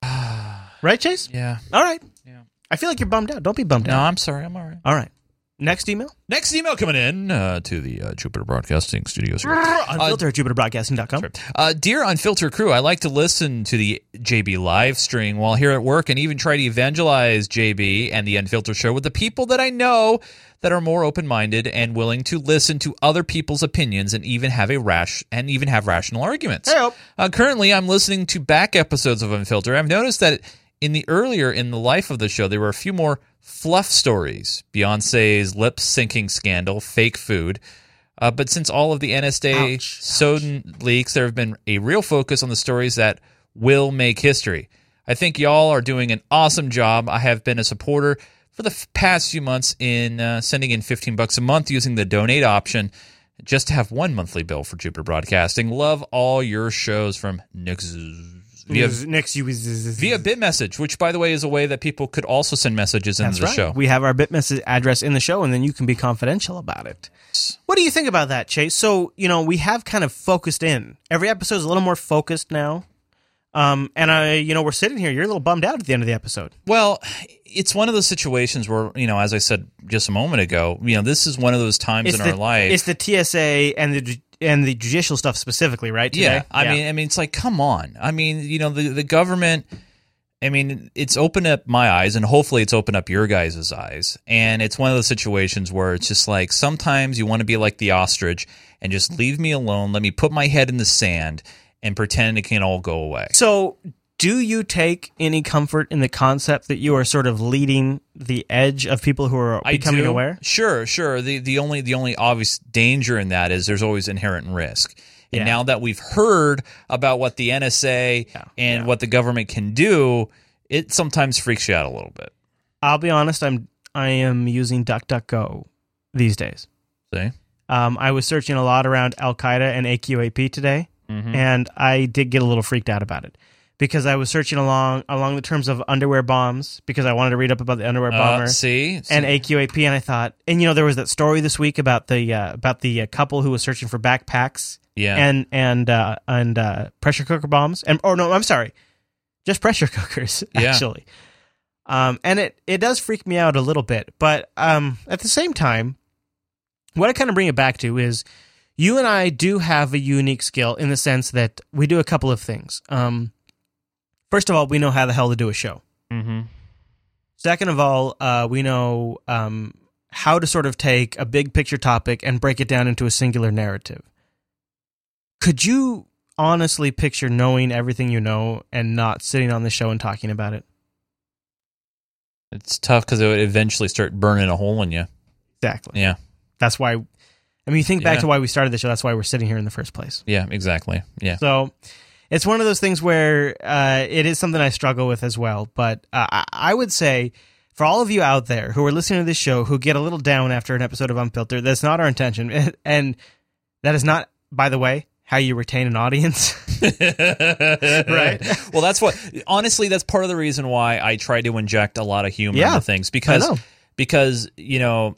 S1: [sighs] right, Chase?
S3: Yeah.
S1: All right.
S3: Yeah.
S1: I feel like you're bummed out. Don't be bummed out.
S3: No,
S1: out.
S3: I'm sorry. I'm all right.
S1: All right. Next email?
S3: Next email coming in uh, to the uh, Jupiter Broadcasting Studios. here.
S1: Unfiltered at jupiterbroadcasting.com.
S3: Uh, dear Unfiltered crew, I like to listen to the JB live stream while here at work and even try to evangelize JB and the Unfiltered show with the people that I know that are more open-minded and willing to listen to other people's opinions and even have a rash and even have rational arguments. Uh, currently, I'm listening to back episodes of Unfiltered. I've noticed that in the earlier in the life of the show, there were a few more fluff stories. Beyonce's lip syncing scandal, fake food. Uh, but since all of the NSA Snowden leaks, there have been a real focus on the stories that will make history. I think y'all are doing an awesome job. I have been a supporter for the f- past few months in uh, sending in 15 bucks a month using the donate option just to have one monthly bill for Jupiter Broadcasting. Love all your shows from Nix via
S1: Next, you
S3: via BitMessage, which by the way is a way that people could also send messages into
S1: That's
S3: the
S1: right.
S3: show.
S1: We have our BitMessage address in the show, and then you can be confidential about it. What do you think about that, Chase? So, you know, we have kind of focused in. Every episode is a little more focused now. Um, and I, you know, we're sitting here. You're a little bummed out at the end of the episode.
S3: Well, it's one of those situations where, you know, as I said just a moment ago, you know, this is one of those times in
S1: the,
S3: our life.
S1: It's the TSA and the and the judicial stuff specifically, right? Today?
S3: Yeah, I mean, I mean, it's like, come on. I mean, you know, the the government. I mean, it's opened up my eyes, and hopefully, it's opened up your guys' eyes. And it's one of those situations where it's just like sometimes you want to be like the ostrich and just leave me alone. Let me put my head in the sand and pretend it can all go away.
S1: So, do you take any comfort in the concept that you are sort of leading the edge of people who are becoming aware?
S3: Sure, sure. The the only the only obvious danger in that is there's always inherent risk. And
S1: Yeah.
S3: now that we've heard about what the NSA and what the government can do, it sometimes freaks you out a little bit.
S1: I'll be honest. I'm I am using DuckDuckGo these days.
S3: See?
S1: Um, I was searching a lot around Al Qaeda and AQAP today,
S3: Mhm.
S1: and I did get a little freaked out about it because I was searching along along the terms of underwear bombs because I wanted to read up about the underwear
S3: Uh,
S1: bomber.
S3: see? See?
S1: and AQAP, and I thought, and you know, there was that story this week about the uh, about the uh, couple who was searching for backpacks,
S3: Yeah.
S1: and and uh, and uh, pressure cooker bombs, and oh no, I'm sorry, just pressure [laughs] cookers
S3: Yeah.
S1: actually. Um, and it it does freak me out a little bit, but um, at the same time, what I kind of bring it back to is you and I do have a unique skill in the sense that we do a couple of things. Um, first of all, we know how the hell to do a show.
S3: Mm-hmm.
S1: Second of all, uh, we know um, how to sort of take a big picture topic and break it down into a singular narrative. Could you honestly picture knowing everything you know and not sitting on the show and talking about it?
S3: It's tough because it would eventually start burning a hole in you.
S1: Exactly.
S3: Yeah.
S1: That's why. I mean, you think back
S3: Yeah.
S1: to why we started the show. That's why we're sitting here in the first place.
S3: Yeah, exactly. Yeah.
S1: So it's one of those things where uh, it is something I struggle with as well. But uh, I- would say for all of you out there who are listening to this show who get a little down after an episode of Unfiltered, that's not our intention. [laughs] And that is not, by the way, how you retain an audience. [laughs]
S3: right. Well, that's what. Honestly, that's part of the reason why I try to inject a lot of humor
S1: Yeah,
S3: into things because because you know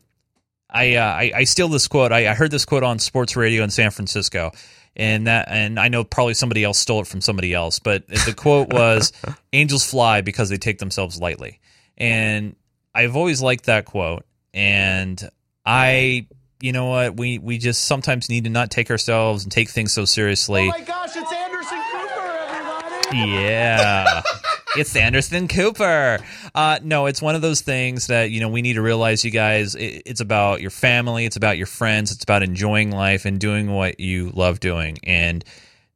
S3: I, uh, I I steal this quote. I, I heard this quote on sports radio in San Francisco, and that and I know probably somebody else stole it from somebody else, but the quote was [laughs] "Angels fly because they take themselves lightly," and I've always liked that quote, and I. You know what? We we just sometimes need to not take ourselves and take things so seriously.
S41: Oh my gosh, it's Anderson Cooper, everybody!
S3: Yeah. [laughs] it's Anderson Cooper. Uh, no, it's one of those things that, you know, we need to realize, you guys, it, it's about your family, it's about your friends, it's about enjoying life and doing what you love doing. And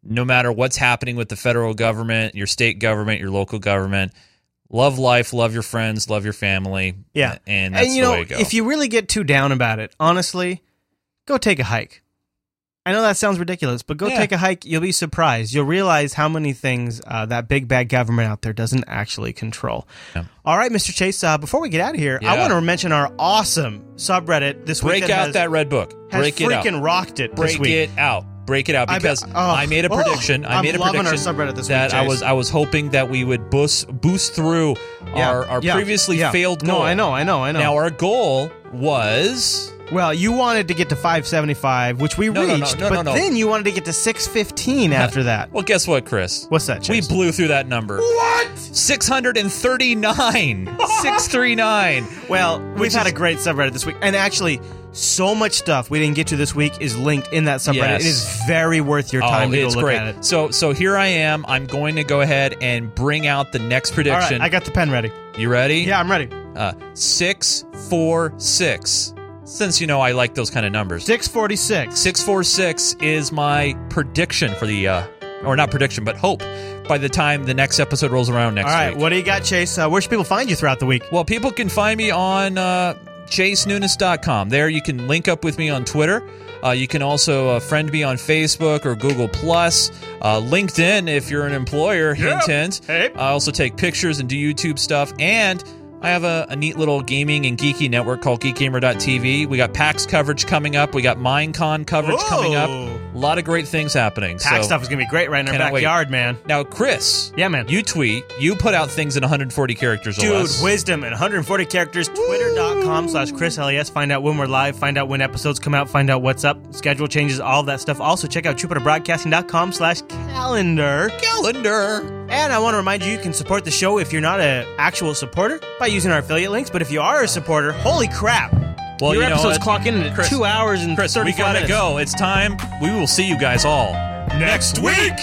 S3: no matter what's happening with the federal government, your state government, your local government, love life, love your friends, love your family.
S1: Yeah.
S3: And that's
S1: you
S3: the
S1: know,
S3: way to go.
S1: if you really get too down about it, honestly, go take a hike. I know that sounds ridiculous, but go
S3: Yeah.
S1: take a hike. You'll be surprised. You'll realize how many things uh, that big bad government out there doesn't actually control. All right, Mr. Chase. Uh, before we get out of here, I want to mention our awesome subreddit this week.
S3: Break out
S1: has-
S3: that red book.
S1: has
S3: Break it out.
S1: freaking rocked it this
S3: Break it out. Break it out
S1: I bet-
S3: because
S1: oh,
S3: I made a
S1: oh,
S3: prediction. I
S1: I'm
S3: made a
S1: loving our
S3: prediction
S1: this week,
S3: that I was I was hoping that we would boost boost through
S1: Yeah,
S3: our, our
S1: yeah,
S3: previously
S1: yeah.
S3: failed
S1: No,
S3: goal.
S1: I know, I know, I know.
S3: Now our goal was
S1: Well, you wanted to get to 575, which we
S3: No,
S1: reached,
S3: no,
S1: but
S3: no, no.
S1: then you wanted to get to 615 after that.
S3: well. Guess what, Chris?
S1: What's that?
S3: We blew through that number. What? Six hundred and thirty nine. [laughs] Six three nine.
S1: Well, we've had a great subreddit this week, and actually, so much stuff we didn't get to this week is linked in that subreddit.
S3: Yes.
S1: It is very worth your time
S3: oh,
S1: to go look
S3: great.
S1: at it.
S3: So so here I am. I'm going to go ahead and bring out the next prediction.
S1: right, I got the pen ready.
S3: you ready?
S1: Yeah, I'm ready.
S3: Uh, six four six. Since you know I like those kind of numbers.
S1: 646.
S3: Six four six is my prediction for the, uh, or not prediction, but hope. By the time the next episode rolls around next week.
S1: All right,
S3: week.
S1: what do you got, Chase? Uh, where should people find you throughout the week?
S3: Well, people can find me on uh, chasenunes.com. There you can link up with me on Twitter. Uh, you can also uh, friend me on Facebook or Google Plus, uh, LinkedIn if you're an employer. Hint, hint. I also take pictures and do YouTube stuff, and I have a, a neat little gaming and geeky network called GeekGamer.tv. We got PAX coverage coming up. We got MineCon coverage coming up. A lot of great things happening.
S1: PAX
S3: so
S1: stuff is going to be great right in our
S3: cannot wait.
S1: backyard, man.
S3: Now, Chris.
S1: Yeah, man.
S3: You tweet. You put out things in 140 characters or
S1: Dude,
S3: less.
S1: wisdom and 140 characters. Twitter.com slash Chris LAS. Find out when we're live. Find out when episodes come out. Find out what's up. Schedule changes. All that stuff. Also, check out JupiterBroadcasting.com slash calendar.
S3: Calendar.
S1: And I want to remind you, you can support the show if you're not an actual supporter by using our affiliate links. But if you are a supporter, holy crap.
S3: Well,
S1: Your
S3: you
S1: episodes
S3: what?
S1: clock in at
S3: Chris-
S1: two hours and
S3: Chris,
S1: 34
S3: we gotta
S1: minutes.
S3: go. It's time. We will see you guys all next week.